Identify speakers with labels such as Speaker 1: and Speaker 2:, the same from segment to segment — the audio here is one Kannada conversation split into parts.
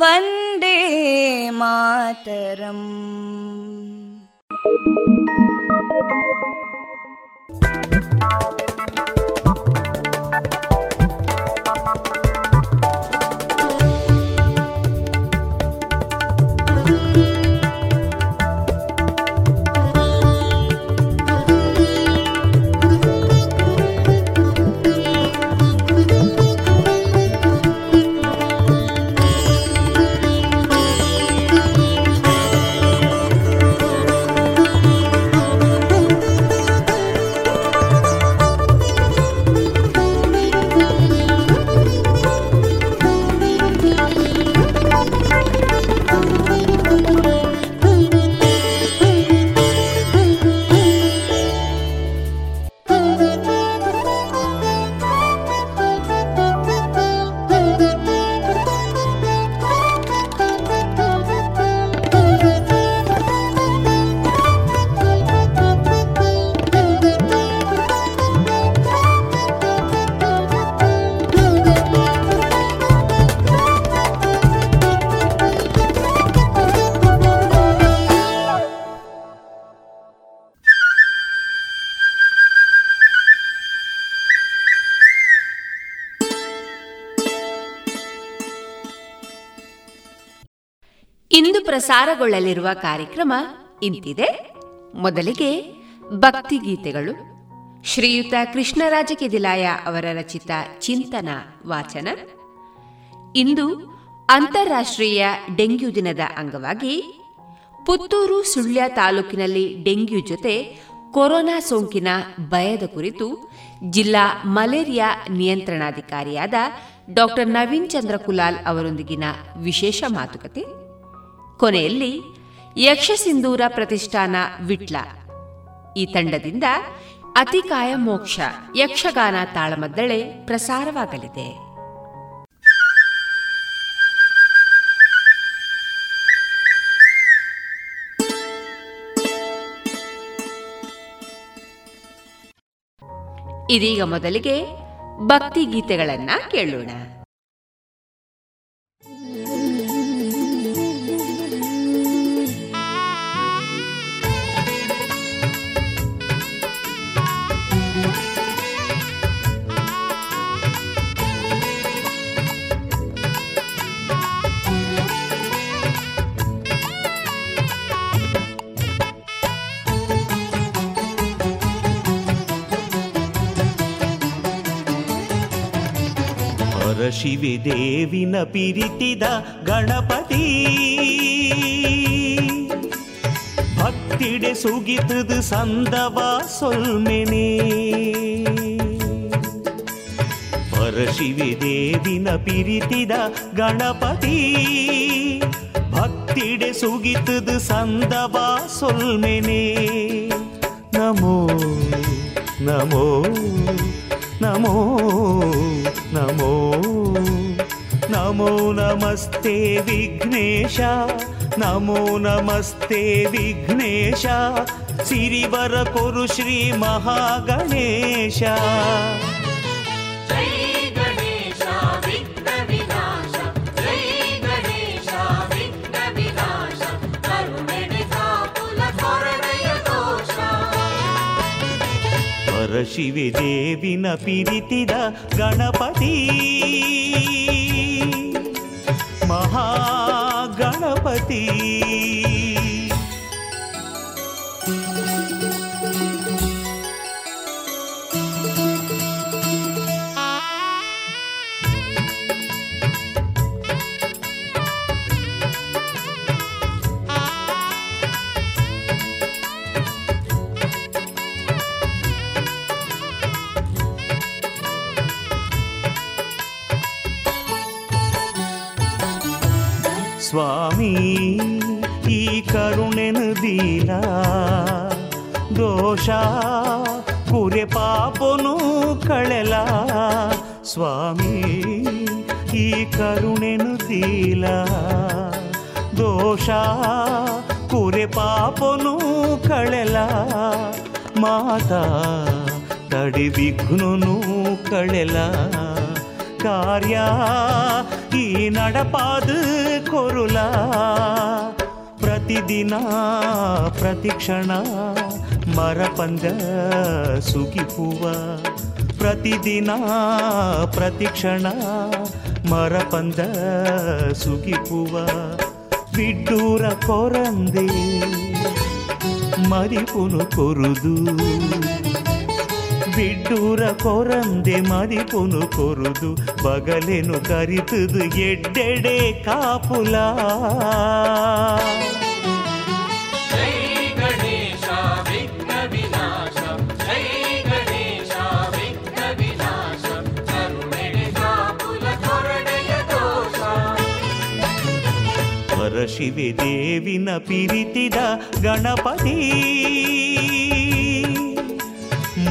Speaker 1: वन्दे मातरम्
Speaker 2: ಪ್ರಸಾರಗೊಳ್ಳಲಿರುವ ಕಾರ್ಯಕ್ರಮ ಇಂತಿದೆ. ಮೊದಲಿಗೆ ಭಕ್ತಿಗೀತೆಗಳು. ಶ್ರೀಯುತ ಕೃಷ್ಣರಾಜ ಕೆದಿಲಾಯ ಅವರ ರಚಿತ ಚಿಂತನ ವಾಚನ. ಇಂದು ಅಂತಾರಾಷ್ಟ್ರೀಯ ಡೆಂಗ್ಯೂ ದಿನದ ಅಂಗವಾಗಿ ಪುತ್ತೂರು ಸುಳ್ಯ ತಾಲೂಕಿನಲ್ಲಿ ಡೆಂಗ್ಯೂ ಜೊತೆ ಕೊರೋನಾ ಸೋಂಕಿನ ಭಯದ ಕುರಿತು ಜಿಲ್ಲಾ ಮಲೇರಿಯಾ ನಿಯಂತ್ರಣಾಧಿಕಾರಿಯಾದ ಡಾಕ್ಟರ್ ನವೀನ್ ಚಂದ್ರ ಕುಲಾಲ್ ಅವರೊಂದಿಗಿನ ವಿಶೇಷ ಮಾತುಕತೆ. ಕೊನೆಯಲ್ಲಿ ಯಕ್ಷಸಿಂಧೂರ ಪ್ರತಿಷ್ಠಾನ ವಿಟ್ಲ. ಈ ತಂಡದಿಂದ ಅತಿಕಾಯ ಮೋಕ್ಷ, ಯಕ್ಷಗಾನ ತಾಳಮದ್ದಳೆ ಪ್ರಸಾರವಾಗಲಿದೆ. ಇದೀಗ ಮೊದಲಿಗೆ ಭಕ್ತಿ ಗೀತೆಗಳನ್ನ ಕೇಳೋಣ.
Speaker 3: ಶಿವೆ ದೇವಿನ ಪಿರಿತಿದ ಗಣಪತಿ. ಭಕ್ತಿಡೆ ಸುಗಿತದ ಸಂದವ ಸೊಲ್ಮೆನೆ. ಪರಶಿವಿ ದೇವಿನ ಪಿರಿತಿದ ಗಣಪತಿ. ಭಕ್ತಿಡೆ ಸುಗಿತದ ಸಂದವ ಸೊಲ್ಮೆನೆ. ನಮೋ ನಮೋ. ನಮೋ ನಮೋ ನಮೋ ನಮಸ್ತೆ ವಿಘ್ನೇಶ ನಮೋ ನಮಸ್ತೆ ವಿಘ್ನೇಶ ಸಿರಿವರ ಕೊರು ಶ್ರೀ ಮಹಾಗಣೇಶ. ಶಿವೆ ದೇವಿನ ಪಿರಿತಿದ ಗಣಪತಿ. ಮಹಾಗಣಪತಿ. ಸ್ವಾಮಿ ಈ ಕರುಣೆನು ದೀಲ ದೋಷ. ಕುರೆ ಪಾಪನು ಕಳೆಲ. ಸ್ವಾಮಿ, ಈ ಕರುಣೆನು ದೀಲ ದೋಷ. ಕುರೆ ಪಾಪನು ಕಳೆಲ. ಮಾತಾ ತಡಿ ವಿಘ್ನನು ಕಳೆಲ. ಕಾರ್ಯ ಈ கொருளா ಪ್ರತಿದಿನ ಪ್ರತಿಕ್ಷಣ ಮರಪಂದ ಸುಗಿಪುವ. ಪ್ರತಿದಿನ ಪ್ರತಿಕ್ಷಣ ಮರಪಂದ ಸುಗಿಪುವ. ಬಿಡ್ಡೂರ ಕೊರಂದೆ ಮರಿಪುನು ಕೊರುದು. ಬಿಡ್ಡೂರ ಕೊರಂದೆ ಮರಿಪುನು ಕೊರುದು ಬಗಲೆನು ಕರಿತುದು ಎಡ್ಡೆಡೆ ಕಾಪುಲ.
Speaker 4: ಜೈ ಕಾಪುಲ
Speaker 3: ಪರಶಿವೆ ದೇವಿನ ಪಿರಿತಿದ ಗಣಪತಿ.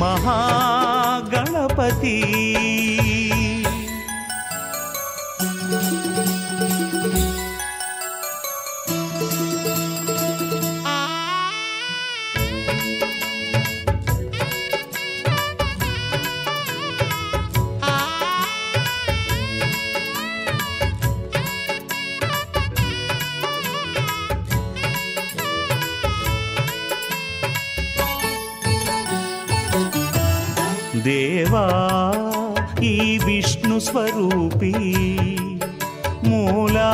Speaker 3: महागणपती స్వరూపి మూలా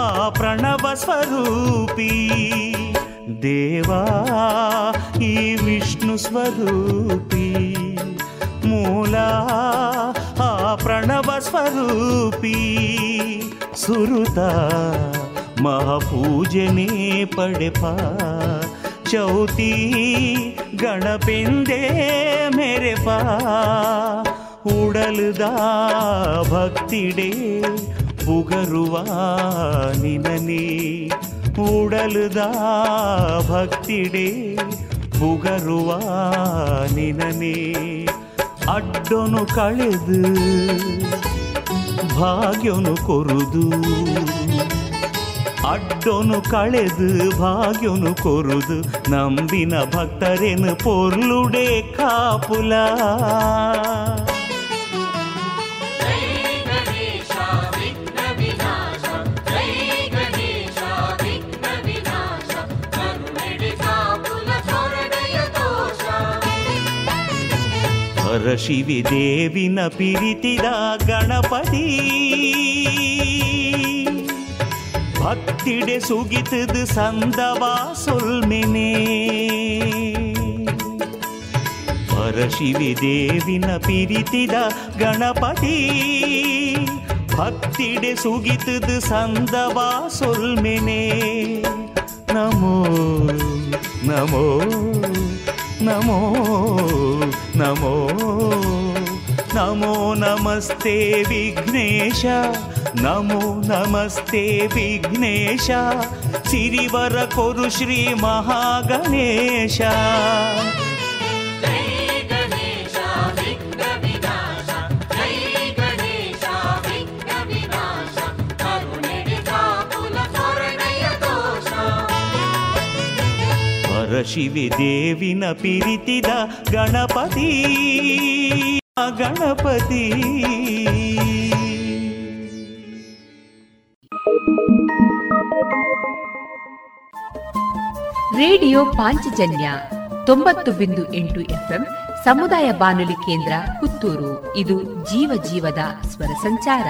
Speaker 3: ఆ ప్రణవ స్వరూపి దేవా ఈ విష్ణు స్వరూపి మూలా ఆ ప్రణవ స్వరూపి సురుత మహాపూజనే పడపా. చౌతి గణపిందే మేరే పా ಉಡಲುದ ಭಕ್ತಿಡೆ ಪುಗರುವ ನಿನನೆ ಉಡಲುದ ಭಕ್ತಿಡೆ ಪುಗರುವ ನಿನನೆ ಅಡ್ಡೊನು ಕಳೆದು ಭಾಗ್ಯನು ಕೊರುದು ಅಡ್ಡೊನು ಕಳೆದು ಭಾಗ್ಯನು ಕೊರುದು ನಂಬಿನ ಭಕ್ತರೇನು ಪೊರ್ಲುಡೆ ಕಾಪುಲ ಹರಶಿವಿ ದೇವಿನ ಪಿರಿತಿದ ಗಣಪತಿ ಭಕ್ತಿಡೆ ಸುಗಿತದು ಸಂದವಾ ಸೊಲ್ಮೆನೆ ಪರಶಿವಿ ದೇವಿನ ಪಿರಿತಿದ ಗಣಪತಿ ಭಕ್ತಿಡೆ ಸುಗಿತದು ಸಂದವಾ ಸೊಲ್ಮೆನೆ ನಮೋ ನಮೋ ನಮೋ ನಮೋ ನಮೋ ನಮಸ್ತೆ ವಿಘ್ನೇಶ. ನಮೋ ನಮಸ್ತೆ ವಿಘ್ನೇಶ. ಸಿರಿವರ ಕೊರು ಶ್ರೀ ಮಹಾಗಣೇಶ. ಪರಶಿವಿ ದೇವಿನ ಪಿರಿತಿದ ಗಣಪತಿ. ಗಣಪತಿ.
Speaker 2: ರೇಡಿಯೋ ಪಾಂಚಜನ್ಯ ತೊಂಬತ್ತು ಬಿಂದು ಎಂಟು ಎಫ್ಎಂ ಸಮುದಾಯ ಬಾನುಲಿ ಕೇಂದ್ರ ಪುತ್ತೂರು. ಇದು ಜೀವ ಜೀವದ ಸ್ವರ ಸಂಚಾರ.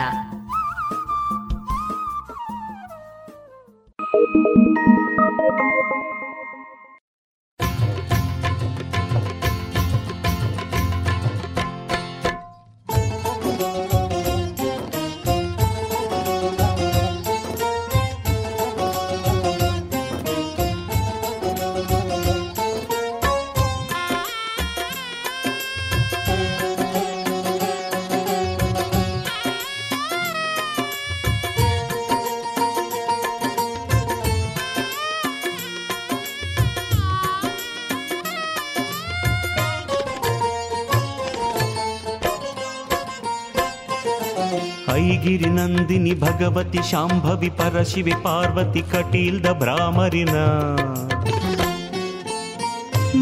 Speaker 3: ನಂದಿನಿ ಭಗವತಿ ಶಾಂಭವಿ ಪರಶಿವಿ ಪಾರ್ವತಿ ಕಟೀಲ್ದ ಭ್ರಾಮರಿನ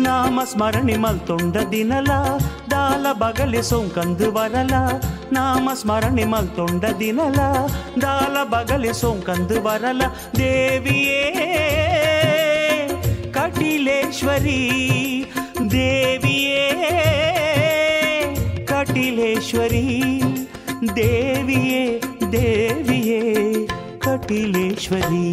Speaker 3: ನಾಮ ಸ್ಮರಣೆ ಮಲ್ತೊಂಡ ದಿನಲ ದಾಲ ಬಗಲೆ ಸೋಂಕಂದು ವರಲ ನಾಮ ಸ್ಮರಣೆ ಮಲ್ತೊಂಡ ದಿನಲ ದಾಲ ಬಗಲೆ ಸೋಂಕಂದು ಬರಲ ದೇವಿಯೇ ಕಟಿಲೇಶ್ವರಿ ದೇವಿಯೇ ಕಟಿಲೇಶ್ವರಿ ದೇವಿಯೇ ದೇವಿಯೇ ಕಟಿಲೇಶ್ವರಿ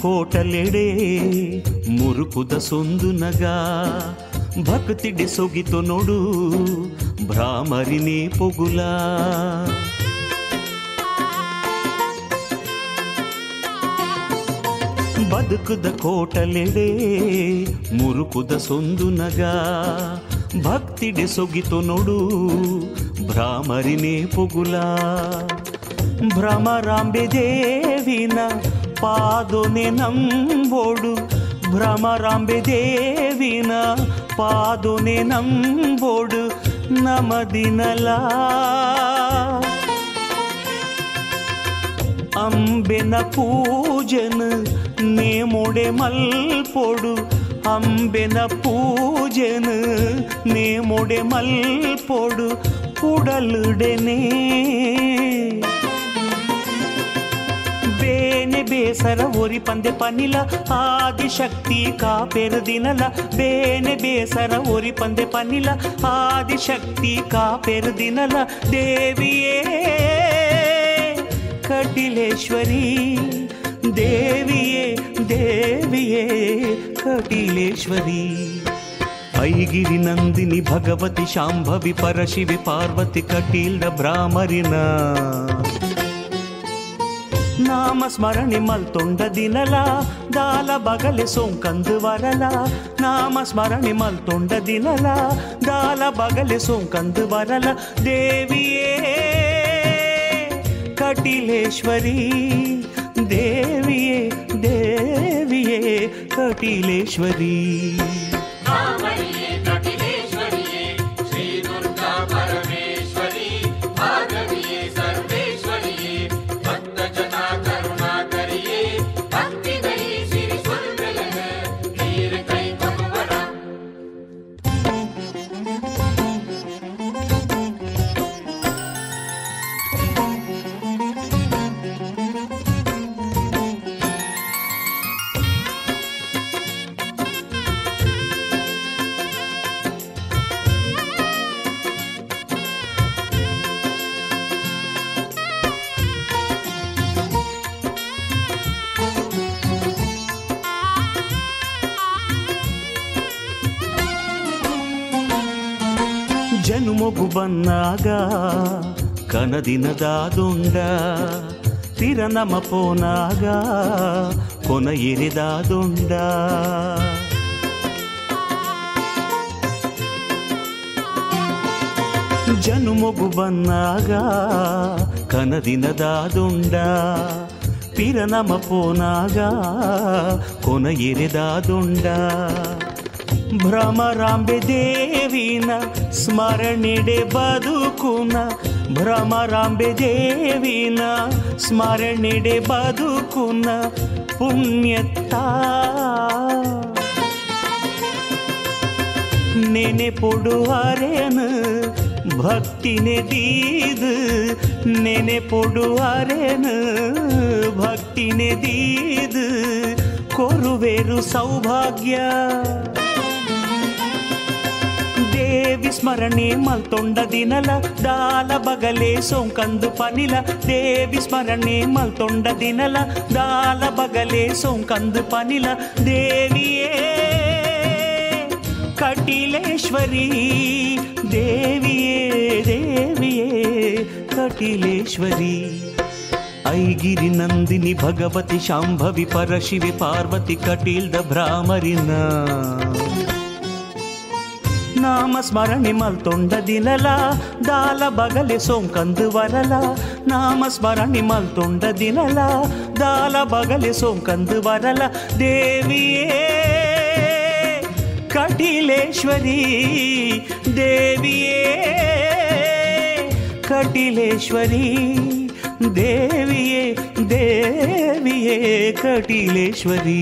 Speaker 3: ಕೋಟಲೆಡೆ ಮುರುಕುದ ಸೊಂದು ನಗ ಭಕ್ತಿಡೆ ಸೊಗಿತು ನೋಡು ಭ್ರಾಮರಿನೇ ಪೊಗುಲ ಬದುಕುದ ಕೋಟಲೆಡೆ ಮುರುಕುದ ಸೊಂದು ನಗ ಭಕ್ತಿಡೆ ಸೊಗಿತು ನೋಡು ಭ್ರಾಮರಿನೇ ಪೊಗುಲ ಭ್ರಮರಾಂಬೆ ದೇವಿನ ಪಾದೊನೆ ನಂಬೋಡು ಭ್ರಮರಾಂಬೆ ದೇವಿನ ಪಾದೊನೆ ನಂಬೋಡು ನಮದಿನಲಾ ಅಂಬೆನ ಪೂಜನ ನೇಮೊಡೆ ಮಲ್ಪೊಡು ಅಂಬೆನ ಪೂಜನ ನೇಮೊಡೆ ಮಲ್ಪೊಡು ಉಡಲುಡೆನೆ ಬೇನೆ ಬೇಸರ ಒರಿ ಪಂದೆ ಪನಿಲ ಆದಿಶಕ್ತಿ ಕಾಪೆರು ದಿನಲ ಬೇನೆ ಬೇಸರ ಒರಿ ಪಂದೆ ಪನಿಲ ಆದಿಶಕ್ತಿ ಕಾಪೆರು ದಿನಲ ದೇವಿಯೇ ಕಟಿಲೇಶ್ವರಿ ದೇವಿಯೇ ದೇವಿಯೇ ಕಟಿಲೇಶ್ವರಿ ಐಗಿರಿ ನಂದಿನಿ ಭಗವತಿ ಶಾಂಭವಿ ಪರಶಿವಿ ಪಾರ್ವತಿ ಕಟೀಲ್ಡ ಭ್ರಾಮರಿನ ನಾಮ ಸ್ಮರಣೆ ಮಲ್ತೊಂಡ ದಿನಲ ದಾಲ ಬಗಲೆ ಸೋಂಕಂದು ವರಲ ನಾಮ ಸ್ಮರಣೆ ಮಲ್ತೊಂಡ ದಿನಲ ದಾಲ ಬಗಲೆ ಸೋಂಕಂದು ವರಲ ದೇವಿಯೇ ಕಟಿಲೇಶ್ವರಿ ದೇವಿಯೇ ದೇವಿಯೇ ಕಟಿಲೇಶ್ವರಿ ಜನುಮೊಗು ಬನ್ನಾಗ ಕನದಿನದಾದೊಂಡ ತಿರನಮ ಪೋನಾಗ ಕೊನ ಎರೆದಾದೊಂಡ ಜನುಮೊಗು ಬನ್ನಾಗ ಕನದಿನದಾದೊಂಡ ಪಿರನಮ ಪೋನಾಗ ಕೊನ ಎರೆದಾದೊಂಡ ಭ್ರಮರಾಂಬೆ ದೇವಿನ ಸ್ಮರಣೆಡೆ ಬದುಕುನ ಭ್ರಮರಾಂಬೆ ದೇವಿನ ಸ್ಮರಣೆಡೆ ಬದುಕುನ ಪುಣ್ಯತ್ತ. ನೆನೆ ಪೊಡುವರೇನು ಭಕ್ತಿನೆ ದೀದು. ನೆನೆ ಪೊಡುವರೇನು ಭಕ್ತಿನೆ ದೀದು. ಕೊರುವೆರು ಸೌಭಾಗ್ಯ. ದೇವಿ ಸ್ಮರಣೆ ಮಲ್ತೊಂಡ ದಿನಲ ದಾಲ ಬಗಲೆ ಸೋಂಕಂದು ಪನಿಲ ದೇವಿ ಸ್ಮರಣೆ ಮಲ್ತೊಂಡ ದಿನಲ ದಾಲ ಬಗಲೆ ಸೋಂಕಂದು ಪನಿಲ ದೇವಿಯೇ ಕಟೀಲೇಶ್ವರಿ ದೇವಿಯೇ ದೇವಿಯೇ ಕಟೀಲೇಶ್ವರಿ ಐಗಿರಿ ನಂದಿನಿ ಭಗವತಿ ಶಾಂಭವಿ ಪರಶಿವೆ ಪಾರ್ವತಿ ಕಟೀಲ್ದ ಭ್ರಾಮರಿನ ನಾಮ ಸ್ಮರಣೆ ಮಲ್ತೊಂಡ ದಿನಲ ದಾಲ ಬಗಲೆ ಸೋಂಕಂದು ವರಲ ನಾಮ ಸ್ಮರಣೆ ಮಲ್ತೊಂಡ ದಿನಲ ದಾಲ ಬಗಲೆ ಸೋಂಕಂದು ವರಲ ದೇವಿಯೇ ಕಟೀಲೇಶ್ವರಿ ದೇವಿಯೇ ಕಟೀಲೇಶ್ವರಿ ದೇವಿಯೇ ದೇವಿಯೇ ಕಟೀಲೇಶ್ವರಿ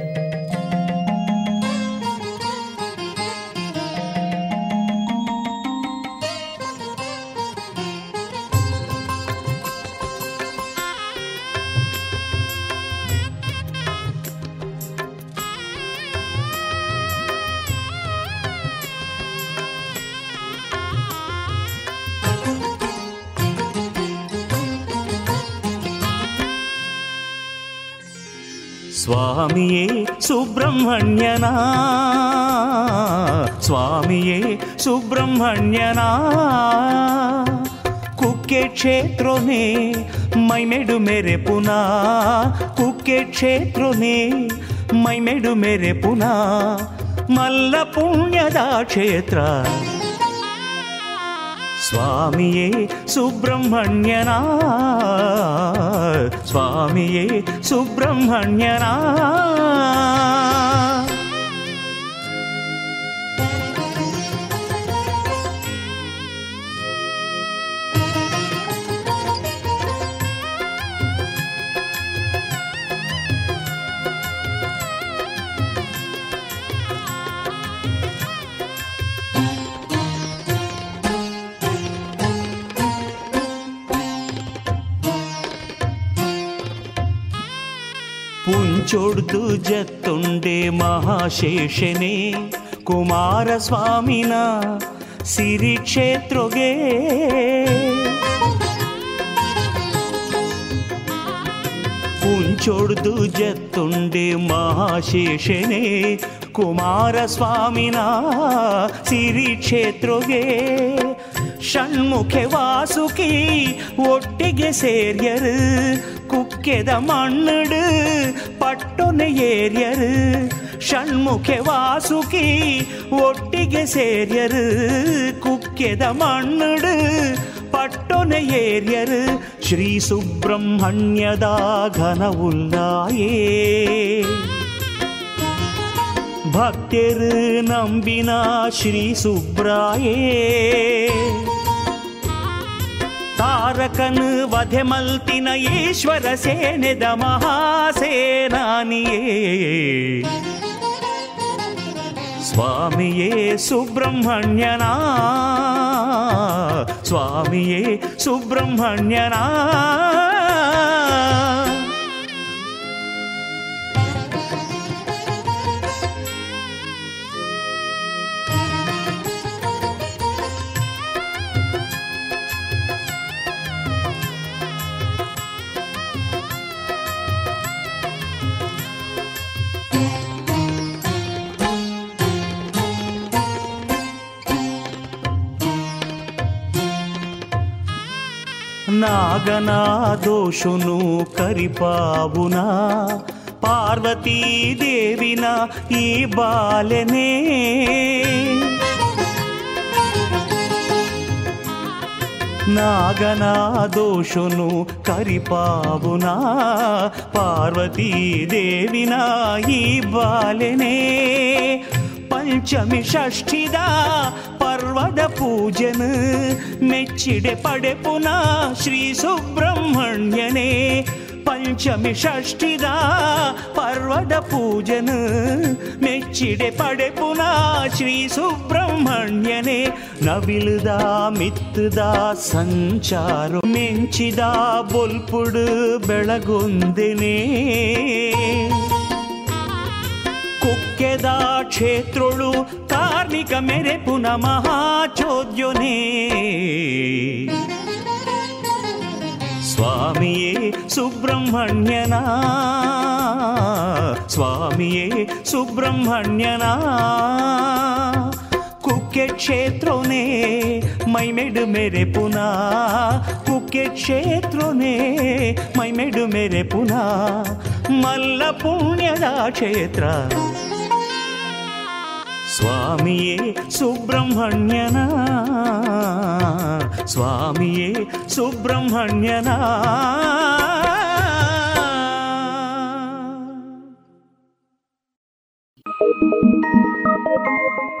Speaker 3: ಸುಬ್ರಹ್ಮಣ್ಯನ స్వామియే సుబ్రహ్మణ్యనా. స్వామియే సుబ్రహ్మణ్యనా. కుక్కే క్షేత్రనే మైమెడు మెరెపునా. కుక్కే క్షేత్రనే మైమెడు మెరెపునా. మల్ల పుణ్యదా క్షేత్ర. స్వామియే సుబ్రహ్మణ్యనా. స్వామియే సుబ్రహ్మణ్యనా. ಪುಂಚೊಡ್ದು ಜತ್ತುಂಡೆ ಮಹಾಶೇಷನೇ. ಕುಮಾರಸ್ವಾಮಿನ ಸಿರಿ ಕ್ಷೇತ್ರಗೆ. ಕುಂಚೊಡ್ದು ಜತ್ತುಂಡೆ ಮಹಾಶೇಷನೇ. ಕುಮಾರಸ್ವಾಮಿನ ಸಿರಿ ಕ್ಷೇತ್ರಗೆ. ಷಣ್ಮುಖೆ ವಾಸುಕಿ ಒಟ್ಟಿಗೆ ಸೇರ್ಯರು. ಕುಕ್ಕೆದ ಮಣ್ಣಡು ಪಟ್ಟೊನೆ ಏರ್ಯರು ಷಣ್ಮುಖೆ ವಾಸುಕಿ ಒಟ್ಟಿಗೆ ಸೇರ್ಯರು ಕುಕ್ಕೆದ ಮಣ್ಣಡು ಪಟ್ಟೊನೆ ಏರ್ಯರು ಶ್ರೀ ಸುಬ್ರಹ್ಮಣ್ಯದ ಘನವುಲ್ಲಾಯೇ ಭಕ್ತರು ನಂಬಿನ ಶ್ರೀ ಸುಬ್ರಾಯೇ ತಾರಕನು ವಧೆ ಮಲ್ತಿನ ಈಶ್ವರ ಸೇನೆದ ಮಹಾಸೇನಾನಿಯೇ ಸ್ವಾಮಿಯೇ ಸುಬ್ರಹ್ಮಣ್ಯನ ಸ್ವಾಮಿಯೇ ಸುಬ್ರಹ್ಮಣ್ಯನ నాగనా దోషును కరిపావునా? పార్వతీదేవిన ఈ బాలనే. నాగనా దోషును కరిపావునా? పార్వతీదేవిన ఈ బాలనే. పంచమి షష్ఠిదా ಪರ್ವದ ಪೂಜನ ಮೆಚ್ಚಿಡೆ ಪಡೆ ಪುನಃ ಶ್ರೀ ಸುಬ್ರಹ್ಮಣ್ಯನೇ ಪಂಚಮಿ ಷಷ್ಠಿದ ಪರ್ವದ ಪೂಜನ ಮೆಚ್ಚಿಡೆ ಪಡೆ ಪುನಃ ಶ್ರೀ ಸುಬ್ರಹ್ಮಣ್ಯನೇ ನವಿಲುದ ಮಿತ್ತದ ಸಂಚಾರ ಮೆಂಚಿದ ಬೊಲ್ಪುಡು ಬೆಳಗೊಂದೆನೇ ಕುಕ್ಕೆದ ಕ್ಷೇತ್ರಳು ಕಾರ್ಮಿಕ ಮೆರೆ ಪುನಃ ಮಹಾಚೋದ್ಯನೇ ಸ್ವಾಮಿಯೇ ಸುಬ್ರಹ್ಮಣ್ಯನ ಸ್ವಾಮಿಯೇ ಸುಬ್ರಹ್ಮಣ್ಯನ कुक्के क्षेत्रों ने मैं मेड मेरे पुना कुक्के क्षेत्रों ने मैं मेड मेरे पुना మల్ల పుణ్యదా క్షేತ್ರ స్వామియే సుబ్రహ్మణ్యనా స్వామియే సుబ్రహ్మణ్యనా thank you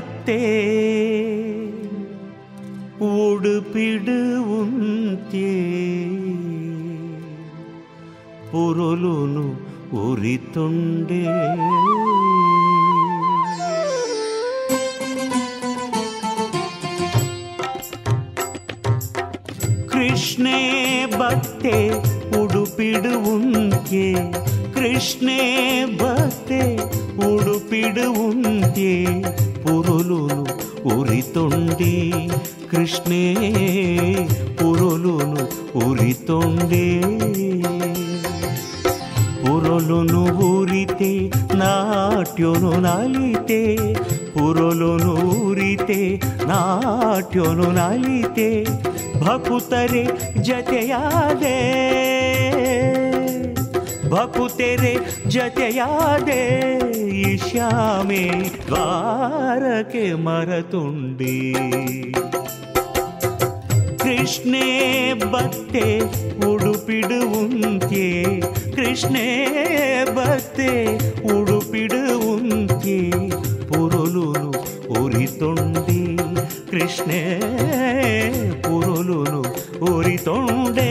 Speaker 3: ಬತ್ತೆ ಉಡುಪಿಡು ಉಂತ್ಯೆ ಪುರುಲುನು ಉರಿತುಂಡೆ ಕೃಷ್ಣೇ ಬತ್ತೆ ಉಡುಪಿಡು ಉಂತ್ಯೆ ಕೃಷ್ಣೇ ಬತ್ತೆ ಉಡುಪಿಡು ಉಂತ್ಯೆ ಪುರುಲುನು ಉರಿತೊಂಡೆ ಕೃಷ್ಣೇ ಪುರುಲುನು ಉರಿತೊಂಡೆ పురలును ఊరితే నాట్యోను నాలితే పురలును ఊరితే నాట్యోను ನಾಲಿತೆ ಭಕುತರೆ ಜತೆಯಾದೆ ಭಕುತೆರೆ ಜತೆಯಾದೆ ಈ ಶ್ಯಾಮೆ ದ್ವಾರಕ್ಕೆ ಮರತುಂಡಿ ಕೃಷ್ಣೇ ಬತ್ತೆ ಉಡುಪಿಡು ಉಂತ್ಯೆ ಕೃಷ್ಣೇ ಬತ್ತೆ ಉಡುಪಿಡು ಉಂತ್ಯೆ ಪುರುಲುನು ಉರಿತೊಂಡಿ ಕೃಷ್ಣೇ ಪುರುಲುನು ಉರಿತೊಂಡೇ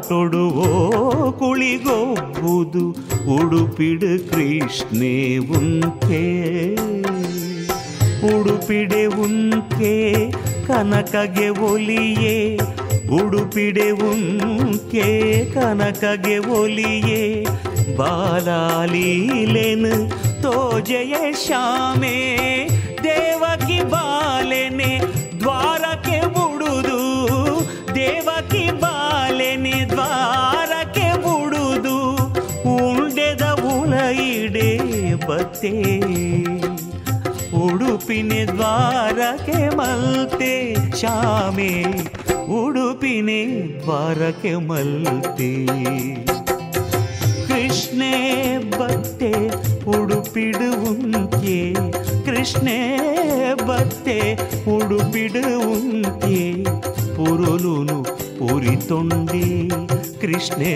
Speaker 3: ರಂಗಿತದಾಟೊಡುವೋ ಕುಳಿಗೊಬ್ಬುದು ಉಡುಪಿಡು ಕೃಷ್ಣೆ ಉಂಕೆ. ಉಡುಪಿಡೆ ಉಂಕೆ, ಕನಕಗೆ ಒಲಿಯೇ. ಉಡುಪಿಡೆ ಉಂಕೆ, ಕನಕಗೆ ಒಲಿಯೇ. ಬಾಲಾಲೀಲೆನು ತೋಜಯ ಶ್ಯಾಮೆ. ಉಂಡೆದ ಉಳ ಇಡೆ ಬತ್ತೆ ಉಡುಪಿ ಉಡುಪಿನೆ ದ್ವಾರಕೆ ಮಲ್ತೆ ಶ್ಯಾಮೆ ಉಡುಪಿನೆ ದ್ವಾರಕೆ ಮಲ್ತೆ ಕೃಷ್ಣೇ ಬತ್ತೆ ಉಡುಪಿಡುವುಂತೆ ಕೃಷ್ಣೇ ಬತ್ತೆ ಉಡುಪಿಡುವುಂತೆ ಪುರುಲುನು ಉರಿತೊಂಡೆ ಕೃಷ್ಣೇ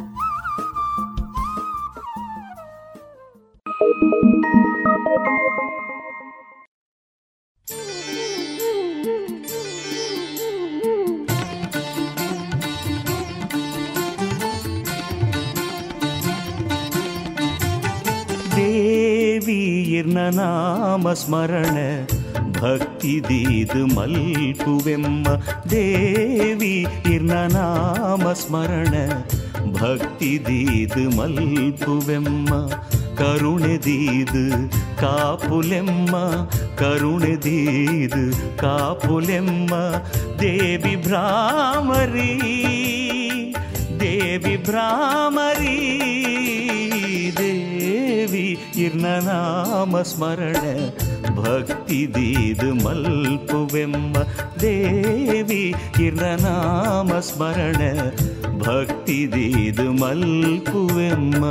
Speaker 3: ನಾಮ ಸ್ಮರಣ ಭಕ್ತಿದೀದು ಮಲ್ಪುವೆಮ್ಮ ದೇವಿ ಇರ್ನ ನಾಮ ಸ್ಮರಣ ಭಕ್ತಿದೀದು ಮಲ್ಪುವೆಮ್ಮ ಕರುಣೆದೀದು ಕಾಪುಲೆಮ್ಮ ಕರುಣೆದೀದು ಕಾಪುಲೆಮ್ಮ ದೇವಿ ಭ್ರಾಮರಿ ದೇವಿ ಭ್ರಾಮರಿ ದೇವಿ ಇರ್ನ ನಾಮ ಸ್ಮರಣ ಭಕ್ತಿದೀದು ಮಲ್ಪುವೆಮ್ಮ ದೇವಿ ಇರ್ನ ನಾಮ ಸ್ಮರಣ ಭಕ್ತಿದೀದು ಮಲ್ಪುವೆಮ್ಮ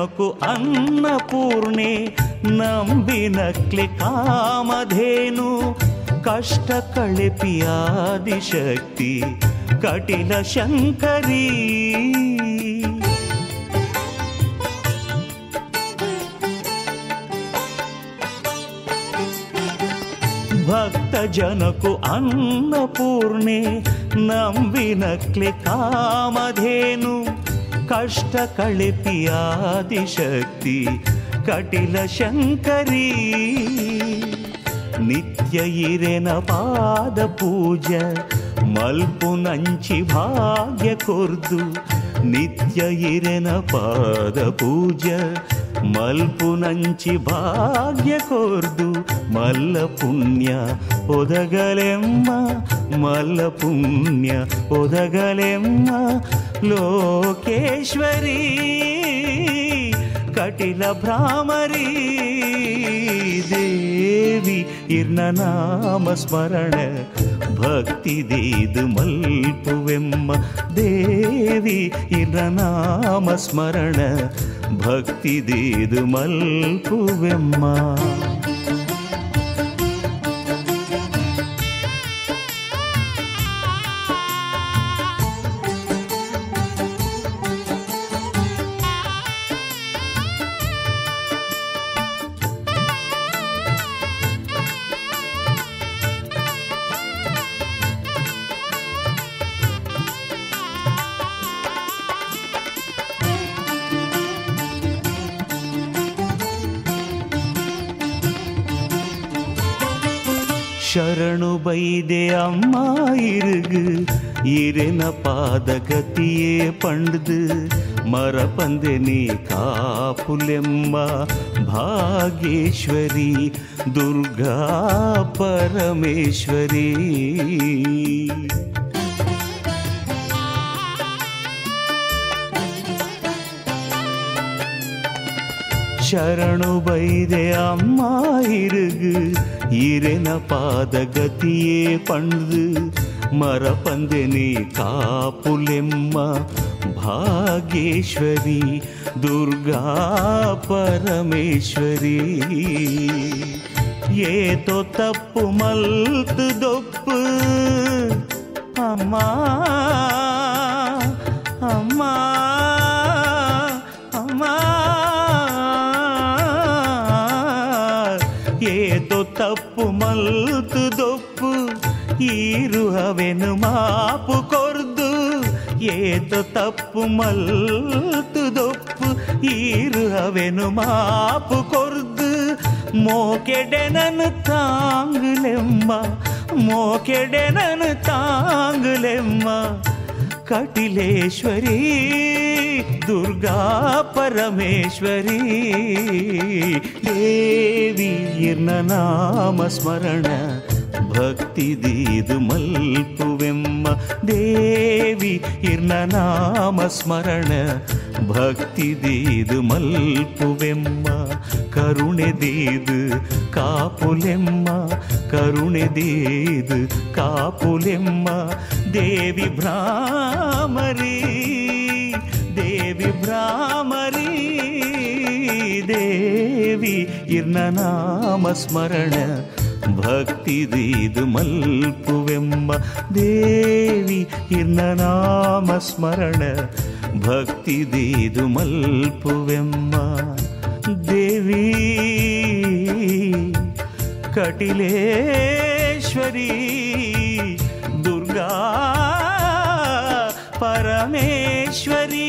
Speaker 3: ಜನಕು ಅನ್ನಪೂರ್ಣೆ ನಂಬಿನಕ್ಲೆ ಕಾಮಧೇನು ಕಷ್ಟ ಕಳೆಪಿಯಾದಿಶಕ್ತಿ ಕಟಿಲ ಶಂಕರಿ. ಭಕ್ತ ಜನಕು ಅನ್ನಪೂರ್ಣೆ ನಂಬಿನಕ್ಲೆ ಕಾಮಧೇನು ಕಷ್ಟ ಕಳೆಪಿಯಾದಿಶಕ್ತಿ ಕಟಿಲ ಶಂಕರಿ. ನಿತ್ಯ ಇರೆನ ಪಾದ ಪೂಜ ಮಲ್ಪು ನಂಚಿ ಭಾಗ್ಯ ಕೊರ್ದು, ನಿತ್ಯ ಇರೆನ ಪಾದ ಪೂಜ మల్పు నంచి భాగ్య కోర్దు మల్ల పుణ్య ఒదగలెమ్మ మల్ల పుణ్య ఒదగలెమ్మ లోకేశ్వరీ. ಕಟಿಲ ಭ್ರಾಮರಿ ದೇವಿ ಇರ್ನ ನಾಮ ಸ್ಮರಣ ಭಕ್ತಿ ದೇದು ಮಲ್ಪುವೆಮ್ಮ ದೇವಿ ಇರ್ನ ನಾಮ ಸ್ಮರಣ ಭಕ್ತಿ ದೇದು ಮಲ್ಪುವೆಮ್ಮ ಅಮ್ಮ ಇರುಗು ಇರೆನ ಪಾದಗತಿಯೇ ಪಂಡ್ದು ಮರಪಂದೆ ನೀ ಕಾಪುಲೆಮ್ಮ ಭಾಗೇಶ್ವರಿ ದುರ್ಗಾ ಪರಮೇಶ್ವರಿ ಶರಣು ಬೈದೆ ಅಮ್ಮ ಇರುಗು ಇರೆನ ಪಾದಗತಿಯೇ ಪಂಡ್ದು ಮರಪಂದೆ ನೀ ಕಾಪುಲೆಮ್ಮ ಭಾಗೇಶ್ವರಿ ದುರ್ಗಾ ಪರಮೇಶ್ವರಿ ಏತೋ ತಪ್ಪು ಮಲ್ತು ದೊಪ್ಪು ಅಮ್ಮ ಅಮ್ಮ ಅಮ್ಮ ತಪ್ಪು ಮಲ್ತು ದೊಪ್ಪು ಈರುಹವೆನು ಮಾಪು ಕೊರ್ದು ಏತೋ ತಪ್ಪು ಮಲ್ತು ದೊಪ್ಪು ಈರುಹವೆನು ಮಾಪು ಕೊರ್ದು ಮೋಕೆಡೆನನು ತಾಂಗುಲೆಮ್ಮ ಮೋಕೆಡೆನನು ತಾಂಗುಲೆಮ್ಮ कटिलेश्वरी दुर्गा परमेश्वरी देवी न नामस्मरण ಸ್ಮರಣ ಭಕ್ತಿ ದೀದು ಮಲ್ಪುವೆಮ್ಮ ದೇವಿ ಇರ್ನ ನಾಮ ಸ್ಮರಣ ಭಕ್ತಿ ದೀದು ಮಲ್ಪುವೆಮ್ಮ ಕರುಣೆ ದೀದು ಕಾಪುಲೆಮ್ಮ ಕರುಣೆ ದೀದು ಕಾಪುಲೆಮ್ಮ ದೇವಿ ಭ್ರಾಮರಿ ದೇವಿ ಭ್ರಾಮರಿ ದೇವಿ ಇರ್ನ ನಾಮ ಸ್ಮರಣ ಭಕ್ತಿ ದೀದು ಮಲ್ಪುವೆಮ್ಮ ದೇವಿ ಇರ್ನ ನಾಮ ಸ್ಮರಣ ಭಕ್ತಿ ದೀದು ಮಲ್ಪುವೆಮ್ಮ ದೇವಿ ಕಟಿಲೇಶ್ವರಿ ದುರ್ಗಾ ಪರಮೇಶ್ವರಿ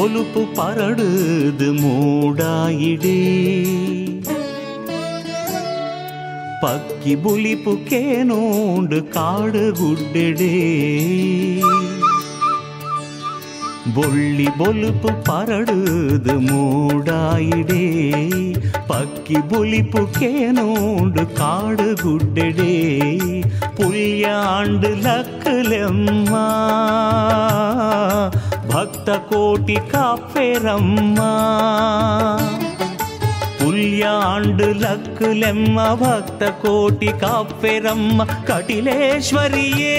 Speaker 3: கொலுப்பு பரடுது மூடாயிடே. பக்கி புலிப்பு கேனோண்டு காடு குட்டடே பொள்ளி பொலுப்பு பரடுது மூடாயிடே. பக்கி பொலிப்பு கேனோண்டு காடு குட்டடே புல்யாண்டு லக்குலம்மா భక్త కోటి కాపెరమ్మా
Speaker 4: புல்யாண்டு லக்குலெம்ம பக்த கோட்டி காப்பெரம்ம கடிலேஸ்வரியே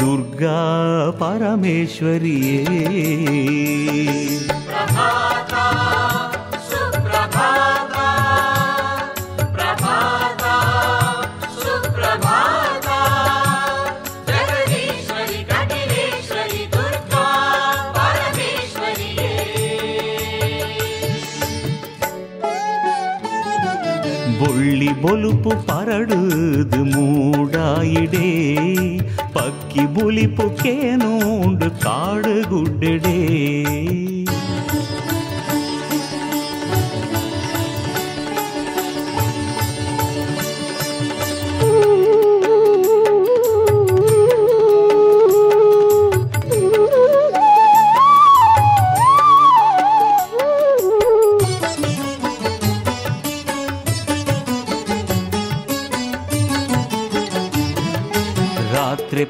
Speaker 4: துர்கா பரமேஸ்வரியே
Speaker 3: பிரபாதா சுப்ரபாதா బొలుపు పరడుదు మూడాయిడే పక్కి బులిపు కేనూండు కాడు గుడ్డెడే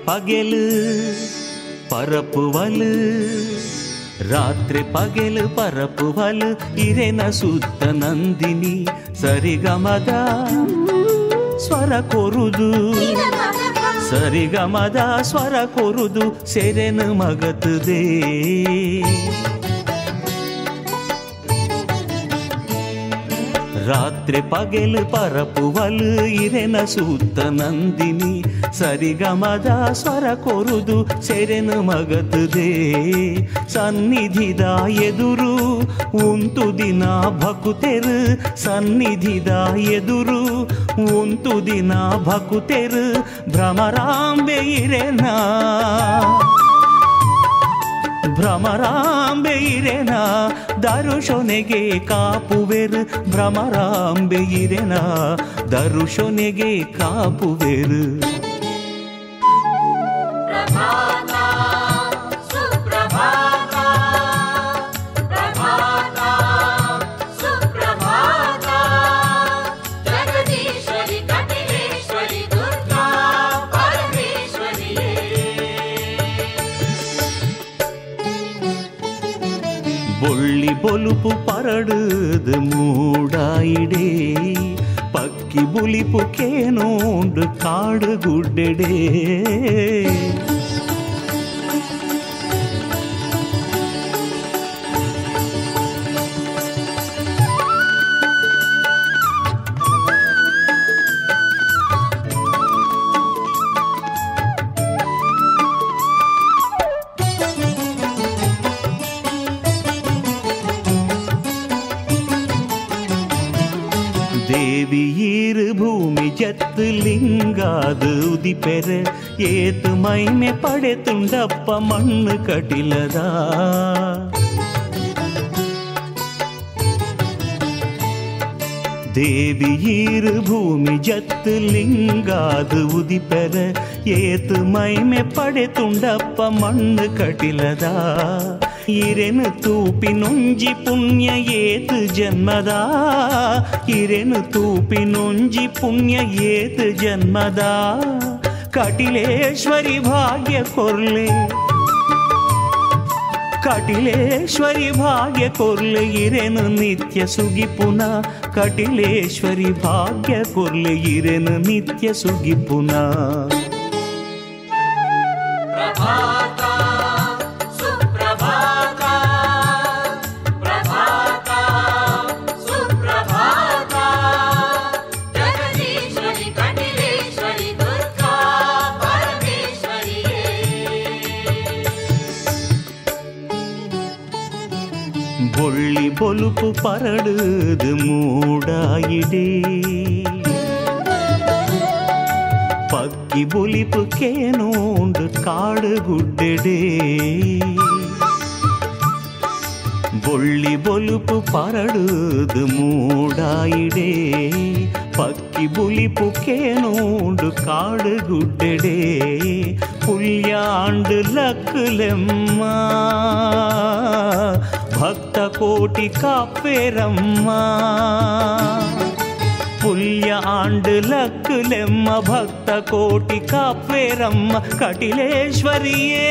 Speaker 3: ಪಗೆಲು, ಪರಪುವಲು, ರಾತ್ರಿ ಪಗೆಲು, ಪರಪುವಲು ಇರೆನ ಸುತ್ತ ನಂದಿನಿ, ಸರಿಗಮದ ಸ್ವರ ಕೊರುದು. ಸರಿಗಮದ ಸ್ವರ ಕೊರುದು, ಸೆರೆನು ಮಗತುದೇ. ರಾತ್ರಿ ಪಗೆಲು ಪರಪುವಲು ಇರೆನ ಸೂತ್ತ ನಂದಿನಿ, ಸರಿಗಮದ ಸ್ವರ ಕೊರುದು ಸೆರೆನು ಮಗತುದೇ. ಸನ್ನಿಧಿದ ಎದುರು ಉಂಟು ದಿನ ಭಕುತೆರು, ಸನ್ನಿಧಿದ ಎದುರು ಉಂಟು ದಿನ ಭಕುತೆರು, ಭ್ರಮರಾಂಬೆ ಇರೆನಾ. ಭ್ರಮರಾಂಬೆ ಇರೆನ ದರುಶೊನೆಗೆ ಕಾಪುವೆರು ಭ್ರಮರಾಂಬೆ ಇರೆನ ದರುಶೊನೆಗೆ ಕಾಪುವೆರು ఒలుపు పరడుదు మూడాయిడే పక్కి బులిపు కేనోండు కాడు గుడ్డెడే ಲಿಂಗಾದು ಉದಿಪೆರ ಏತು ಮೈಮೆ ಪಡೆತುಂಡಪ್ಪ ಮಣ್ಣು ಕಟಿಲದ ದೇವಿಯೀರು ಭೂಮಿ ಜತ್ತು ಲಿಂಗಾದು ಉದಿಪೆರ ಏತು ಮೈಮೆ ಪಡೆತುಂಡಪ್ಪ ಮಣ್ಣು ಕಟಿಲದ ಇರೆನು ತೂಪಿನೊಂಜಿ ಪುಣ್ಯ ಏತು ಜನ್ಮದ ಇರೆನು ತೂಪಿನೊಂಜಿ ಪುಣ್ಯ ಏತು ಜನ್ಮದ ಕಟಿಲೇಶ್ವರಿ ಭಾಗ್ಯ ಕೊರ್ಲೆ. ಕಟಿಲೇಶ್ವರಿ ಭಾಗ್ಯ ಕೊರ್ಲೆ ಇರೆನು ನಿತ್ಯ ಸುಗಿ ಪುನಃ. ಕಟಿಲೇಶ್ವರಿ ಭಾಗ್ಯ ಕೊರ್ಲೆ ಇರೆನು ನಿತ್ಯ ಸುಗಿ ಪುನಃ.
Speaker 4: நெருப்பு
Speaker 3: பரடுது மூடாயிடே. பக்கி ஒலிப்பு கேனோண்டு காடு குட்டடே. பொள்ளி பொலுப்பு பரடுது மூடாயிடே. பக்கி புலிப்பு கேனோண்டு காடு குட்டடே. புல்யாண்டு லக்குலெம்மா కోటి కాపేరమ్మ పుల్య ఆండు లక్కులెమ్మ భక్త కోటి కాపేరమ్మ కటిలేశ్వరియే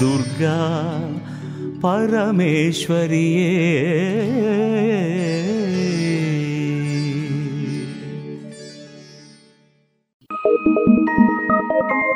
Speaker 3: దుర్గా పరమేశ్వరియే thank you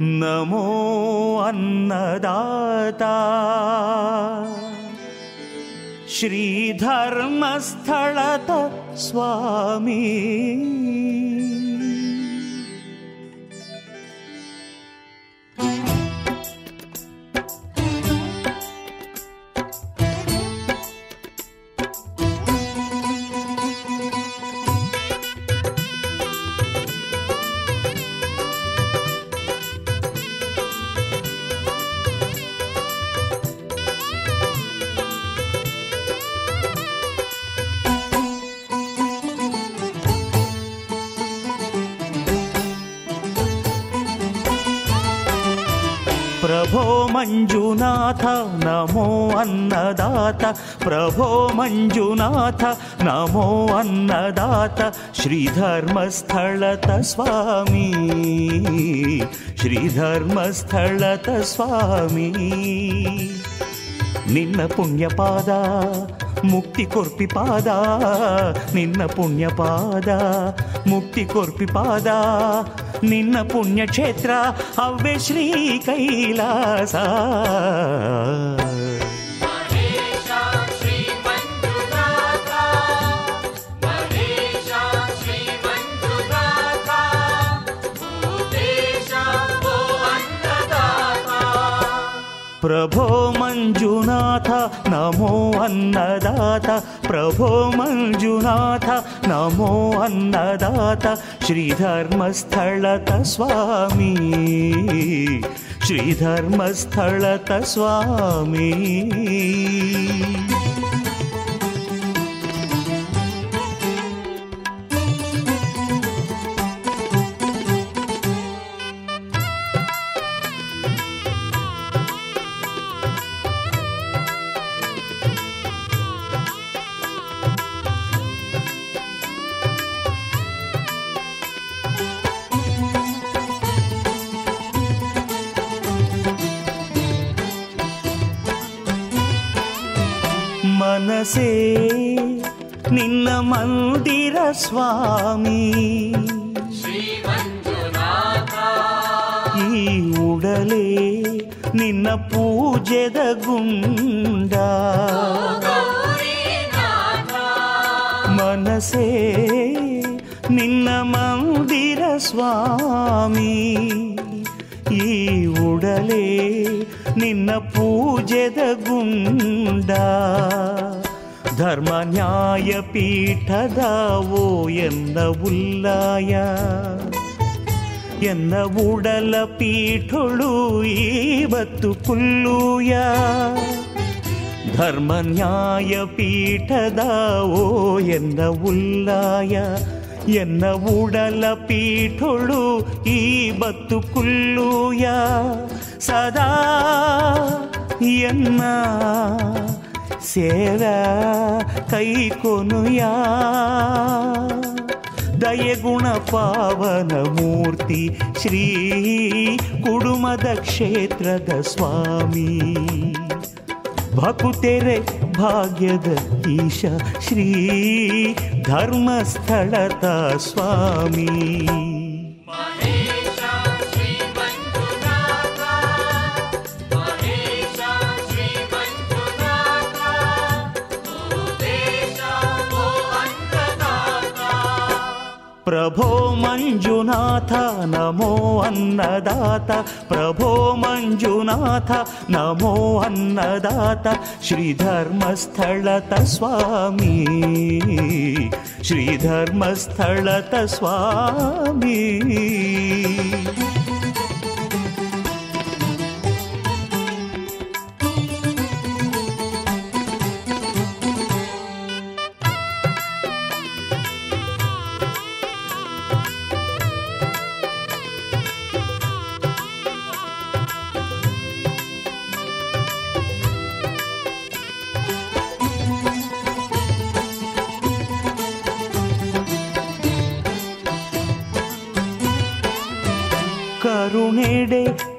Speaker 3: नमो अन्नदाता। श्रीधर्मस्थलत स्वामी। प्रभो मञ्जुनाथ नमो अन्नदात। प्रभो मञ्जुनाथ नमो अन्नदात। श्रीधर्मस्थलत स्वामी श्रीधर्मस्थलत स्वामी। निन्न पुण्यपादा ಮುಕ್ತಿ ಕೊರ್ಪಿ ಪಾದ ನಿನ್ನ ಪುಣ್ಯ ಪಾದ ಮುಕ್ತಿ ಕೊರ್ಪಿ ಪಾದ ನಿನ್ನ ಪುಣ್ಯಕ್ಷೇತ್ರ ಅವ್ವೆ ಶ್ರೀ ಕೈಲಾಸ.
Speaker 4: प्रभो मञ्जुनाथ नमो
Speaker 3: अन्नदाता। प्रभो मञ्जुनाथ नमो अन्नदाता। श्रीधर्मस्थलत स्वामी श्रीधर्मस्थलत स्वामी ಸ್ವಾಮಿ. ಈ ಉಡಲೇ ನಿನ್ನ ಪೂಜೆದ ಗುಂಡ. ಮನಸೇ ನಿನ್ನ ಮಂದಿರ ಸ್ವಾಮಿ. ಈ ಉಡಲೇ ನಿನ್ನ ಪೂಜೆದ ಗುಂಡ. ಧರ್ಮ ನ್ಯಾಯ ಪೀಠದ ಓ ಎನ್ನ ಉಲ್ಲಾಯ. ಎನ್ನ ಉಡಲ ಪೀಠೊಳು ಇವತ್ತು ಕುಲ್ಲೂಯ. ಧರ್ಮ ನ್ಯಾಯ ಪೀಠದ ಓ ಎನ್ನ ಉಲ್ಲಾಯ. ಎನ್ನ ಉಡಲ ಪೀಠೊಳು ಈ ಬತ್ತು ಕುಲ್ಲೂಯ. ಸದಾ ಎನ್ನ ಸೇವ ಕೈ ಕೊನುಯ. ದಯಗುಣ ಪಾವನ ಮೂರ್ತಿ ಶ್ರೀ ಕುಡುಮದ ಕ್ಷೇತ್ರದ ಸ್ವಾಮಿ. ಭಕುತೆರೆ ಭಾಗ್ಯದ ಈಶ ಶ್ರೀ ಧರ್ಮಸ್ಥಳದ ಸ್ವಾಮಿ. प्रभो मञ्जुनाथ नमो अन्नदात। प्रभो मञ्जुनाथ नमो अन्नदात। श्रीधर्मस्थळत स्वामी श्रीधर्मस्थळत स्वामी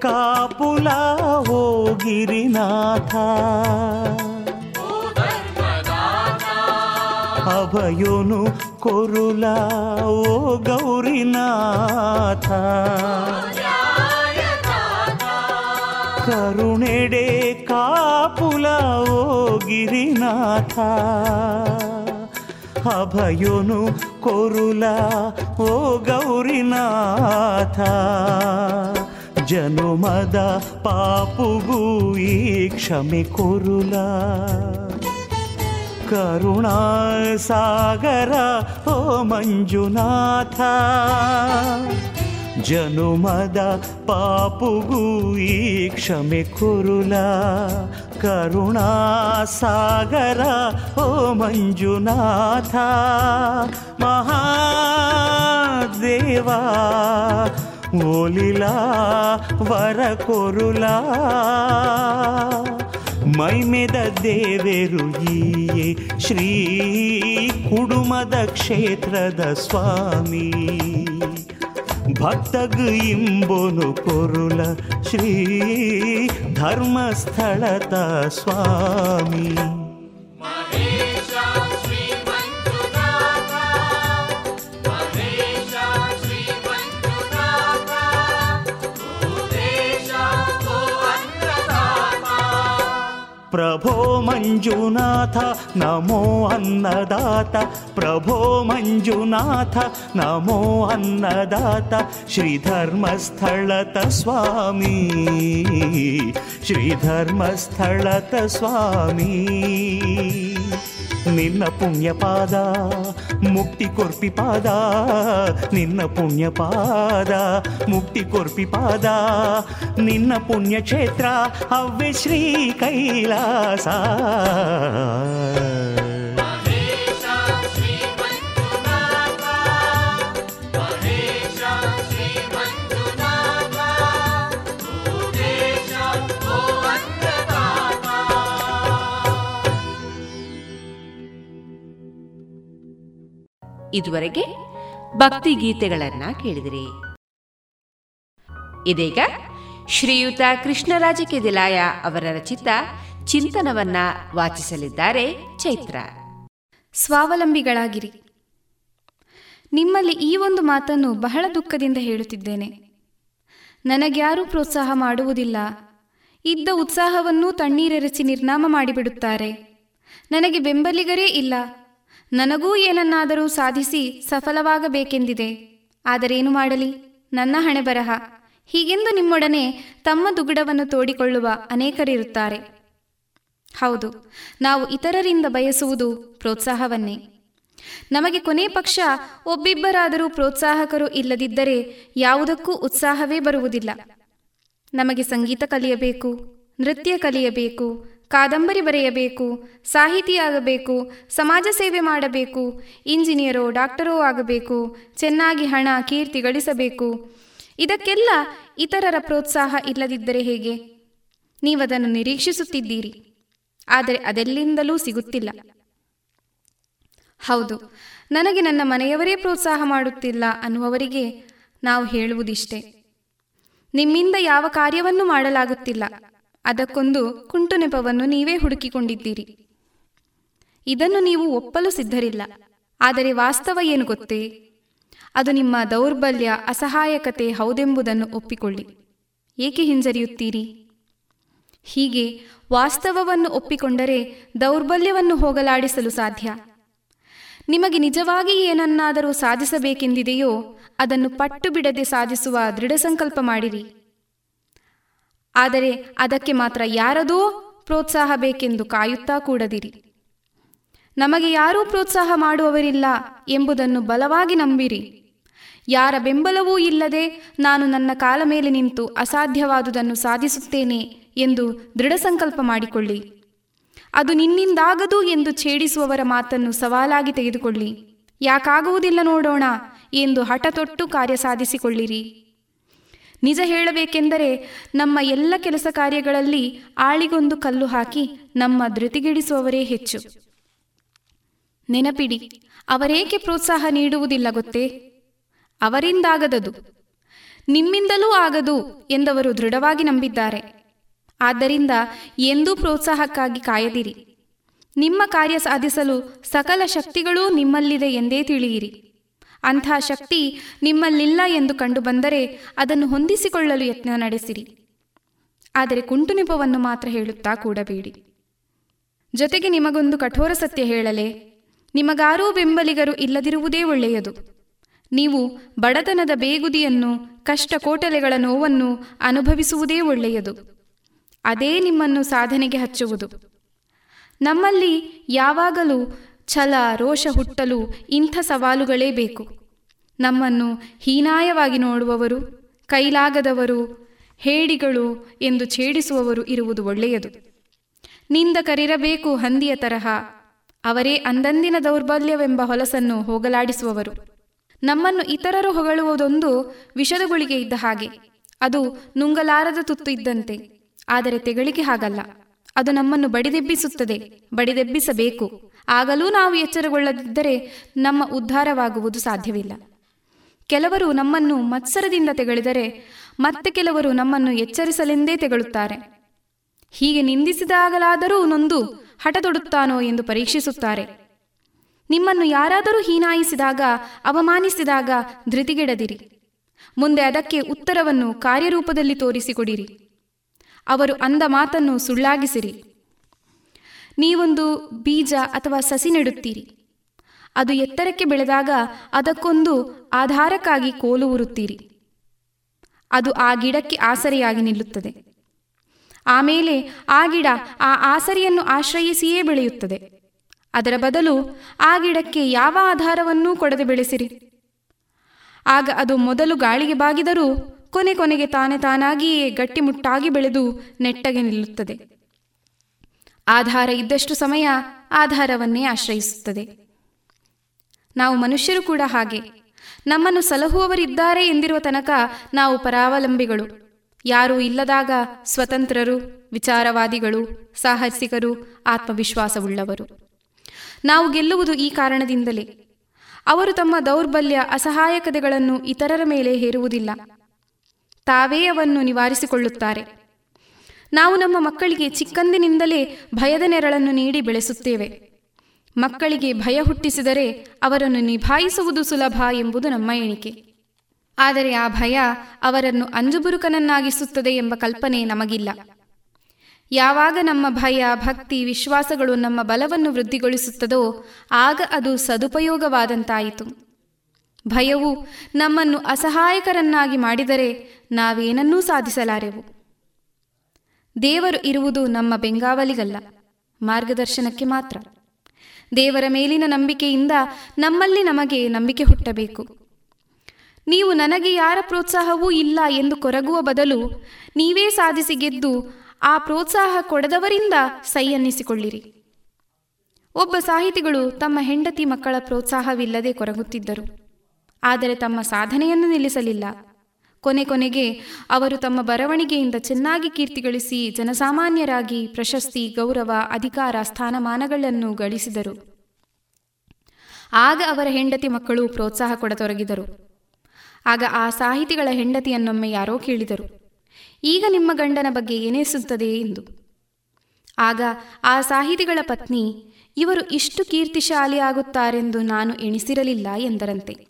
Speaker 3: కాపుల ఓ గిరినాథ. అభయోను కొరుల ఓ గౌరినాథ. కరుణెడే కాపుల ఓ గిరినాథ. అభయోను కొరుల ఓ గౌరినాథ. ಜನುಮದ ಪಾಪುಗೂ ಈ ಕ್ಷಮೆ ಕೊರುಲ ಕರುಣಾ ಸಾಗರ ಓ ಮಂಜುನಾಥ ಜನುಮದ ಪಾಪುಗೂ ಈ ಕ್ಷಮೆ ಕುರುಲ ಕರುಣಾ ಸಾಗರ ಓ ಮಂಜುನಾಥ ಮಹಾದೇವಾ ಓಲಿಲಾ, ವರ ಕೊರುಲಾ. ಮೈಮೆದ ದೇವೆರು ಈಯೆ ಶ್ರೀ ಕುಡುಮದ ಕ್ಷೇತ್ರದ ಸ್ವಾಮಿ. ಭಕ್ತಗ್ ಇಂಬೊನು ಕೊರುಲ, ಶ್ರೀ ಧರ್ಮಸ್ಥಳದ ಸ್ವಾಮಿ. प्रभो मञ्जुनाथ नमो अन्नदात। प्रभो मञ्जुनाथ नमो अन्नदात। श्रीधर्मस्थलत स्वामी श्रीधर्मस्थलत स्वामी। ನಿನ್ನ ಪುಣ್ಯಪಾದ, ಮುಕ್ತಿ ಕೊರ್ಪಿ ಪಾದ, ನಿನ್ನ ಪುಣ್ಯಪಾದ, ಮುಕ್ತಿ ಕೊರ್ಪಿ ಪಾದ, ನಿನ್ನ ಪುಣ್ಯಕ್ಷೇತ್ರ ಅವ್ವೆ ಶ್ರೀ ಕೈಲಾಸ.
Speaker 2: ಇದುವರೆಗೆ ಭಕ್ತಿ ಗೀತೆಗಳನ್ನ ಕೇಳಿದಿರಿ. ಇದೀಗ ಶ್ರೀಯುತ ಕೃಷ್ಣರಾಜ ಕೆದಿಲಾಯ ಅವರ ರಚಿತ ಚಿಂತನವನ್ನ ವಾಚಿಸಲಿದ್ದಾರೆ ಚೈತ್ರ.
Speaker 5: ಸ್ವಾವಲಂಬಿಗಳಾಗಿರಿ. ನಿಮ್ಮಲ್ಲಿ ಈ ಒಂದು ಮಾತನ್ನು ಬಹಳ ದುಃಖದಿಂದ ಹೇಳುತ್ತಿದ್ದೇನೆ. ನನಗ್ಯಾರೂ ಪ್ರೋತ್ಸಾಹ ಮಾಡುವುದಿಲ್ಲ. ಇದ್ದ ಉತ್ಸಾಹವನ್ನೂ ತಣ್ಣೀರೆರಚಿ ನಿರ್ನಾಮ ಮಾಡಿಬಿಡುತ್ತಾರೆ. ನನಗೆ ಬೆಂಬಲಿಗರೇ ಇಲ್ಲ. ನನಗೂ ಏನನ್ನಾದರೂ ಸಾಧಿಸಿ ಸಫಲವಾಗಬೇಕೆಂದಿದೆ. ಆದರೇನು ಮಾಡಲಿ? ನನ್ನ ಹಣೆ ಬರಹ. ಹೀಗೆಂದು ನಿಮ್ಮೊಡನೆ ತಮ್ಮ ದುಗುಡವನ್ನು ತೋಡಿಕೊಳ್ಳುವ ಅನೇಕರಿರುತ್ತಾರೆ. ಹೌದು, ನಾವು ಇತರರಿಂದ ಬಯಸುವುದು ಪ್ರೋತ್ಸಾಹವನ್ನೇ. ನಮಗೆ ಕೊನೆ ಪಕ್ಷ ಒಬ್ಬಿಬ್ಬರಾದರೂ ಪ್ರೋತ್ಸಾಹಕರು ಇಲ್ಲದಿದ್ದರೆ ಯಾವುದಕ್ಕೂ ಉತ್ಸಾಹವೇ ಬರುವುದಿಲ್ಲ. ನಮಗೆ ಸಂಗೀತ ಕಲಿಯಬೇಕು, ನೃತ್ಯ ಕಲಿಯಬೇಕು ಕಾದಂಬರಿ ಬರೆಯಬೇಕು, ಸಾಹಿತಿಯಾಗಬೇಕು, ಸಮಾಜ ಸೇವೆ ಮಾಡಬೇಕು, ಇಂಜಿನಿಯರೋ, ಡಾಕ್ಟರೋ ಆಗಬೇಕು, ಚೆನ್ನಾಗಿ ಹಣ, ಕೀರ್ತಿ ಗಳಿಸಬೇಕು. ಇದಕ್ಕೆಲ್ಲ ಇತರರ ಪ್ರೋತ್ಸಾಹ ಇಲ್ಲದಿದ್ದರೆ ಹೇಗೆ? ನೀವದನ್ನು ನಿರೀಕ್ಷಿಸುತ್ತಿದ್ದೀರಿ. ಆದರೆ ಅದೆಲ್ಲಿಂದಲೂ ಸಿಗುತ್ತಿಲ್ಲ. ಹೌದು, ನನಗೆ ನನ್ನ ಮನೆಯವರೇ ಪ್ರೋತ್ಸಾಹ ಮಾಡುತ್ತಿಲ್ಲ ಅನ್ನುವವರಿಗೆ ನಾವು ಹೇಳುವುದಿಷ್ಟೇ. ನಿಮ್ಮಿಂದ ಯಾವ ಕಾರ್ಯವನ್ನು ಮಾಡಲಾಗುತ್ತಿಲ್ಲ. ಅದಕ್ಕೊಂದು ಕುಂಟು ನೆಪವನ್ನು ನೀವೇ ಹುಡುಕಿಕೊಂಡಿದ್ದೀರಿ. ಇದನ್ನು ನೀವು ಒಪ್ಪಲು ಸಿದ್ಧರಿಲ್ಲ. ಆದರೆ ವಾಸ್ತವ ಏನು ಗೊತ್ತೇ? ಅದು ನಿಮ್ಮ ದೌರ್ಬಲ್ಯ, ಅಸಹಾಯಕತೆ ಹೌದೆಂಬುದನ್ನು ಒಪ್ಪಿಕೊಳ್ಳಿ. ಏಕೆ ಹಿಂಜರಿಯುತ್ತೀರಿ? ಹೀಗೆ ವಾಸ್ತವವನ್ನು ಒಪ್ಪಿಕೊಂಡರೆ ದೌರ್ಬಲ್ಯವನ್ನು ಹೋಗಲಾಡಿಸಲು ಸಾಧ್ಯ. ನಿಮಗೆ ನಿಜವಾಗಿ ಏನನ್ನಾದರೂ ಸಾಧಿಸಬೇಕೆಂದಿದೆಯೋ ಅದನ್ನು ಪಟ್ಟು ಬಿಡದೆ ಸಾಧಿಸುವ ದೃಢ ಸಂಕಲ್ಪ ಮಾಡಿರಿ. ಆದರೆ ಅದಕ್ಕೆ ಮಾತ್ರ ಯಾರದೋ ಪ್ರೋತ್ಸಾಹ ಬೇಕೆಂದು ಕಾಯುತ್ತಾ ಕೂಡದಿರಿ. ನಮಗೆ ಯಾರೂ ಪ್ರೋತ್ಸಾಹ ಮಾಡುವವರಿಲ್ಲ ಎಂಬುದನ್ನು ಬಲವಾಗಿ ನಂಬಿರಿ. ಯಾರ ಬೆಂಬಲವೂ ಇಲ್ಲದೆ ನಾನು ನನ್ನ ಕಾಲ ಮೇಲೆ ನಿಂತು ಅಸಾಧ್ಯವಾದುದನ್ನು ಸಾಧಿಸುತ್ತೇನೆ ಎಂದು ದೃಢ ಸಂಕಲ್ಪ ಮಾಡಿಕೊಳ್ಳಿ. ಅದು ನಿನ್ನಿಂದಾಗದು ಎಂದು ಛೇಡಿಸುವವರ ಮಾತನ್ನು ಸವಾಲಾಗಿ ತೆಗೆದುಕೊಳ್ಳಿ. ಯಾಕಾಗುವುದಿಲ್ಲ ನೋಡೋಣ ಎಂದು ಹಠತೊಟ್ಟು ಕಾರ್ಯ ಸಾಧಿಸಿಕೊಳ್ಳಿರಿ. ನಿಜ ಹೇಳಬೇಕೆಂದರೆ ನಮ್ಮ ಎಲ್ಲ ಕೆಲಸ ಕಾರ್ಯಗಳಲ್ಲಿ ಆಳಿಗೊಂದು ಕಲ್ಲು ಹಾಕಿ ನಮ್ಮ ಧೃತಿಗಿಡಿಸುವವರೇ ಹೆಚ್ಚು. ನೆನಪಿಡಿ, ಅವರೇಕೆ ಪ್ರೋತ್ಸಾಹ ನೀಡುವುದಿಲ್ಲ ಗೊತ್ತೇ? ಅವರಿಂದಾಗದದು. ನಿಮ್ಮಿಂದಲೂ ಆಗದು ಎಂದವರು ದೃಢವಾಗಿ ನಂಬಿದ್ದಾರೆ. ಆದ್ದರಿಂದ ಎಂದೂ ಪ್ರೋತ್ಸಾಹಕ್ಕಾಗಿ ಕಾಯದಿರಿ. ನಿಮ್ಮ ಕಾರ್ಯ ಸಾಧಿಸಲು ಸಕಲ ಶಕ್ತಿಗಳೂ ನಿಮ್ಮಲ್ಲಿದೆ ಎಂದೇ ತಿಳಿಯಿರಿ. ಅಂಥ ಶಕ್ತಿ ನಿಮ್ಮಲ್ಲಿಲ್ಲ ಎಂದು ಕಂಡುಬಂದರೆ ಅದನ್ನು ಹೊಂದಿಸಿಕೊಳ್ಳಲು ಯತ್ನ ನಡೆಸಿರಿ. ಆದರೆ ಕುಂಟುನೆಪವನ್ನು ಮಾತ್ರ ಹೇಳುತ್ತಾ ಕೂಡಬೇಡಿ. ಜೊತೆಗೆ ನಿಮಗೊಂದು ಕಠೋರ ಸತ್ಯ ಹೇಳಲೇ. ನಿಮಗಾರೂ ಬೆಂಬಲಿಗರು ಇಲ್ಲದಿರುವುದೇ ಒಳ್ಳೆಯದು. ನೀವು ಬಡತನದ ಬೇಗುದಿಯನ್ನು ಕಷ್ಟ ಕೋಟಲೆಗಳ ನೋವನ್ನು ಅನುಭವಿಸುವುದೇ ಒಳ್ಳೆಯದು. ಅದೇ ನಿಮ್ಮನ್ನು ಸಾಧನೆಗೆ ಹಚ್ಚುವುದು. ನಮ್ಮಲ್ಲಿ ಯಾವಾಗಲೂ ಛಲ, ರೋಷ ಹುಟ್ಟಲು ಇಂಥ ಸವಾಲುಗಳೇ ಬೇಕು. ನಮ್ಮನ್ನು ಹೀನಾಯವಾಗಿ ನೋಡುವವರು, ಕೈಲಾಗದವರು, ಹೇಡಿಗಳು ಎಂದು ಛೇಡಿಸುವವರು ಇರುವುದು ಒಳ್ಳೆಯದು. ನಿಂದಕರಿರಬೇಕು ಹಂದಿಯ ತರಹ, ಅವರೇ ಅಂದಂದಿನ ದೌರ್ಬಲ್ಯವೆಂಬ ಹೊಲಸನ್ನು ಹೋಗಲಾಡಿಸುವವರು. ನಮ್ಮನ್ನು ಇತರರು ಹೊಗಳುವುದೊಂದು ವಿಷದ ಗುಳಿಗೆ ಇದ್ದ ಹಾಗೆ, ಅದು ನುಂಗಲಾರದ ತುತ್ತು ಇದ್ದಂತೆ, ಆದರೆ ತೆಗಳಿಗೆ ಹಾಗಲ್ಲ. ಅದು ನಮ್ಮನ್ನು ಬಡಿದೆಬ್ಬಿಸುತ್ತದೆ. ಬಡಿದೆಬ್ಬಿಸಬೇಕು. ಆಗಲೂ ನಾವು ಎಚ್ಚರಗೊಳ್ಳದಿದ್ದರೆ ನಮ್ಮ ಉದ್ಧಾರವಾಗುವುದು ಸಾಧ್ಯವಿಲ್ಲ. ಕೆಲವರು ನಮ್ಮನ್ನು ಮತ್ಸರದಿಂದ ತೆಗಳಿದರೆ ಮತ್ತೆ ಕೆಲವರು ನಮ್ಮನ್ನು ಎಚ್ಚರಿಸಲೆಂದೇ ತೆಗಳುತ್ತಾರೆ. ಹೀಗೆ ನಿಂದಿಸಿದಾಗಲಾದರೂ ನೊಂದು ಹಠ ತೊಡುತ್ತಾನೋ ಎಂದು ಪರೀಕ್ಷಿಸುತ್ತಾರೆ. ನಿಮ್ಮನ್ನು ಯಾರಾದರೂ ಹೀನಾಯಿಸಿದಾಗ, ಅವಮಾನಿಸಿದಾಗ ಧೃತಿಗೆಡದಿರಿ. ಮುಂದೆ ಅದಕ್ಕೆ ಉತ್ತರವನ್ನು ಕಾರ್ಯರೂಪದಲ್ಲಿ ತೋರಿಸಿಕೊಡಿರಿ. ಅವರು ಅಂದ ಮಾತನ್ನು ಸುಳ್ಳಾಗಿಸಿರಿ. ನೀವೊಂದು ಬೀಜ ಅಥವಾ ಸಸಿ ನೆಡುತ್ತೀರಿ. ಅದು ಎತ್ತರಕ್ಕೆ ಬೆಳೆದಾಗ ಅದಕ್ಕೊಂದು ಆಧಾರಕ್ಕಾಗಿ ಕೋಲು ಉರುತ್ತೀರಿ. ಅದು ಆ ಗಿಡಕ್ಕೆ ಆಸರೆಯಾಗಿ ನಿಲ್ಲುತ್ತದೆ. ಆಮೇಲೆ ಆ ಗಿಡ ಆ ಆಸರಿಯನ್ನು ಆಶ್ರಯಿಸಿಯೇ ಬೆಳೆಯುತ್ತದೆ. ಅದರ ಬದಲು ಆ ಗಿಡಕ್ಕೆ ಯಾವ ಆಧಾರವನ್ನೂ ಕೊಡದೆ ಬೆಳೆಸಿರಿ. ಆಗ ಅದು ಮೊದಲು ಗಾಳಿಗೆ ಬಾಗಿದರೂ ಕೊನೆ ಕೊನೆಗೆ ತಾನೇ ತಾನಾಗಿಯೇ ಗಟ್ಟಿಮುಟ್ಟಾಗಿ ಬೆಳೆದು ನೆಟ್ಟಗೆ ನಿಲ್ಲುತ್ತದೆ. ಆಧಾರ ಇದ್ದಷ್ಟು ಸಮಯ ಆಧಾರವನ್ನೇ ಆಶ್ರಯಿಸುತ್ತದೆ. ನಾವು ಮನುಷ್ಯರು ಕೂಡ ಹಾಗೆ. ನಮ್ಮನ್ನು ಸಲಹುವವರಿದ್ದಾರೆ ಎಂದಿರುವ ತನಕ ನಾವು ಪರಾವಲಂಬಿಗಳು. ಯಾರೂ ಇಲ್ಲದಾಗ ಸ್ವತಂತ್ರರು, ವಿಚಾರವಾದಿಗಳು, ಸಾಹಸಿಕರು, ಆತ್ಮವಿಶ್ವಾಸವುಳ್ಳವರು. ನಾವು ಗೆಲ್ಲುವುದು ಈ ಕಾರಣದಿಂದಲೇ. ಅವರು ತಮ್ಮ ದೌರ್ಬಲ್ಯ, ಅಸಹಾಯಕತೆಗಳನ್ನು ಇತರರ ಮೇಲೆ ಹೇರುವುದಿಲ್ಲ. ತಾವೇ ಅವನ್ನು ನಿವಾರಿಸಿಕೊಳ್ಳುತ್ತಾರೆ. ನಾವು ನಮ್ಮ ಮಕ್ಕಳಿಗೆ ಚಿಕ್ಕಂದಿನಿಂದಲೇ ಭಯದ ನೆರಳನ್ನು ನೀಡಿ ಬೆಳೆಸುತ್ತೇವೆ. ಮಕ್ಕಳಿಗೆ ಭಯ ಹುಟ್ಟಿಸಿದರೆ ಅವರನ್ನು ನಿಭಾಯಿಸುವುದು ಸುಲಭ ಎಂಬುದು ನಮ್ಮ ಎಣಿಕೆ. ಆದರೆ ಆ ಭಯ ಅವರನ್ನು ಅಂಜುಬುರುಕನನ್ನಾಗಿಸುತ್ತದೆ ಎಂಬ ಕಲ್ಪನೆ ನಮಗಿಲ್ಲ. ಯಾವಾಗ ನಮ್ಮ ಭಯ, ಭಕ್ತಿ, ವಿಶ್ವಾಸಗಳು ನಮ್ಮ ಬಲವನ್ನು ವೃದ್ಧಿಗೊಳಿಸುತ್ತದೋ ಆಗ ಅದು ಸದುಪಯೋಗವಾದಂತಾಯಿತು. ಭಯವು ನಮ್ಮನ್ನು ಅಸಹಾಯಕರನ್ನಾಗಿ ಮಾಡಿದರೆ ನಾವೇನನ್ನೂ ಸಾಧಿಸಲಾರೆವು. ದೇವರು ಇರುವುದು ನಮ್ಮ ಬೆಂಗಾವಲಿಗಲ್ಲ, ಮಾರ್ಗದರ್ಶನಕ್ಕೆ ಮಾತ್ರ. ದೇವರ ಮೇಲಿನ ನಂಬಿಕೆಯಿಂದ ನಮ್ಮಲ್ಲಿ ನಮಗೆ ನಂಬಿಕೆ ಹುಟ್ಟಬೇಕು. ನೀವು ನನಗೆ ಯಾರ ಪ್ರೋತ್ಸಾಹವೂ ಇಲ್ಲ ಎಂದು ಕೊರಗುವ ಬದಲು ನೀವೇ ಸಾಧಿಸಿ ಗೆದ್ದು ಆ ಪ್ರೋತ್ಸಾಹ ಕೊಡದವರಿಂದ ಸೈ ಅನ್ನಿಸಿಕೊಳ್ಳಿರಿ ಒಬ್ಬ ಸಾಹಿತಿಗಳು ತಮ್ಮ ಹೆಂಡತಿ ಮಕ್ಕಳ ಪ್ರೋತ್ಸಾಹವಿಲ್ಲದೆ ಕೊರಗುತ್ತಿದ್ದರು. ಆದರೆ ತಮ್ಮ ಸಾಧನೆಯನ್ನು ನಿಲ್ಲಿಸಲಿಲ್ಲ. ಕೊನೆ ಕೊನೆಗೆ ಅವರು ತಮ್ಮ ಬರವಣಿಗೆಯಿಂದ ಚೆನ್ನಾಗಿ ಕೀರ್ತಿಗಳಿಸಿ ಜನಸಾಮಾನ್ಯರಾಗಿ ಪ್ರಶಸ್ತಿ, ಗೌರವ, ಅಧಿಕಾರ, ಸ್ಥಾನಮಾನಗಳನ್ನು ಗಳಿಸಿದರು. ಆಗ ಅವರ ಹೆಂಡತಿ ಮಕ್ಕಳು ಪ್ರೋತ್ಸಾಹ ಕೊಡತೊಡಗಿದರು. ಆಗ ಆ ಸಾಹಿತಿಗಳ ಹೆಂಡತಿಯನ್ನೊಮ್ಮೆ ಯಾರೋ ಕೇಳಿದರು. ಈಗ ನಿಮ್ಮ ಗಂಡನ ಬಗ್ಗೆ ಏನೇಸುತ್ತದೆ ಎಂದು. ಆಗ ಆ ಸಾಹಿತಿಗಳ ಪತ್ನಿ, ಇವರು ಇಷ್ಟು ಕೀರ್ತಿಶಾಲಿಯಾಗುತ್ತಾರೆಂದು ನಾನು ಎಣಿಸಿರಲಿಲ್ಲ ಎಂದರಂತೆ.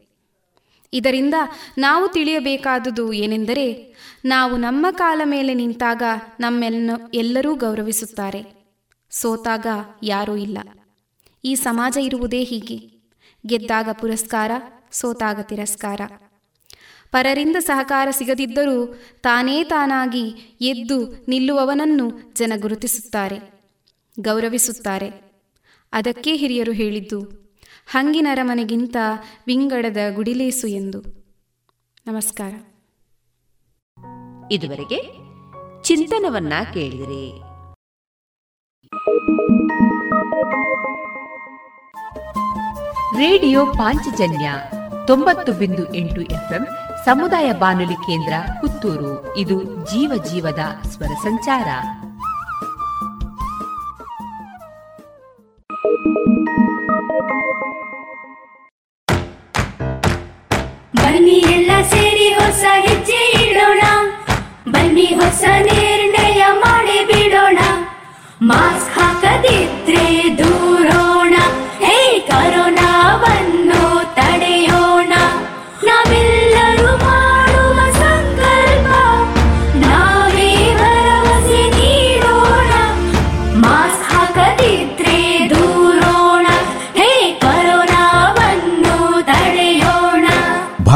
Speaker 5: ಇದರಿಂದ ನಾವು ತಿಳಿಯಬೇಕಾದುದು ಏನೆಂದರೆ, ನಾವು ನಮ್ಮ ಕಾಲ ಮೇಲೆ ನಿಂತಾಗ ನಮ್ಮೆಲ್ಲ ಎಲ್ಲರೂ ಗೌರವಿಸುತ್ತಾರೆ. ಸೋತಾಗ ಯಾರೂ ಇಲ್ಲ. ಈ ಸಮಾಜ ಇರುವುದೇ ಹೀಗೆ. ಗೆದ್ದಾಗ ಪುರಸ್ಕಾರ, ಸೋತಾಗ ತಿರಸ್ಕಾರ. ಪರರಿಂದ ಸಹಕಾರ ಸಿಗದಿದ್ದರೂ ತಾನೇ ತಾನಾಗಿ ಎದ್ದು ನಿಲ್ಲುವವನನ್ನು ಜನ ಗುರುತಿಸುತ್ತಾರೆ, ಗೌರವಿಸುತ್ತಾರೆ. ಅದಕ್ಕೆ ಹಿರಿಯರು ಹೇಳಿದ್ದು ಹಂಗಿನರ ಮನೆಗಿಂತ ವಿಂಗಡದ ಗುಡಿಲೇಸು ಎಂದು. ನಮಸ್ಕಾರ.
Speaker 2: ಇದುವರೆಗೆ ಚಿಂತನವನ್ನ ಕೇಳಿದಿರಿ. ರೇಡಿಯೋ ಪಾಂಚಜನ್ಯ ತೊಂಬತ್ತು ಬಿಂದು ಎಂಟು ಎಫ್ಎಂ ಸಮುದಾಯ ಬಾನುಲಿ ಕೇಂದ್ರ ಪುತ್ತೂರು. ಇದು ಜೀವ ಜೀವದ ಸ್ವರ ಸಂಚಾರ.
Speaker 6: ಹೊಸ ಹೆಜ್ಜೆ ಇಡೋಣ. ಬನ್ನಿ ಹೊಸ ನಿರ್ಣಯ ಮಾಡಿ ಬಿಡೋಣ. ಮಾಸ್ಕ್ ಹಾಕದಿದ್ರೆ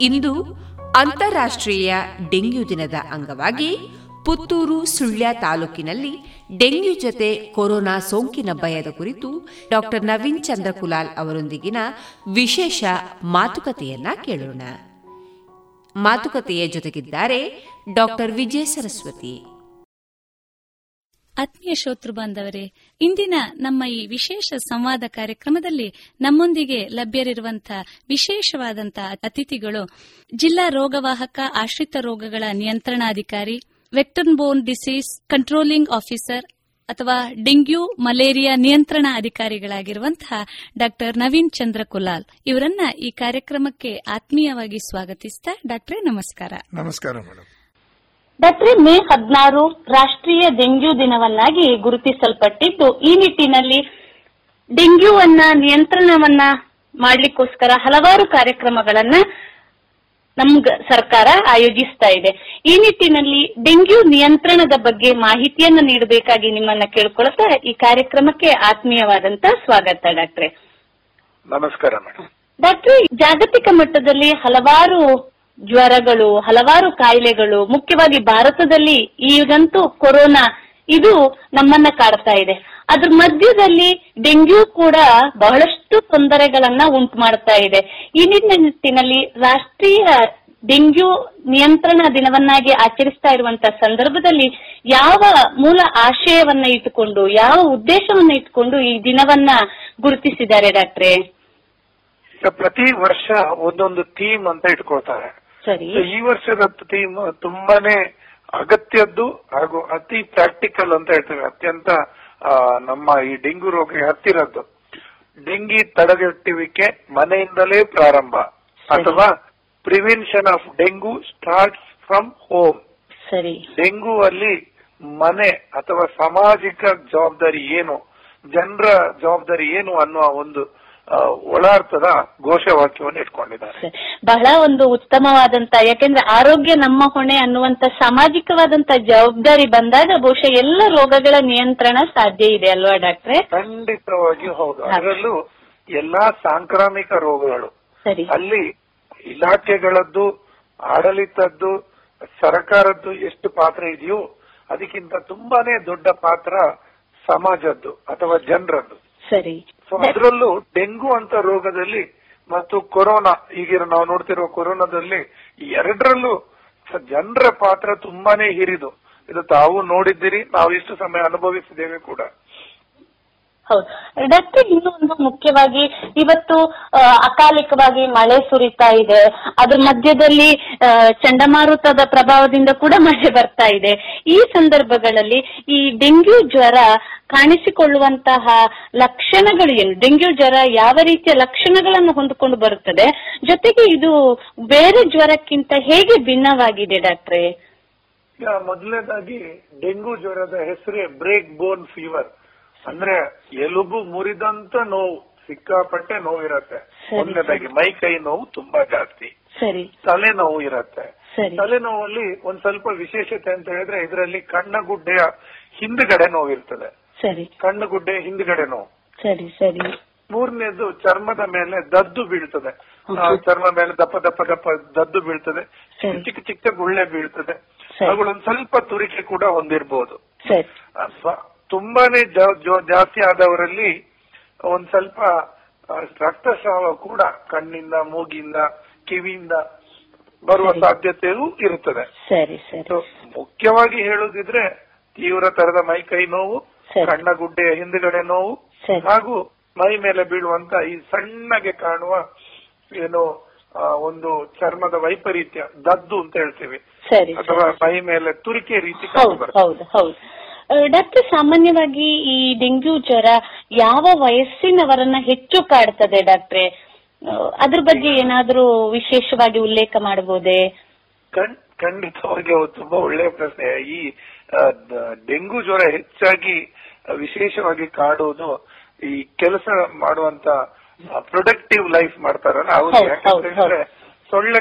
Speaker 2: ಇಂದು ಅಂತಾರಾಷ್ಟ್ರೀಯ ಡೆಂಗ್ಯೂ ದಿನದ ಅಂಗವಾಗಿ ಪುತ್ತೂರು ಸುಳ್ಯ ತಾಲೂಕಿನಲ್ಲಿ ಡೆಂಗ್ಯೂ ಜೊತೆ ಕೊರೋನಾ ಸೋಂಕಿನ ಭಯದ ಕುರಿತು ಡಾಕ್ಟರ್ ನವೀನ್ ಚಂದ್ರಕುಲಾಲ್ ಅವರೊಂದಿಗಿನ ವಿಶೇಷ ಮಾತುಕತೆಯನ್ನ ಕೇಳೋಣ. ಮಾತುಕತೆಯ ಜೊತೆಗಿದ್ದಾರೆ ಡಾಕ್ಟರ್ ವಿಜಯ ಸರಸ್ವತಿ.
Speaker 7: ಆತ್ಮೀಯ ಶ್ರೋತೃ ಬಾಂಧವರೇ, ಇಂದಿನ ನಮ್ಮ ಈ ವಿಶೇಷ ಸಂವಾದ ಕಾರ್ಯಕ್ರಮದಲ್ಲಿ ನಮ್ಮೊಂದಿಗೆ ಲಭ್ಯರಿರುವಂತಹ ವಿಶೇಷವಾದಂತಹ ಅತಿಥಿಗಳು ಜಿಲ್ಲಾ ರೋಗವಾಹಕ ಆಶ್ರಿತ ರೋಗಗಳ ನಿಯಂತ್ರಣಾಧಿಕಾರಿ vector borne disease controlling officer ಅಥವಾ ಡೆಂಗ್ಯೂ ಮಲೇರಿಯಾ ನಿಯಂತ್ರಣ ಅಧಿಕಾರಿಗಳಾಗಿರುವಂತಹ ಡಾಕ್ಟರ್ ನವೀನ್ ಚಂದ್ರ ಕುಲಾಲ್ ಇವರನ್ನ ಈ ಕಾರ್ಯಕ್ರಮಕ್ಕೆ ಆತ್ಮೀಯವಾಗಿ ಸ್ವಾಗತಿಸ್ತಾ ಡಾಕ್ಟರ್ ನಮಸ್ಕಾರ.
Speaker 8: ನಮಸ್ಕಾರ ಮೇಡಮ್
Speaker 9: ಡಾಕ್ಟ್ರೆ ಮೇ ಹದಿನಾರು ರಾಷ್ಟ್ರೀಯ ಡೆಂಗ್ಯೂ ದಿನವನ್ನಾಗಿ ಗುರುತಿಸಲ್ಪಟ್ಟಿದ್ದು ಈ ನಿಟ್ಟಿನಲ್ಲಿ ಡೆಂಗ್ಯೂವನ್ನ ನಿಯಂತ್ರಣವನ್ನ ಮಾಡ್ಲಿಕ್ಕೋಸ್ಕರ ಹಲವಾರು ಕಾರ್ಯಕ್ರಮಗಳನ್ನ ನಮ್ ಸರ್ಕಾರ ಆಯೋಜಿಸ್ತಾ ಇದೆ. ಈ ನಿಟ್ಟಿನಲ್ಲಿ ಡೆಂಗ್ಯೂ ನಿಯಂತ್ರಣದ ಬಗ್ಗೆ ಮಾಹಿತಿಯನ್ನ ನೀಡಬೇಕಾಗಿ ನಿಮ್ಮನ್ನ ಕೇಳ್ಕೊಳ್ತಾ ಈ ಕಾರ್ಯಕ್ರಮಕ್ಕೆ ಆತ್ಮೀಯವಾದಂತ ಸ್ವಾಗತ ಡಾಕ್ಟ್ರೆ.
Speaker 8: ನಮಸ್ಕಾರ ಮೇಡಮ್
Speaker 9: ಡಾಕ್ಟ್ರಿ ಜಾಗತಿಕ ಮಟ್ಟದಲ್ಲಿ ಹಲವಾರು ಜ್ವರಗಳು, ಹಲವಾರು ಕಾಯಿಲೆಗಳು, ಮುಖ್ಯವಾಗಿ ಭಾರತದಲ್ಲಿ ಈಗಂತೂ ಕೊರೋನಾ ಇದು ನಮ್ಮನ್ನ ಕಾಡ್ತಾ ಇದೆ. ಅದ್ರ ಮಧ್ಯದಲ್ಲಿ ಡೆಂಗ್ಯೂ ಕೂಡ ಬಹಳಷ್ಟು ತೊಂದರೆಗಳನ್ನ ಉಂಟು ಮಾಡ್ತಾ ಇದೆ. ಈ ನಿಟ್ಟಿನಲ್ಲಿ ರಾಷ್ಟ್ರೀಯ ಡೆಂಗ್ಯೂ ನಿಯಂತ್ರಣ ದಿನವನ್ನಾಗಿ ಆಚರಿಸ್ತಾ ಇರುವಂತಹ ಸಂದರ್ಭದಲ್ಲಿ ಯಾವ ಮೂಲ ಆಶಯವನ್ನ ಇಟ್ಟುಕೊಂಡು, ಯಾವ ಉದ್ದೇಶವನ್ನ ಇಟ್ಟುಕೊಂಡು ಈ ದಿನವನ್ನ ಗುರುತಿಸಿದ್ದಾರೆ ಡಾಕ್ಟ್ರೆ?
Speaker 8: ಪ್ರತಿ ವರ್ಷ ಒಂದೊಂದು ಥೀಮ್ ಅಂತ ಇಟ್ಕೊಳ್ತಾರೆ.
Speaker 9: ಸರಿ.
Speaker 8: ಈ ವರ್ಷದ ಥೀಮ್ ತುಂಬಾನೇ ಅಗತ್ಯದ್ದು ಹಾಗೂ ಅತಿ ಪ್ರಾಕ್ಟಿಕಲ್ ಅಂತ ಹೇಳ್ತೇವೆ. ಅತ್ಯಂತ ನಮ್ಮ ಈ ಡೆಂಗು ರೋಗ ಹತ್ತಿರದ್ದು. ಡೆಂಗಿ ತಡೆಗಟ್ಟುವಿಕೆ ಮನೆಯಿಂದಲೇ ಪ್ರಾರಂಭ. ಅಥವಾ prevention of dengue starts from home
Speaker 9: ಸರಿ.
Speaker 8: ಡೆಂಗು ಅಲ್ಲಿ ಮನೆ ಅಥವಾ ಸಾಮಾಜಿಕ ಜವಾಬ್ದಾರಿ ಏನು ಜನರ ಜವಾಬ್ದಾರಿ ಏನು ಅನ್ನುವ ಒಂದು ಒಳಾರ್ಥದ ಘೋಷವಾಕ್ಯವನ್ನು ಇಟ್ಕೊಂಡಿದ್ದಾರೆ.
Speaker 9: ಬಹಳ ಒಂದು ಉತ್ತಮವಾದಂತ ಯಾಕೆಂದ್ರೆ ಆರೋಗ್ಯ ನಮ್ಮ ಹೊಣೆ ಅನ್ನುವಂತ ಸಾಮಾಜಿಕವಾದಂತ ಜವಾಬ್ದಾರಿ ಬಂದಾಗ ಬಹುಶಃ ಎಲ್ಲ ರೋಗಗಳ ನಿಯಂತ್ರಣ ಸಾಧ್ಯ ಇದೆ ಅಲ್ವಾ ಡಾಕ್ಟ್ರೆ?
Speaker 8: ಖಂಡಿತವಾಗಿ ಹೌದು. ಅದರಲ್ಲೂ ಎಲ್ಲಾ ಸಾಂಕ್ರಾಮಿಕ ರೋಗಗಳು
Speaker 9: ಸರಿ.
Speaker 8: ಅಲ್ಲಿ ಇಲಾಖೆಗಳದ್ದು ಆಡಳಿತದ್ದು ಸರ್ಕಾರದ್ದು ಎಷ್ಟು ಪಾತ್ರ ಇದೆಯೋ ಅದಕ್ಕಿಂತ ತುಂಬಾನೇ ದೊಡ್ಡ ಪಾತ್ರ ಸಮಾಜದ್ದು ಅಥವಾ ಜನರದ್ದು.
Speaker 9: ಸರಿ.
Speaker 8: ಸೊ ಅದರಲ್ಲೂ ಡೆಂಗು ಅಂತ ರೋಗದಲ್ಲಿ ಮತ್ತು ಕೊರೋನಾ ಈಗಿರೋ ನಾವು ನೋಡ್ತಿರುವ ಕೊರೋನಾದಲ್ಲಿ ಎರಡರಲ್ಲೂ ಜನರ ಪಾತ್ರ ತುಂಬಾನೇ ಹಿರಿದು ಇದು ತಾವು ನೋಡಿದ್ದೀರಿ ನಾವು ಇಷ್ಟು ಸಮಯ ಅನುಭವಿಸಿದ್ದೇವೆ ಕೂಡ.
Speaker 9: ಹೌದು. ಡಾಕ್ಟರ್ ಇನ್ನು ಒಂದು ಮುಖ್ಯವಾಗಿ ಇವತ್ತು ಅಕಾಲಿಕವಾಗಿ ಮಳೆ ಸುರಿತಾ ಇದೆ. ಅದ್ರ ಮಧ್ಯದಲ್ಲಿ ಚಂಡಮಾರುತದ ಪ್ರಭಾವದಿಂದ ಕೂಡ ಮಳೆ ಬರ್ತಾ ಇದೆ. ಈ ಸಂದರ್ಭಗಳಲ್ಲಿ ಈ ಡೆಂಗ್ಯೂ ಜ್ವರ ಕಾಣಿಸಿಕೊಳ್ಳುವಂತಹ ಲಕ್ಷಣಗಳು ಏನು? ಡೆಂಗ್ಯೂ ಜ್ವರ ಯಾವ ರೀತಿಯ ಲಕ್ಷಣಗಳನ್ನು ಹೊಂದಿಕೊಂಡು ಬರುತ್ತದೆ? ಜೊತೆಗೆ ಇದು ಬೇರೆ ಜ್ವರಕ್ಕಿಂತ ಹೇಗೆ ಭಿನ್ನವಾಗಿದೆ ಡಾಕ್ಟ್ರೇ?
Speaker 8: ಮೊದಲನೇದಾಗಿ ಡೆಂಗ್ಯೂ ಜ್ವರದ ಹೆಸರೇ ಬ್ರೇಕ್ ಬೋನ್ ಫೀವರ್. ಅಂದ್ರೆ ಎಲುಬು ಮುರಿದಂತ ನೋವು ಸಿಕ್ಕಾಪಟ್ಟೆ ನೋವಿರತ್ತೆ.
Speaker 9: ಇರತ್ತೆ
Speaker 8: ಒಂದನೇದಾಗಿ ಮೈ ಕೈ ನೋವು ತುಂಬಾ ಜಾಸ್ತಿ.
Speaker 9: ಸರಿ.
Speaker 8: ತಲೆನೋವು ಇರತ್ತೆ. ತಲೆನೋವಲ್ಲಿ ಒಂದ್ ಸ್ವಲ್ಪ ವಿಶೇಷತೆ ಅಂತ ಹೇಳಿದ್ರೆ ಇದರಲ್ಲಿ ಕಣ್ಣಗುಡ್ಡೆಯ ಹಿಂದ್ಗಡೆ ನೋವಿರ್ತದೆ.
Speaker 9: ಸರಿ.
Speaker 8: ಕಣ್ಣುಗುಡ್ಡೆ ಹಿಂದ್ಗಡೆ ನೋವು.
Speaker 9: ಸರಿ ಸರಿ.
Speaker 8: ಮೂರನೇದು ಚರ್ಮದ ಮೇಲೆ ದದ್ದು ಬೀಳ್ತದೆ. ಆ, ಚರ್ಮ ಮೇಲೆ ದಪ್ಪ ದಪ್ಪ ದಪ್ಪ ದದ್ದು ಬೀಳ್ತದೆ. ಚಿಕ್ಕ ಚಿಕ್ಕ ಗುಳ್ಳೆ ಬೀಳ್ತದೆ. ಅವುಗಳೊಂದ್ ಸ್ವಲ್ಪ ತುರಿಕೆ ಕೂಡ ಹೊಂದಿರಬಹುದು? ತುಂಬಾನೇ ಜಾಸ್ತಿ ಆದವರಲ್ಲಿ ಒಂದ್ ಸ್ವಲ್ಪ ರಕ್ತಸ್ರಾವ ಕೂಡ ಕಣ್ಣಿಂದ ಮೂಗಿಂದ ಕಿವಿಯಿಂದ ಬರುವ. ಸಾಧ್ಯತೆಯೂ ಇರುತ್ತದೆ.
Speaker 9: ಸರಿ ಸರಿ.
Speaker 8: ಮುಖ್ಯವಾಗಿ ಹೇಳುದಿದ್ರೆ ತೀವ್ರ ತರದ ಮೈ ಕೈ ನೋವು
Speaker 9: ಕಣ್ಣ
Speaker 8: ಗುಡ್ಡೆಯ ಹಿಂದುಗಡೆ ನೋವು ಹಾಗೂ ಮೈ ಮೇಲೆ ಬೀಳುವಂತ ಈ ಸಣ್ಣಗೆ ಕಾಣುವ ಏನು ಒಂದು ಚರ್ಮದ ವೈಪರೀತ್ಯ ದದ್ದು ಅಂತ ಹೇಳ್ತೀವಿ. ಅಥವಾ ಮೈ ಮೇಲೆ ತುರಿಕೆ ರೀತಿ
Speaker 9: ಡಾಕ್ಟರ್ ಸಾಮಾನ್ಯವಾಗಿ ಈ ಡೆಂಗ್ಯೂ ಜ್ವರ ಯಾವ ವಯಸ್ಸಿನವರನ್ನ ಹೆಚ್ಚು ಕಾಡ್ತದೆ ಡಾಕ್ಟ್ರೆ? ಅದ್ರ ಬಗ್ಗೆ ಏನಾದ್ರೂ ವಿಶೇಷವಾಗಿ ಉಲ್ಲೇಖ ಮಾಡಬಹುದೇ
Speaker 8: ಖಂಡ್- ಖಂಡಿತವಾಗಿ ತುಂಬಾ ಒಳ್ಳೆಯ ಪ್ರಶ್ನೆ. ಈ ಡೆಂಗು ಜ್ವರ ಹೆಚ್ಚಾಗಿ ವಿಶೇಷವಾಗಿ ಕಾಡುವುದು ಈ ಕೆಲಸ ಮಾಡುವಂತ ಪ್ರೊಡಕ್ಟಿವ್ ಲೈಫ್ ಮಾಡ್ತಾರಲ್ಲ ಅವ್ರು ಯಾಕಂತ ಹೇಳಿದ್ರೆ ಸೊಳ್ಳೆ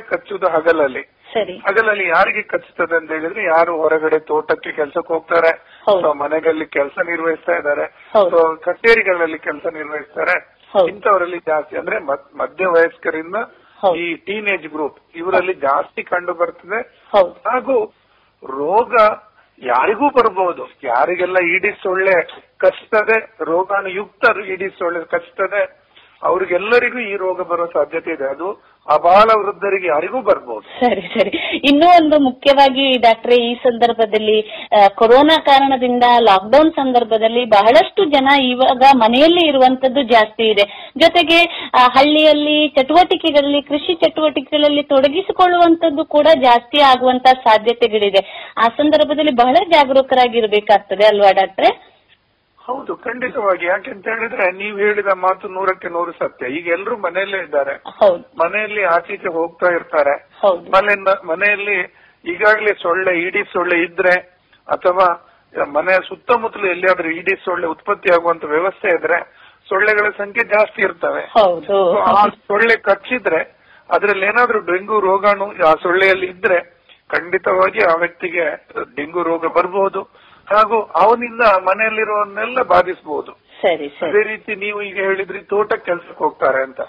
Speaker 8: ಹಗಲಲ್ಲಿ.
Speaker 9: ಸರಿ
Speaker 8: ಹಗಲಲ್ಲಿ ಯಾರಿಗೆ ಕಚ್ಚುತ್ತದೆ ಅಂತ ಹೇಳಿದ್ರೆ ಯಾರು ಹೊರಗಡೆ ತೋಟಕ್ಕೆ ಕೆಲಸಕ್ಕೆ ಹೋಗ್ತಾರೆ. ಅಥವಾ ಮನೆಗಳಲ್ಲಿ ಕೆಲಸ ನಿರ್ವಹಿಸ್ತಾ ಇದ್ದಾರೆ. ಅಥವಾ ಕಚೇರಿಗಳಲ್ಲಿ ಕೆಲಸ ನಿರ್ವಹಿಸ್ತಾರೆ. ಇಂಥವರಲ್ಲಿ ಜಾಸ್ತಿ ಅಂದ್ರೆ ಮಧ್ಯ ವಯಸ್ಕರಿಂದ. ಈ ಟೀನೇಜ್ ಗ್ರೂಪ್ ಇವರಲ್ಲಿ ಜಾಸ್ತಿ ಕಂಡು ಬರ್ತದೆ ಹಾಗೂ ರೋಗ ಯಾರಿಗೂ ಬರಬಹುದು ಯಾರಿಗೆಲ್ಲ ಈಡಿಸ್ ಸೊಳ್ಳೆ ಕಚ್ತದೆ ರೋಗಾನುಯುಕ್ತ ಈಡಿಸ್ ಸೊಳ್ಳೆ ಕಚ್ತದೆ ಅವ್ರಿಗೆಲ್ಲರಿಗೂ ಈ ರೋಗ ಬರೋ ಸಾಧ್ಯತೆ ಇದೆ. ಅದು ಅಬಾಲ ವೃದ್ಧರಿಗೆ ಯಾರಿಗೂ ಬರ್ಬೋದು.
Speaker 9: ಸರಿ ಸರಿ. ಇನ್ನೂ ಒಂದು ಮುಖ್ಯವಾಗಿ ಡಾಕ್ಟ್ರೆ, ಈ ಸಂದರ್ಭದಲ್ಲಿ ಕೊರೋನಾ ಕಾರಣದಿಂದ ಲಾಕ್ಡೌನ್ ಸಂದರ್ಭದಲ್ಲಿ ಬಹಳಷ್ಟು ಜನ ಇವಾಗ ಮನೆಯಲ್ಲಿ ಇರುವಂತದ್ದು ಜಾಸ್ತಿ ಇದೆ. ಜೊತೆಗೆ ಹಳ್ಳಿಯಲ್ಲಿ ಚಟುವಟಿಕೆಗಳಲ್ಲಿ, ಕೃಷಿ ಚಟುವಟಿಕೆಗಳಲ್ಲಿ ತೊಡಗಿಸಿಕೊಳ್ಳುವಂತದ್ದು ಕೂಡ ಜಾಸ್ತಿ ಆಗುವಂತ ಸಾಧ್ಯತೆಗಳಿದೆ. ಆ ಸಂದರ್ಭದಲ್ಲಿ ಬಹಳ ಜಾಗರೂಕರಾಗಿರ್ಬೇಕಾಗ್ತದೆ ಅಲ್ವಾ ಡಾಕ್ಟ್ರೆ?
Speaker 8: ಹೌದು ಖಂಡಿತವಾಗಿ. ಯಾಕೆಂತ ಹೇಳಿದ್ರೆ ನೀವು ಹೇಳಿದ ಮಾತು ನೂರಕ್ಕೆ ನೂರು ಸತ್ಯ. ಈಗ ಎಲ್ರು ಮನೆಯಲ್ಲೇ ಇದ್ದಾರೆ. ಮನೆಯಲ್ಲಿ ಆಚೀಚೆ ಹೋಗ್ತಾ ಇರ್ತಾರೆ. ಮನೆಯಿಂದ ಮನೆಯಲ್ಲಿ ಈಗಾಗಲೇ ಸೊಳ್ಳೆ ಇಡೀ ಸೊಳ್ಳೆ ಇದ್ರೆ ಅಥವಾ ಮನೆಯ ಸುತ್ತಮುತ್ತಲು ಎಲ್ಲಿಯಾದ್ರೂ ಇಡಿ ಸೊಳ್ಳೆ ಉತ್ಪತ್ತಿ ಆಗುವಂತ ವ್ಯವಸ್ಥೆ ಇದ್ರೆ ಸೊಳ್ಳೆಗಳ ಸಂಖ್ಯೆ ಜಾಸ್ತಿ ಇರ್ತವೆ. ಆ ಸೊಳ್ಳೆ ಕಚ್ಚಿದ್ರೆ ಅದ್ರಲ್ಲಿ ಏನಾದ್ರೂ ಡೆಂಗು ರೋಗಾಣು ಆ ಸೊಳ್ಳೆಯಲ್ಲಿ ಇದ್ರೆ ಖಂಡಿತವಾಗಿ ಆ ವ್ಯಕ್ತಿಗೆ ಡೆಂಗು ರೋಗ ಬರಬಹುದು ಹಾಗೂ ಅವನಿಂದ ಮನೆಯಲ್ಲಿರುವನ್ನೆಲ್ಲ ಬಾಧಿಸಬಹುದು
Speaker 9: ಸರಿ
Speaker 8: ಅದೇ ರೀತಿ ನೀವು ಈಗ ಹೇಳಿದ್ರಿ ತೋಟಕ್ಕೆ ಕೆಲ್ಸಕ್ಕೆ ಹೋಗ್ತಾರೆ ಅಂತ.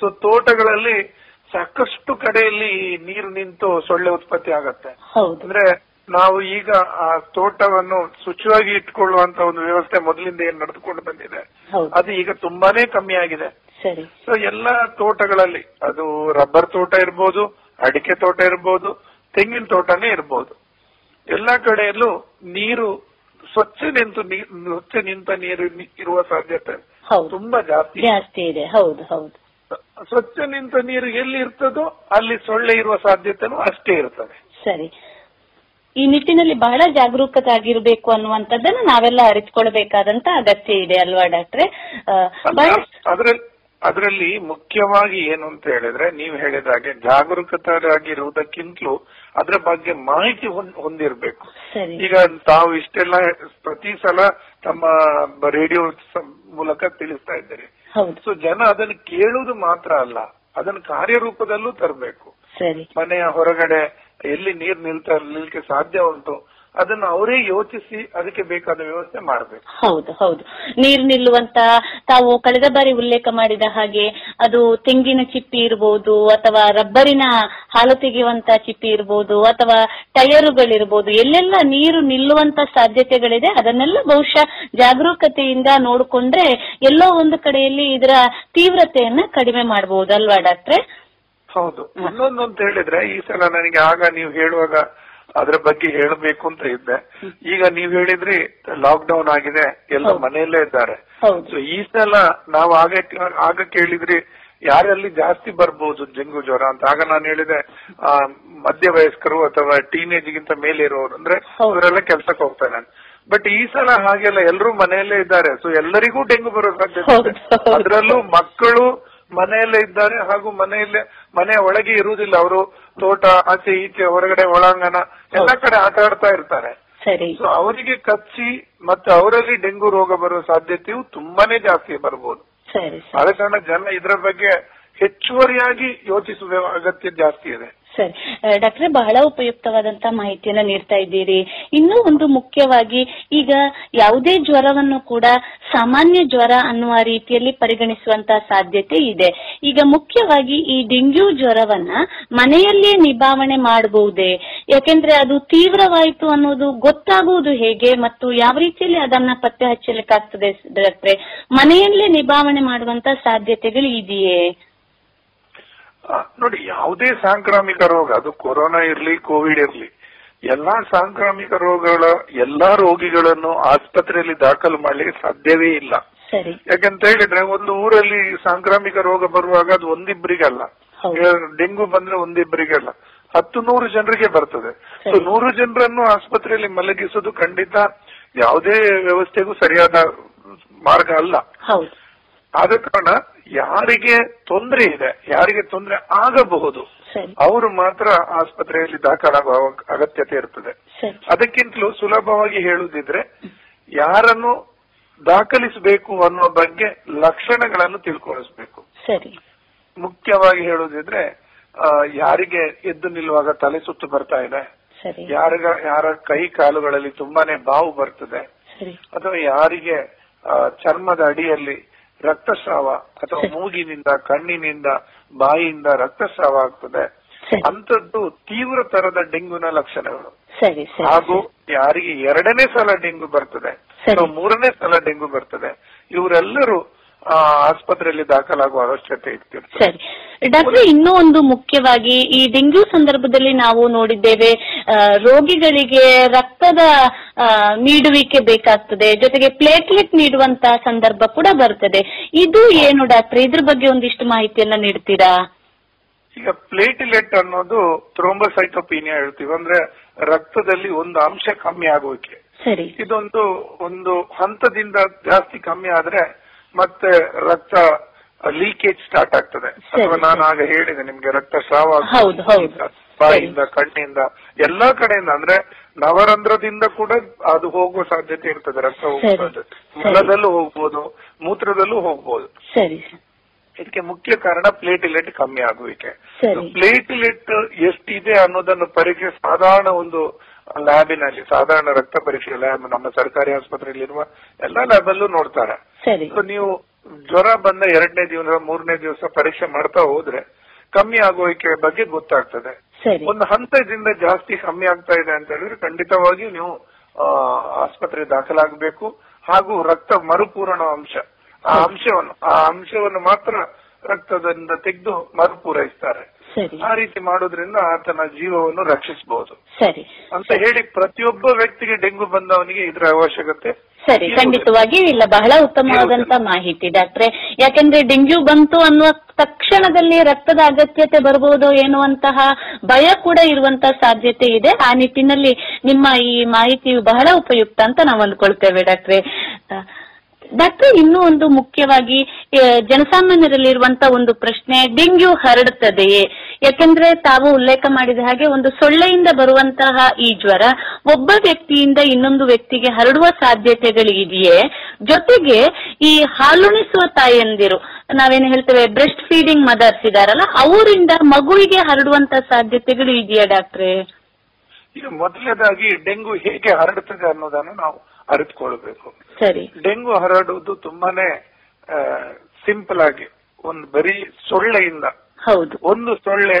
Speaker 8: ಸೊ ತೋಟಗಳಲ್ಲಿ ಸಾಕಷ್ಟು ಕಡೆಯಲ್ಲಿ ನೀರು ನಿಂತು ಸೊಳ್ಳೆ ಉತ್ಪತ್ತಿ ಆಗತ್ತೆ. ಅಂದ್ರೆ ನಾವು ಈಗ ಆ ತೋಟವನ್ನು ಶುಚಿಯಾಗಿ ಇಟ್ಕೊಳ್ಳುವಂತ ಒಂದು ವ್ಯವಸ್ಥೆ ಮೊದಲಿಂದ ಏನ್ ನಡೆದುಕೊಂಡು ಬಂದಿದೆ ಅದು ಈಗ ತುಂಬಾನೇ ಕಮ್ಮಿ ಆಗಿದೆ. ಸೊ ಎಲ್ಲ ತೋಟಗಳಲ್ಲಿ ಅದು ರಬ್ಬರ್ ತೋಟ ಇರ್ಬೋದು ಅಡಿಕೆ ತೋಟ ಇರ್ಬೋದು ತೆಂಗಿನ ತೋಟನೇ ಇರ್ಬೋದು. ಎಲ್ಲಾ ಕಡೆಯಲ್ಲೂ ನೀರು ಸ್ವಚ್ಛ ನಿಂತು ಸ್ವಚ್ಛ ನಿಂತ ನೀರು ಇರುವ ಸಾಧ್ಯತೆ ತುಂಬಾ ಜಾಸ್ತಿ.
Speaker 9: ಜಾಸ್ತಿ ಇದೆ. ಹೌದು ಹೌದು.
Speaker 8: ಸ್ವಚ್ಛ ನಿಂತ ನೀರು ಎಲ್ಲಿ ಇರ್ತದೋ ಅಲ್ಲಿ ಸೊಳ್ಳೆ ಇರುವ ಸಾಧ್ಯತೆನೂ ಅಷ್ಟೇ ಇರ್ತದೆ.
Speaker 9: ಸರಿ. ಈ ನಿಟ್ಟಿನಲ್ಲಿ ಬಹಳ ಜಾಗರೂಕತಾಗಿರಬೇಕು ಅನ್ನುವಂಥದ್ದನ್ನು ನಾವೆಲ್ಲ ಅರಿತುಕೊಳ್ಬೇಕಾದಂತ ಅಗತ್ಯ ಇದೆ ಅಲ್ವಾ ಡಾಕ್ಟ್ರೆ?
Speaker 8: ಅದ್ರಲ್ಲಿ ಅದರಲ್ಲಿ ಮುಖ್ಯವಾಗಿ ಏನು ಅಂತ ಹೇಳಿದ್ರೆ ನೀವು ಹೇಳಿದ ಹಾಗೆ ಜಾಗರೂಕತರಾಗಿರುವುದಕ್ಕಿಂತಲೂ ಅದರ ಬಗ್ಗೆ ಮಾಹಿತಿ ಹೊಂದಿರಬೇಕು. ಈಗ ತಾವು ಇಷ್ಟೆಲ್ಲ ಪ್ರತಿ ಸಲ ತಮ್ಮ ರೇಡಿಯೋ ಮೂಲಕ ತಿಳಿಸ್ತಾ ಇದ್ದೀರಿ. ಸೊ ಜನ ಅದನ್ನು ಕೇಳುವುದು ಮಾತ್ರ ಅಲ್ಲ ಅದನ್ನು ಕಾರ್ಯರೂಪದಲ್ಲೂ ತರಬೇಕು. ಮನೆಯ ಹೊರಗಡೆ ಎಲ್ಲಿ ನೀರು ನಿಲ್ತಾ ನಿಲ್ಕೆ ಸಾಧ್ಯ ಉಂಟು ಅದನ್ನ ಅವರೇ ಯೋಚಿಸಿ ಅದಕ್ಕೆ ಬೇಕಾದ ವ್ಯವಸ್ಥೆ ಮಾಡಬೇಕು.
Speaker 9: ಹೌದು ಹೌದು. ನೀರು ನಿಲ್ಲುವಂತ ತಾವು ಕಳೆದ ಬಾರಿ ಉಲ್ಲೇಖ ಮಾಡಿದ ಹಾಗೆ ಅದು ತೆಂಗಿನ ಚಿಪ್ಪಿ ಇರಬಹುದು ಅಥವಾ ರಬ್ಬರಿನ ಹಾಲು ತೆಗೆಯುವಂತ ಚಿಪ್ಪಿ ಇರಬಹುದು ಅಥವಾ ಟಯರುಗಳಿರ್ಬೋದು ಎಲ್ಲೆಲ್ಲ ನೀರು ನಿಲ್ಲುವಂತ ಸಾಧ್ಯತೆಗಳಿದೆ ಅದನ್ನೆಲ್ಲ ಬಹುಶಃ ಜಾಗರೂಕತೆಯಿಂದ ನೋಡಿಕೊಂಡ್ರೆ ಎಲ್ಲೋ ಒಂದು ಕಡೆಯಲ್ಲಿ ಇದರ ತೀವ್ರತೆಯನ್ನ ಕಡಿಮೆ ಮಾಡಬಹುದು ಅಲ್ವಾ ಡಾಕ್ಟ್ರೆ?
Speaker 8: ಹೌದು. ಇನ್ನೊಂದು ಅಂತ ಹೇಳಿದ್ರೆ ಈ ಸಲ ನನಗೆ ಆಗ ನೀವು ಹೇಳುವಾಗ ಅದ್ರ ಬಗ್ಗೆ ಹೇಳಬೇಕು ಅಂತ ಇದ್ದೆ. ಈಗ ನೀವ್ ಹೇಳಿದ್ರಿ ಲಾಕ್ ಡೌನ್ ಆಗಿದೆ ಎಲ್ಲ ಮನೆಯಲ್ಲೇ ಇದ್ದಾರೆ. ಸೊ ಈ ಸಲ ನಾವು ಆಗ ಆಗ ಕೇಳಿದ್ರಿ ಯಾರಲ್ಲಿ ಜಾಸ್ತಿ ಬರ್ಬೋದು ಡೆಂಗು ಜ್ವರ ಅಂತ. ಆಗ ನಾನು ಹೇಳಿದೆ ಆ, ಮಧ್ಯವಯಸ್ಕರು ಅಥವಾ ಟೀನೇಜ್ ಗಿಂತ ಮೇಲೆ ಇರೋರು ಅಂದ್ರೆ ಅವರೆಲ್ಲ ಕೆಲ್ಸಕ್ಕೆ ಹೋಗ್ತಾರೆ ಬಟ್ ಈ ಸಲ ಹಾಗೆಲ್ಲ ಎಲ್ಲರೂ ಮನೆಯಲ್ಲೇ ಇದ್ದಾರೆ. ಸೊ ಎಲ್ಲರಿಗೂ ಡೆಂಗು ಬರೋ ಸಾಧ್ಯತೆ ಅದರಲ್ಲೂ ಮಕ್ಕಳು ಮನೆಯಲ್ಲೇ ಇದ್ದಾರೆ ಹಾಗೂ ಮನೆಯಲ್ಲೇ ಮನೆಯ ಒಳಗೆ ಇರುವುದಿಲ್ಲ ಅವರು. ತೋಟ ಆಚೆ ಈಚೆ ಹೊರಗಡೆ ಒಳಾಂಗಣ ಎಲ್ಲ ಕಡೆ ಆಟ ಆಡ್ತಾ ಇರ್ತಾರೆ ಸೊ ಅವರಿಗೆ ಕಚ್ಚಿ ಮತ್ತೆ ಅವರಲ್ಲಿ ಡೆಂಗು ರೋಗ ಬರುವ ಸಾಧ್ಯತೆಯು ತುಂಬಾನೇ ಜಾಸ್ತಿ ಬರ್ಬೋದು. ಆದ ಕಾರಣ ಜನ ಇದ್ರ ಬಗ್ಗೆ ಹೆಚ್ಚುವರಿಯಾಗಿ ಯೋಚಿಸುವ ಅಗತ್ಯ ಜಾಸ್ತಿ ಇದೆ.
Speaker 9: ಸರಿ. ಡಾಕ್ಟ್ರೆ, ಬಹಳ ಉಪಯುಕ್ತವಾದಂತ ಮಾಹಿತಿಯನ್ನ ನೀಡ್ತಾ ಇದ್ದೀರಿ. ಇನ್ನೂ ಒಂದು ಮುಖ್ಯವಾಗಿ ಈಗ ಯಾವುದೇ ಜ್ವರವನ್ನು ಕೂಡ ಸಾಮಾನ್ಯ ಜ್ವರ ಅನ್ನುವ ರೀತಿಯಲ್ಲಿ ಪರಿಗಣಿಸುವಂತ ಸಾಧ್ಯತೆ ಇದೆ. ಈಗ ಮುಖ್ಯವಾಗಿ ಈ ಡೆಂಗ್ಯೂ ಜ್ವರವನ್ನ ಮನೆಯಲ್ಲೇ ನಿಭಾವಣೆ ಮಾಡಬಹುದೇ? ಯಾಕೆಂದ್ರೆ ಅದು ತೀವ್ರವಾಯಿತು ಅನ್ನೋದು ಗೊತ್ತಾಗುವುದು ಹೇಗೆ ಮತ್ತು ಯಾವ ರೀತಿಯಲ್ಲಿ ಅದನ್ನ ಪತ್ತೆ ಹಚ್ಚಲಿಕ್ಕಾಗ್ತದೆ ಡಾಕ್ಟ್ರೆ? ಮನೆಯಲ್ಲೇ ನಿಭಾವಣೆ ಮಾಡುವಂತ ಸಾಧ್ಯತೆಗಳು ಇದೆಯೇ?
Speaker 8: ನೋಡಿ ಯಾವುದೇ ಸಾಂಕ್ರಾಮಿಕ ರೋಗ ಅದು ಕೊರೋನಾ ಇರ್ಲಿ ಕೋವಿಡ್ ಇರ್ಲಿ ಎಲ್ಲಾ ಸಾಂಕ್ರಾಮಿಕ ರೋಗಗಳ ಎಲ್ಲಾ ರೋಗಿಗಳನ್ನು ಆಸ್ಪತ್ರೆಯಲ್ಲಿ ದಾಖಲು ಮಾಡ್ಲಿಕ್ಕೆ ಸಾಧ್ಯವೇ ಇಲ್ಲ. ಯಾಕಂತ ಹೇಳಿದ್ರೆ ಒಂದು ಊರಲ್ಲಿ ಸಾಂಕ್ರಾಮಿಕ ರೋಗ ಬರುವಾಗ ಅದು ಒಂದಿಬ್ಬರಿಗಲ್ಲ. ಡೆಂಗು ಬಂದ್ರೆ ಒಂದಿಬ್ಬರಿಗಲ್ಲ. ಹತ್ತು ನೂರು ಜನರಿಗೆ ಬರ್ತದೆ. ಸೊ ನೂರು ಜನರನ್ನು ಆಸ್ಪತ್ರೆಯಲ್ಲಿ ಮಲಗಿಸೋದು ಖಂಡಿತ ಯಾವುದೇ ವ್ಯವಸ್ಥೆಗೂ ಸರಿಯಾದ ಮಾರ್ಗ ಅಲ್ಲ. ಆದ ಕಾರಣ ಯಾರಿಗೆ ತೊಂದರೆ ಇದೆ ಯಾರಿಗೆ ತೊಂದರೆ ಆಗಬಹುದು ಅವರು ಮಾತ್ರ ಆಸ್ಪತ್ರೆಯಲ್ಲಿ ದಾಖಲಾಗುವ ಅಗತ್ಯತೆ ಇರ್ತದೆ. ಅದಕ್ಕಿಂತಲೂ ಸುಲಭವಾಗಿ ಹೇಳುದಿದ್ರೆ ಯಾರನ್ನು ದಾಖಲಿಸಬೇಕು ಅನ್ನೋ ಬಗ್ಗೆ ಲಕ್ಷಣಗಳನ್ನು ತಿಳ್ಕೊಳಿಸ್ಬೇಕು
Speaker 9: ಸರಿ.
Speaker 8: ಮುಖ್ಯವಾಗಿ ಹೇಳುದಿದ್ರೆ ಯಾರಿಗೆ ಎದ್ದು ನಿಲ್ಲುವಾಗ ತಲೆ ಸುತ್ತು ಬರ್ತಾ ಇದೆ ಯಾರಿಗ ಯಾರ ಕೈ ಕಾಲುಗಳಲ್ಲಿ ತುಂಬಾನೇ ಬಾವು ಬರ್ತದೆ ಅಥವಾ ಯಾರಿಗೆ ಚರ್ಮದ ಅಡಿಯಲ್ಲಿ ರಕ್ತಸ್ರಾವ ಅಥವಾ ಮೂಗಿನಿಂದ ಕಣ್ಣಿನಿಂದ ಬಾಯಿಯಿಂದ ರಕ್ತಸ್ರಾವ ಆಗ್ತದೆ. ಅಂತದ್ದು ತೀವ್ರ ತರದ ಡೆಂಗುನ ಲಕ್ಷಣಗಳು. ಹಾಗೂ ಯಾರಿಗೆ ಎರಡನೇ ಸಲ ಡೆಂಗು ಬರ್ತದೆ ಅಥವಾ ಮೂರನೇ ಸಲ ಡೆಂಗು ಬರ್ತದೆ ಇವರೆಲ್ಲರೂ ಆಸ್ಪತ್ರೆಯಲ್ಲಿ ದಾಖಲಾಗುವ ಅವಶ್ಯಕತೆ ಇರ್ತಿರ್ತದೆ
Speaker 9: ಸರಿ. ಡಾಕ್ಟರ್ ಇನ್ನೂ ಒಂದು ಮುಖ್ಯವಾಗಿ ಈ ಡೆಂಗ್ಯೂ ಸಂದರ್ಭದಲ್ಲಿ ನಾವು ನೋಡಿದ್ದೇವೆ ರೋಗಿಗಳಿಗೆ ರಕ್ತದ ನೀಡುವಿಕೆ ಬೇಕಾಗ್ತದೆ ಜೊತೆಗೆ ಪ್ಲೇಟ್ಲೆಟ್ ನೀಡುವಂತ ಸಂದರ್ಭ ಕೂಡ ಬರ್ತದೆ. ಇದು ಏನು ಡಾಕ್ಟರ್? ಇದ್ರ ಬಗ್ಗೆ ಒಂದಿಷ್ಟು ಮಾಹಿತಿಯನ್ನ ನೀಡ್ತೀರಾ?
Speaker 8: ಈಗ ಪ್ಲೇಟ್ಲೆಟ್ ಅನ್ನೋದು ಥ್ರೋಂಬೋಸೈಟೋಪೀನಿಯಾ ಹೇಳ್ತೀವಿ. ಅಂದ್ರೆ ರಕ್ತದಲ್ಲಿ ಒಂದು ಅಂಶ ಕಮ್ಮಿ ಆಗೋಕೆ.
Speaker 9: ಸರಿ.
Speaker 8: ಇದೊಂದು ಒಂದು ಹಂತದಿಂದ ಜಾಸ್ತಿ ಕಮ್ಮಿ ಆದ್ರೆ ಮತ್ತೆ ರಕ್ತ ಲೀಕೇಜ್ ಸ್ಟಾರ್ಟ್ ಆಗ್ತದೆ. ಅಥವಾ ನಾನು ಆಗ ಹೇಳಿದೆ ನಿಮ್ಗೆ
Speaker 9: ರಕ್ತ ಸ್ರಾವ.
Speaker 8: ಬಾಯಿಯಿಂದ ಕಣ್ಣಿಂದ ಎಲ್ಲಾ ಕಡೆಯಿಂದ ಅಂದ್ರೆ ನವರಂಧ್ರದಿಂದ ಕೂಡ ಅದು ಹೋಗುವ ಸಾಧ್ಯತೆ ಇರ್ತದೆ ರಕ್ತ ಹೋಗುವ ಮಲದಲ್ಲೂ ಹೋಗ್ಬೋದು ಮೂತ್ರದಲ್ಲೂ ಹೋಗ್ಬೋದು. ಇದಕ್ಕೆ ಮುಖ್ಯ ಕಾರಣ ಪ್ಲೇಟ್ಲೆಟ್ ಕಮ್ಮಿ ಆಗುವಿಕೆ. ಪ್ಲೇಟ್ಲೆಟ್ ಎಷ್ಟಿದೆ ಅನ್ನೋದನ್ನು ಪರೀಕ್ಷೆ ಸಾಧಾರಣ ಒಂದು ಲ್ಯಾಬಿನಲ್ಲಿ ಸಾಧಾರಣ ರಕ್ತ ಪರೀಕ್ಷೆ ಲ್ಯಾಬ್ ನಮ್ಮ ಸರ್ಕಾರಿ ಆಸ್ಪತ್ರೆಯಲ್ಲಿರುವ ಎಲ್ಲಾ ಲ್ಯಾಬ್ ಅಲ್ಲೂ ನೋಡ್ತಾರೆ ನೀವು ಜ್ವರ ಬಂದ ಎರಡನೇ ದಿವಸ ಮೂರನೇ ದಿವಸ ಪರೀಕ್ಷೆ ಮಾಡ್ತಾ ಹೋದ್ರೆ ಕಮ್ಮಿ ಆಗೋಕೆ ಬಗ್ಗೆ ಗೊತ್ತಾಗ್ತದೆ. ಒಂದು ಹಂತದಿಂದ ಜಾಸ್ತಿ ಕಮ್ಮಿ ಆಗ್ತಾ ಇದೆ ಅಂತ ಹೇಳಿದ್ರೆ ಖಂಡಿತವಾಗಿಯೂ ನೀವು ಆ, ಆಸ್ಪತ್ರೆ ದಾಖಲಾಗಬೇಕು. ಹಾಗೂ ರಕ್ತ ಮರುಪೂರಣ ಅಂಶ ಆ ಅಂಶವನ್ನು ಆ ಅಂಶವನ್ನು ಮಾತ್ರ ರಕ್ತದಿಂದ ತೆಗೆದು ಮರುಪೂರೈಸ್ತಾರೆ. ಆ ರೀತಿ ಮಾಡೋದ್ರಿಂದ ಆತನ ಜೀವವನ್ನು ರಕ್ಷಿಸಬಹುದು.
Speaker 9: ಸರಿ.
Speaker 8: ಅಂತ ಹೇಳಿ ಪ್ರತಿಯೊಬ್ಬ ವ್ಯಕ್ತಿಗೆ ಡೆಂಗು ಬಂದವನಿಗೆ ಇದರ ಅವಶ್ಯಕತೆ
Speaker 9: ಸರಿ ಖಂಡಿತವಾಗಿ ಇಲ್ಲ. ಬಹಳ ಉತ್ತಮವಾದಂತ ಮಾಹಿತಿ ಡಾಕ್ಟ್ರೆ. ಯಾಕೆಂದ್ರೆ ಡೆಂಗ್ಯೂ ಬಂತು ಅನ್ನುವ ತಕ್ಷಣದಲ್ಲಿ ರಕ್ತದ ಅಗತ್ಯತೆ ಬರಬಹುದು ಎನ್ನುವಂತಹ ಭಯ ಕೂಡ ಇರುವಂತ ಸಾಧ್ಯತೆ ಇದೆ. ಆ ನಿಟ್ಟಿನಲ್ಲಿ ನಿಮ್ಮ ಈ ಮಾಹಿತಿಯು ಬಹಳ ಉಪಯುಕ್ತ ಅಂತ ನಾವು ಅಂದ್ಕೊಳ್ತೇವೆ ಡಾಕ್ಟ್ರೆ. ಡಾಕ್ಟ್ರೆ ಇನ್ನೂ ಒಂದು ಮುಖ್ಯವಾಗಿ ಜನಸಾಮಾನ್ಯರಲ್ಲಿರುವಂತಹ ಜನಸಾಮಾನ್ಯರಲ್ಲಿರುವಂತ ಒಂದು ಪ್ರಶ್ನೆ, ಡೆಂಗ್ಯೂ ಹರಡುತ್ತದೆಯೇ ಯಾಕೆಂದ್ರೆ ತಾವು ಉಲ್ಲೇಖ ಮಾಡಿದ ಹಾಗೆ ಒಂದು ಸೊಳ್ಳೆಯಿಂದ ಬರುವಂತಹ ಈ ಜ್ವರ ಒಬ್ಬ ವ್ಯಕ್ತಿಯಿಂದ ಇನ್ನೊಂದು ವ್ಯಕ್ತಿಗೆ ಹರಡುವ ಸಾಧ್ಯತೆಗಳಿದೆಯೇ? ಜೊತೆಗೆ ಈ ಹಾಲುಣಿಸುವ ತಾಯಿಯಂದಿರು ನಾವೇನು ಹೇಳ್ತೇವೆ ಬ್ರೆಸ್ಟ್ ಫೀಡಿಂಗ್ ಮದರ್ಸ್ ಇದಾರಲ್ಲ, ಅವರಿಂದ ಮಗುವಿಗೆ ಹರಡುವಂತ ಸಾಧ್ಯತೆಗಳು ಇದೆಯಾ ಡಾಕ್ಟ್ರೆ?
Speaker 8: ಮೊದಲನೇದಾಗಿ ಡೆಂಗು ಹೇಗೆ ಹರಡುತ್ತದೆ ಅನ್ನೋದನ್ನು ನಾವು ಅರಿತುಕೊಳ್ಬೇಕು
Speaker 9: ಸರಿ.
Speaker 8: ಡೆಂಗು ಹರಡುವುದು ತುಂಬಾನೇ ಸಿಂಪಲ್ ಆಗಿ ಒಂದು ಬರೀ ಸೊಳ್ಳೆಯಿಂದ
Speaker 9: ಹೌದು.
Speaker 8: ಒಂದು ಸೊಳ್ಳೆ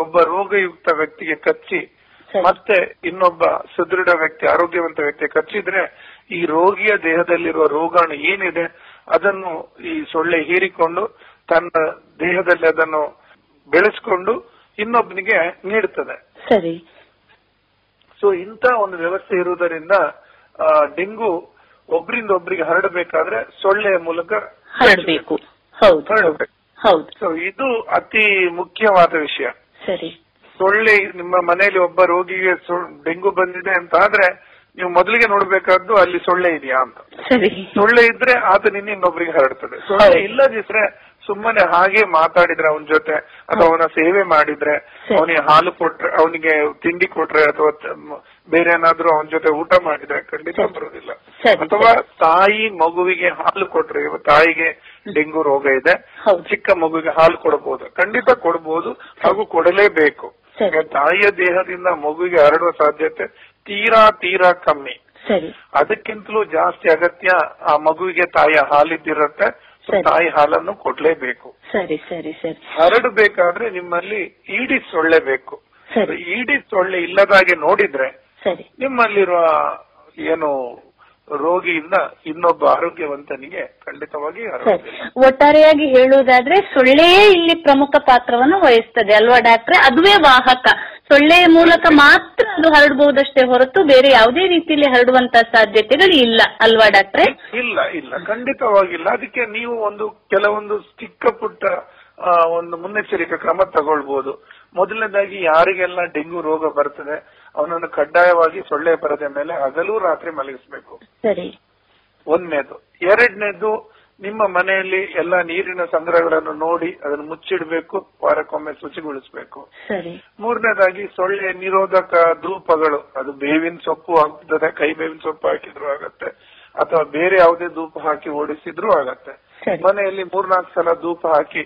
Speaker 8: ಒಬ್ಬ ರೋಗಯುಕ್ತ ವ್ಯಕ್ತಿಗೆ ಕಚ್ಚಿ ಮತ್ತೆ ಇನ್ನೊಬ್ಬ ಸುದೃಢ ವ್ಯಕ್ತಿ ಆರೋಗ್ಯವಂತ ವ್ಯಕ್ತಿ ಕಚ್ಚಿದ್ರೆ ಈ ರೋಗಿಯ ದೇಹದಲ್ಲಿರುವ ರೋಗಾಣು ಏನಿದೆ ಅದನ್ನು ಈ ಸೊಳ್ಳೆ ಹೀರಿಕೊಂಡು ತನ್ನ ದೇಹದಲ್ಲಿ ಅದನ್ನು ಬೆಳೆಸ್ಕೊಂಡು ಇನ್ನೊಬ್ಬನಿಗೆ ನೀಡುತ್ತದೆ
Speaker 9: ಸರಿ.
Speaker 8: ಸೊ ಇಂಥ ಒಂದು ವ್ಯವಸ್ಥೆ ಇರುವುದರಿಂದ ಡೆಂಗು ಒಬ್ರಿಂದ ಒಬ್ಬರಿಗೆ ಹರಡಬೇಕಾದ್ರೆ ಸೊಳ್ಳೆಯ ಮೂಲಕ
Speaker 9: ಹರಡಬೇಕು. ಹೌದು.
Speaker 8: ಸೊ ಇದು ಅತಿ ಮುಖ್ಯವಾದ ವಿಷಯ.
Speaker 9: ಸರಿ.
Speaker 8: ಸೊಳ್ಳೆ ನಿಮ್ಮ ಮನೆಯಲ್ಲಿ ಒಬ್ಬ ರೋಗಿಗೆ ಡೆಂಗು ಬಂದಿದೆ ಅಂತ ಆದ್ರೆ ನೀವು ಮೊದಲಿಗೆ ನೋಡ್ಬೇಕಾದ್ದು ಅಲ್ಲಿ ಸೊಳ್ಳೆ ಇದೆಯಾ ಅಂತ.
Speaker 9: ಸರಿ.
Speaker 8: ಸೊಳ್ಳೆ ಇದ್ರೆ ಆತನಿಂದ ಇನ್ನೊಬ್ಬರಿಗೆ ಹರಡ್ತದೆ. ಸೊಳ್ಳೆ ಇಲ್ಲದಿದ್ರೆ ಸುಮ್ಮನೆ ಹಾಗೆ ಮಾತಾಡಿದ್ರೆ ಅವನ ಜೊತೆ ಅಥವಾ ಅವನ ಸೇವೆ ಮಾಡಿದ್ರೆ ಅವನಿಗೆ ಹಾಲು ಕೊಟ್ರೆ ಅವನಿಗೆ ತಿಂಡಿ ಕೊಟ್ರೆ ಅಥವಾ ಬೇರೆ ಏನಾದ್ರೂ ಅವನ ಜೊತೆ ಊಟ ಮಾಡಿದ್ರೆ ಖಂಡಿತ ಬರೋದಿಲ್ಲ ಅಥವಾ ತಾಯಿ ಮಗುವಿಗೆ ಹಾಲು ಕೊಟ್ರೆ ತಾಯಿಗೆ ಡೆಂಗು ರೋಗ ಇದೆ ಚಿಕ್ಕ ಮಗುವಿಗೆ ಹಾಲು ಕೊಡಬಹುದು ಖಂಡಿತ ಕೊಡಬಹುದು ಹಾಗೂ ಕೊಡಲೇಬೇಕು. ತಾಯಿಯ ದೇಹದಿಂದ ಮಗುವಿಗೆ ಹರಡುವ ಸಾಧ್ಯತೆ ತೀರಾ ತೀರಾ ಕಮ್ಮಿ. ಅದಕ್ಕಿಂತಲೂ ಜಾಸ್ತಿ ಅಗತ್ಯ ಆ ಮಗುವಿಗೆ ತಾಯಿಯ ಹಾಲಿದ್ದಿರತ್ತೆ ತಾಯಿ ಹಾಲನ್ನು ಕೊಡಲೇಬೇಕು.
Speaker 9: ಸರಿ ಸರಿ ಸರಿ.
Speaker 8: ಹರಡಬೇಕಾದ್ರೆ ನಿಮ್ಮಲ್ಲಿ ಈಡಿ ಸೊಳ್ಳೆ ಬೇಕು. ಈಡಿ ಸೊಳ್ಳೆ ಇಲ್ಲದಾಗೆ ನೋಡಿದ್ರೆ
Speaker 9: ಸರಿ.
Speaker 8: ನಿಮ್ಮಲ್ಲಿರುವ ಏನು ರೋಗಿಯಿಂದ ಇನ್ನೊಬ್ಬ ಆರೋಗ್ಯವಂತನಿಗೆ ಖಂಡಿತವಾಗಿ
Speaker 9: ಒಟ್ಟಾರೆಯಾಗಿ ಹೇಳುವುದಾದ್ರೆ ಸೊಳ್ಳೆಯೇ ಇಲ್ಲಿ ಪ್ರಮುಖ ಪಾತ್ರವನ್ನು ವಹಿಸ್ತದೆ ಅಲ್ವಾ ಡಾಕ್ಟ್ರೆ? ಅದುವೇ ವಾಹಕ. ಸೊಳ್ಳೆಯ ಮೂಲಕ ಮಾತ್ರ ಅದು ಹರಡಬಹುದಷ್ಟೇ ಹೊರತು ಬೇರೆ ಯಾವುದೇ ರೀತಿಯಲ್ಲಿ ಹರಡುವಂತ ಸಾಧ್ಯತೆಗಳು ಇಲ್ಲ ಅಲ್ವಾ ಡಾಕ್ಟ್ರೆ?
Speaker 8: ಇಲ್ಲ ಇಲ್ಲ. ಖಂಡಿತವಾಗಿಲ್ಲ. ಅದಕ್ಕೆ ನೀವು ಒಂದು ಕೆಲವೊಂದು ಚಿಕ್ಕ ಪುಟ್ಟ ಒಂದು ಮುನ್ನೆಚ್ಚರಿಕೆ ಕ್ರಮ ತಗೊಳ್ಬಹುದು ಮೊದಲನೇದಾಗಿ ಯಾರಿಗೆಲ್ಲ ಡೆಂಗು ರೋಗ ಬರ್ತದೆ ಅವನನ್ನು ಕಡ್ಡಾಯವಾಗಿ ಸೊಳ್ಳೆ ಪರದೆ ಮೇಲೆ ಹಗಲು ರಾತ್ರಿ ಮಲಗಿಸಬೇಕು.
Speaker 9: ಸರಿ.
Speaker 8: ಒಂದನೇದು. ಎರಡನೇದು ನಿಮ್ಮ ಮನೆಯಲ್ಲಿ ಎಲ್ಲಾ ನೀರಿನ ಸಂಗ್ರಹಗಳನ್ನು ನೋಡಿ ಅದನ್ನು ಮುಚ್ಚಿಡಬೇಕು ವಾರಕ್ಕೊಮ್ಮೆ ಶುಚಿಗೊಳಿಸಬೇಕು.
Speaker 9: ಸರಿ.
Speaker 8: ಮೂರನೇದಾಗಿ ಸೊಳ್ಳೆ ನಿರೋಧಕ ಧೂಪಗಳು ಅದು ಬೇವಿನ ಸೊಪ್ಪು ಆಗ್ತದೆ ಕೈ ಬೇವಿನ ಸೊಪ್ಪು ಹಾಕಿದ್ರು ಆಗತ್ತೆ ಅಥವಾ ಬೇರೆ ಯಾವುದೇ ಧೂಪ ಹಾಕಿ ಓಡಿಸಿದ್ರು ಆಗತ್ತೆ. ಮನೆಯಲ್ಲಿ ಮೂರ್ನಾಲ್ಕು ಸಲ ಧೂಪ ಹಾಕಿ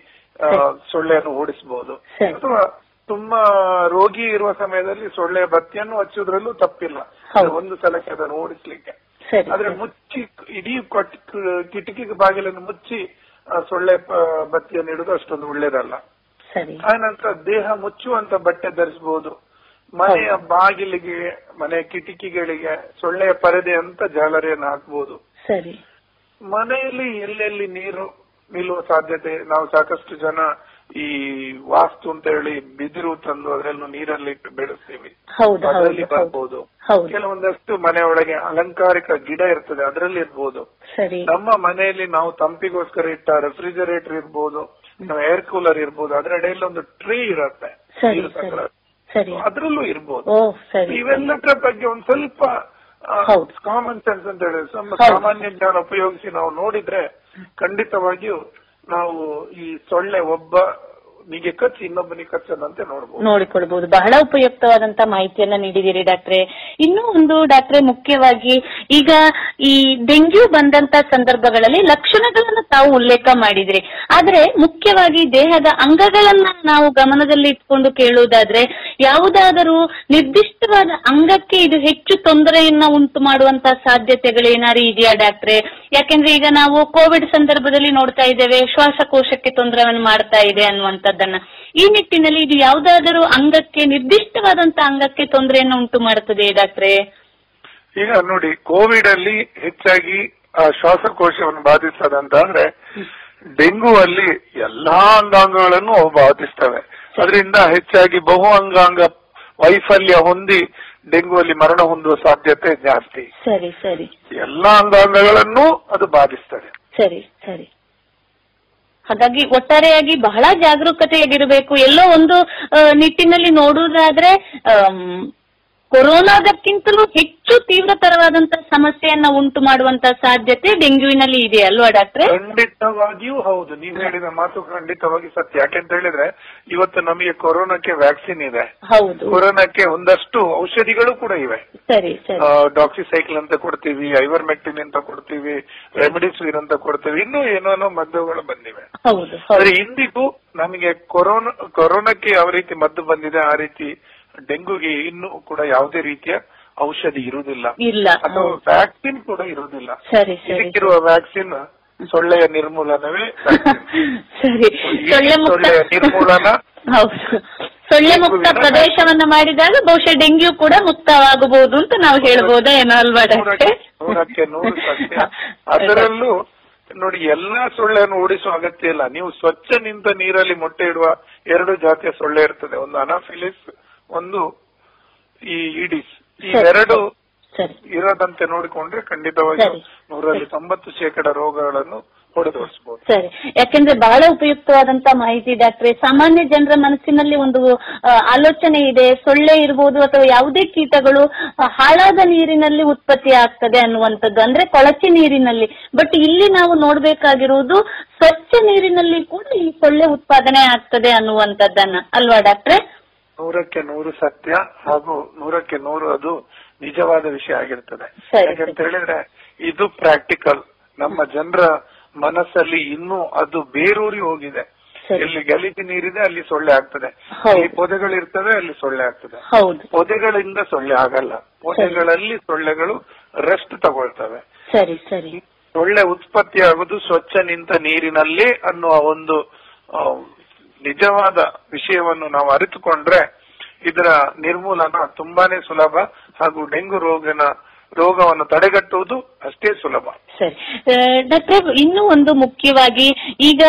Speaker 8: ಸೊಳ್ಳೆಯನ್ನು ಓಡಿಸಬಹುದು ಅಥವಾ ತುಂಬಾ ರೋಗಿ ಇರುವ ಸಮಯದಲ್ಲಿ ಸೊಳ್ಳೆ ಬತ್ತಿಯನ್ನು ಹಚ್ಚುದ್ರಲ್ಲೂ ತಪ್ಪಿಲ್ಲ. ಒಂದು ಸಲಕ್ಕೆ ಅದನ್ನು ಓಡಿಸ್ಲಿಕ್ಕೆ. ಆದ್ರೆ ಮುಚ್ಚಿ ಇಡೀ ಕೊಟ್ಟ ಕಿಟಕಿ ಬಾಗಿಲನ್ನು ಮುಚ್ಚಿ ಸೊಳ್ಳೆ ಬತ್ತಿಯನ್ನು ಇಡುದು ಅಷ್ಟೊಂದು ಒಳ್ಳೇದಲ್ಲ. ಆನಂತರ ದೇಹ ಮುಚ್ಚುವಂತ ಬಟ್ಟೆ ಧರಿಸಬಹುದು ಮನೆಯ ಬಾಗಿಲಿಗೆ ಮನೆ ಕಿಟಕಿಗಳಿಗೆ ಸೊಳ್ಳೆಯ ಪರದೆ ಅಂತ ಜಾಲರಿಯನ್ನು ಹಾಕಬಹುದು ಮನೆಯಲ್ಲಿ ಎಲ್ಲೆಲ್ಲಿ ನೀರು ನಿಲ್ಲುವ ಸಾಧ್ಯತೆ ನಾವು ಸಾಕಷ್ಟು ಜನ ಈ ವಾಸ್ತು ಅಂತ ಹೇಳಿ ಬಿದಿರು ತಂದು ಅದ್ರಲ್ಲೂ ನೀರಲ್ಲಿ ಇಟ್ಟು ಬೆಳೆಸ್ತೀವಿ ಅದರಲ್ಲಿ ಬರ್ಬೋದು. ಕೆಲವೊಂದಷ್ಟು ಮನೆಯೊಳಗೆ ಅಲಂಕಾರಿಕ ಗಿಡ ಇರ್ತದೆ ಅದರಲ್ಲಿ ಇರ್ಬೋದು. ನಮ್ಮ ಮನೆಯಲ್ಲಿ ನಾವು ತಂಪಿಗೋಸ್ಕರ ಇಟ್ಟ ರೆಫ್ರಿಜರೇಟರ್ ಇರ್ಬೋದು ಏರ್ ಕೂಲರ್ ಇರ್ಬೋದು ಅದರಡೆಯಲ್ಲಿ ಒಂದು ಟ್ರೀ ಇರುತ್ತೆ ಅದ್ರಲ್ಲೂ ಇರ್ಬೋದು. ಇವೆಲ್ಲದರ ಬಗ್ಗೆ ಒಂದ್ ಸ್ವಲ್ಪ. ಕಾಮನ್ ಸೆನ್ಸ್ ಅಂತ ಹೇಳಿ ಸಾಮಾನ್ಯ ಜ್ಞಾನ ಉಪಯೋಗಿಸಿ ನಾವು ನೋಡಿದ್ರೆ ಖಂಡಿತವಾಗಿಯೂ ನಾವು ಈ ಸೊಳ್ಳೆ ಒಬ್ಬ ನಿಗೆ ಖರ್ಚು, ಇನ್ನೊಬ್ಬನಿಗೆ ಕಚ್ಚದಂತೆ ನೋಡಬಹುದು
Speaker 9: ನೋಡಿಕೊಳ್ಬಹುದು ಬಹಳ ಉಪಯುಕ್ತವಾದಂತ ಮಾಹಿತಿಯನ್ನ ನೀಡಿದಿರಿ ಡಾಕ್ಟ್ರೆ. ಇನ್ನೂ ಒಂದು ಡಾಕ್ಟ್ರೆ, ಮುಖ್ಯವಾಗಿ ಈಗ ಈ ಡೆಂಗ್ಯೂ ಬಂದಂತ ಸಂದರ್ಭಗಳಲ್ಲಿ ಲಕ್ಷಣಗಳನ್ನ ತಾವು ಉಲ್ಲೇಖ ಮಾಡಿದ್ರಿ. ಆದ್ರೆ ಮುಖ್ಯವಾಗಿ ದೇಹದ ಅಂಗಗಳನ್ನ ನಾವು ಗಮನದಲ್ಲಿ ಇಟ್ಕೊಂಡು ಕೇಳುವುದಾದ್ರೆ, ಯಾವುದಾದರೂ ನಿರ್ದಿಷ್ಟವಾದ ಅಂಗಕ್ಕೆ ಇದು ಹೆಚ್ಚು ತೊಂದರೆಯನ್ನ ಉಂಟು ಮಾಡುವಂತ ಸಾಧ್ಯತೆಗಳೇನಾರು ಇದೆಯಾ ಡಾಕ್ಟ್ರೆ? ಯಾಕೆಂದ್ರೆ ಈಗ ನಾವು ಕೋವಿಡ್ ಸಂದರ್ಭದಲ್ಲಿ ನೋಡ್ತಾ ಇದ್ದೇವೆ, ಶ್ವಾಸಕೋಶಕ್ಕೆ ತೊಂದರೆಯನ್ನು ಮಾಡ್ತಾ ಇದೆ ಅನ್ನುವಂಥದ್ದನ್ನ. ಈ ನಿಟ್ಟಿನಲ್ಲಿ ಇದು ಯಾವುದಾದರೂ ಅಂಗಕ್ಕೆ ನಿರ್ದಿಷ್ಟವಾದಂತ ಅಂಗಕ್ಕೆ ತೊಂದರೆಯನ್ನು ಉಂಟು ಮಾಡುತ್ತದೆ ಡಾಕ್ಟ್ರೆ?
Speaker 8: ಈಗ ನೋಡಿ ಕೋವಿಡ್ ಅಲ್ಲಿ ಹೆಚ್ಚಾಗಿ ಶ್ವಾಸಕೋಶವನ್ನು ಬಾಧಿಸ್ತದಂತ ಅಂದ್ರೆ ಡೆಂಗು ಅಲ್ಲಿ ಎಲ್ಲಾ ಅಂಗಾಂಗಗಳನ್ನು ಅವು ಬಾಧಿಸ್ತವೆ. ಅದರಿಂದ ಹೆಚ್ಚಾಗಿ ಬಹು ಅಂಗಾಂಗ ವೈಫಲ್ಯ ಹೊಂದಿ ಡೆಂಗು ಅಲ್ಲಿ ಮರಣ ಹೊಂದುವ ಸಾಧ್ಯತೆ ಜಾಸ್ತಿ.
Speaker 9: ಸರಿ ಸರಿ.
Speaker 8: ಎಲ್ಲಾ ಅಂಗಾಂಗಗಳನ್ನು ಅದು ಬಾಧಿಸ್ತದೆ.
Speaker 9: ಸರಿ ಸರಿ. ಹಾಗಾಗಿ ಒಟ್ಟಾರೆಯಾಗಿ ಬಹಳ ಜಾಗರೂಕತೆಯಾಗಿರಬೇಕು. ಎಲ್ಲೋ ಒಂದು ನಿಟ್ಟಿನಲ್ಲಿ ನೋಡುವುದಾದ್ರೆ ಕೊರೋನಾದಕ್ಕಿಂತಲೂ ಹೆಚ್ಚು ತೀವ್ರತರವಾದಂತಹ ಸಮಸ್ಯೆಯನ್ನ ಉಂಟು ಮಾಡುವಂತಹ ಸಾಧ್ಯತೆ ಡೆಂಗ್ಯೂವಿನಲ್ಲಿ ಇದೆ ಅಲ್ವಾ ಡಾಕ್ಟ್ರೆ?
Speaker 8: ಖಂಡಿತವಾಗಿಯೂ ಹೌದು. ನೀವು ಹೇಳಿದ ಮಾತು ಖಂಡಿತವಾಗಿ ಸತ್ಯ. ಯಾಕೆಂತ ಹೇಳಿದ್ರೆ ಇವತ್ತು ನಮಗೆ ಕೊರೋನಾಕ್ಕೆ ವ್ಯಾಕ್ಸಿನ್ ಇದೆ.
Speaker 9: ಹೌದು.
Speaker 8: ಕೊರೋನಾಕ್ಕೆ ಒಂದಷ್ಟು ಔಷಧಿಗಳು ಕೂಡ ಇವೆ.
Speaker 9: ಸರಿ
Speaker 8: ಡಾಕ್ಸಿಸೈಕ್ಲ್ ಅಂತ ಕೊಡ್ತೀವಿ ಐವರ್ಮೆಕ್ಟಿನ್ ಅಂತ ಕೊಡ್ತೀವಿ ರೆಮಿಡಿಸಿವಿರ್ ಅಂತ ಕೊಡ್ತೀವಿ ಇನ್ನೂ ಏನೋ ಮದ್ದುಗಳು ಬಂದಿವೆ.
Speaker 9: ಹೌದು
Speaker 8: ಆದ್ರೆ
Speaker 9: ಹೌದು
Speaker 8: ಇಂದಿಗೂ ನಮಗೆ ಕೊರೋನಾ ಕೊರೋನಾಕ್ಕೆ ಯಾವ ರೀತಿ ಮದ್ದು ಬಂದಿದೆ ಆ ರೀತಿ ಡೆಂಗುಗೆ ಇನ್ನು ಕೂಡ ಯಾವುದೇ ರೀತಿಯ ಔಷಧಿ ಇರುವುದಿಲ್ಲ. ಅಥವಾ ವ್ಯಾಕ್ಸಿನ್ ಕೂಡ ಇರುವುದಿಲ್ಲ. ಇದಕ್ಕಿರುವ ವ್ಯಾಕ್ಸಿನ್ ಸೊಳ್ಳೆಯ ನಿರ್ಮೂಲನವೇ
Speaker 9: ಸರಿ. ಸೊಳ್ಳೆ ಮುಕ್ತ
Speaker 8: ಸೊಳ್ಳೆಯ ನಿರ್ಮೂಲನ
Speaker 9: ಸೊಳ್ಳೆ ಮುಕ್ತ ಪ್ರದೇಶವನ್ನ ಮಾಡಿದಾಗ ಬಹುಶಃ ಡೆಂಗ್ಯೂ ಕೂಡ ಮುಕ್ತವಾಗಬಹುದು ಅಂತ ನಾವು ಹೇಳ್ಬೋದಾ ಏನೋ ಅಲ್ವಾ ಡಾಕ್ಟ್ರೆ?
Speaker 8: ಅದರಲ್ಲೂ ನೋಡಿ ಎಲ್ಲಾ ಸೊಳ್ಳೆಯನ್ನು ಓಡಿಸುವ ಅಗತ್ಯ ಇಲ್ಲ. ನೀವು ಸ್ವಚ್ಛ ನಿಂತ ನೀರಲ್ಲಿ ಮೊಟ್ಟೆ ಇಡುವ ಎರಡು ಜಾತಿಯ ಸೊಳ್ಳೆ ಇರ್ತದೆ. ಒಂದು ಅನಾಫಿಲಿಸ್ ಒಂದು ಈ ಇಡಿಸ್ ಈ
Speaker 9: ಎರಡು
Speaker 8: ಇರದಂತೆ ನೋಡಿಕೊಂಡ್ರೆ ಖಂಡಿತವಾಗಿ. ನೂರಲ್ಲಿ ತೊಂಬತ್ತು ಶೇಕಡ ರೋಗಗಳನ್ನು
Speaker 9: ಸರಿ. ಯಾಕೆಂದ್ರೆ ಬಹಳ ಉಪಯುಕ್ತವಾದಂತ ಮಾಹಿತಿ ಡಾಕ್ಟ್ರೆ. ಸಾಮಾನ್ಯ ಜನರ ಮನಸ್ಸಿನಲ್ಲಿ ಒಂದು ಆಲೋಚನೆ ಇದೆ. ಸೊಳ್ಳೆ ಇರಬಹುದು ಅಥವಾ ಯಾವುದೇ ಕೀಟಗಳು ಹಾಳಾದ ನೀರಿನಲ್ಲಿ ಉತ್ಪತ್ತಿ ಆಗ್ತದೆ ಅನ್ನುವಂಥದ್ದು. ಅಂದ್ರೆ ಕೊಳಚೆ ನೀರಿನಲ್ಲಿ. ಬಟ್ ಇಲ್ಲಿ ನಾವು ನೋಡ್ಬೇಕಾಗಿರುವುದು ಸ್ವಚ್ಛ ನೀರಿನಲ್ಲಿ ಕೂಡ ಈ ಸೊಳ್ಳೆ ಉತ್ಪಾದನೆ ಆಗ್ತದೆ ಅನ್ನುವಂಥದ್ದನ್ನ. ಅಲ್ವಾ ಡಾಕ್ಟ್ರೆ?
Speaker 8: ನೂರಕ್ಕೆ ನೂರು ಸತ್ಯ ಹಾಗೂ ನೂರಕ್ಕೆ ನೂರು ಅದು ನಿಜವಾದ ವಿಷಯ ಆಗಿರ್ತದೆ. ಯಾಕಂತ ಹೇಳಿದ್ರೆ ಇದು ಪ್ರಾಕ್ಟಿಕಲ್ ನಮ್ಮ ಜನರ ಮನಸ್ಸಲ್ಲಿ ಇನ್ನೂ ಅದು ಬೇರೂರಿ ಹೋಗಿದೆ. ಎಲ್ಲಿ ಗಲೀಜು ನೀರಿದೆ ಅಲ್ಲಿ ಸೊಳ್ಳೆ ಆಗ್ತದೆ. ಈ ಪೊದೆಗಳಿರ್ತವೆ ಅಲ್ಲಿ ಸೊಳ್ಳೆ ಆಗ್ತದೆ. ಪೊದೆಗಳಿಂದ ಸೊಳ್ಳೆ ಆಗಲ್ಲ. ಪೊದೆಗಳಲ್ಲಿ ಸೊಳ್ಳೆಗಳು ರೆಸ್ಟ್ ತಗೊಳ್ತವೆ.
Speaker 9: ಸರಿ ಸರಿ.
Speaker 8: ಸೊಳ್ಳೆ ಉತ್ಪತ್ತಿ ಆಗುದು ಸ್ವಚ್ಛ ನಿಂತ ನೀರಿನಲ್ಲಿ ಅನ್ನುವ ಒಂದು ನಿಜವಾದ ವಿಷಯವನ್ನು ನಾವು ಅರಿತುಕೊಂಡ್ರೆ ಇದರ ನಿರ್ಮೂಲನ ತುಂಬಾನೇ ಸುಲಭ ಹಾಗೂ ಡೆಂಗು ರೋಗನ ರೋಗವನ್ನು ತಡೆಗಟ್ಟುವುದು ಅಷ್ಟೇ ಸುಲಭ.
Speaker 9: ಸರಿ. ಡಾಕ್ಟರ್, ಇನ್ನೂ ಒಂದು ಮುಖ್ಯವಾಗಿ ಈಗ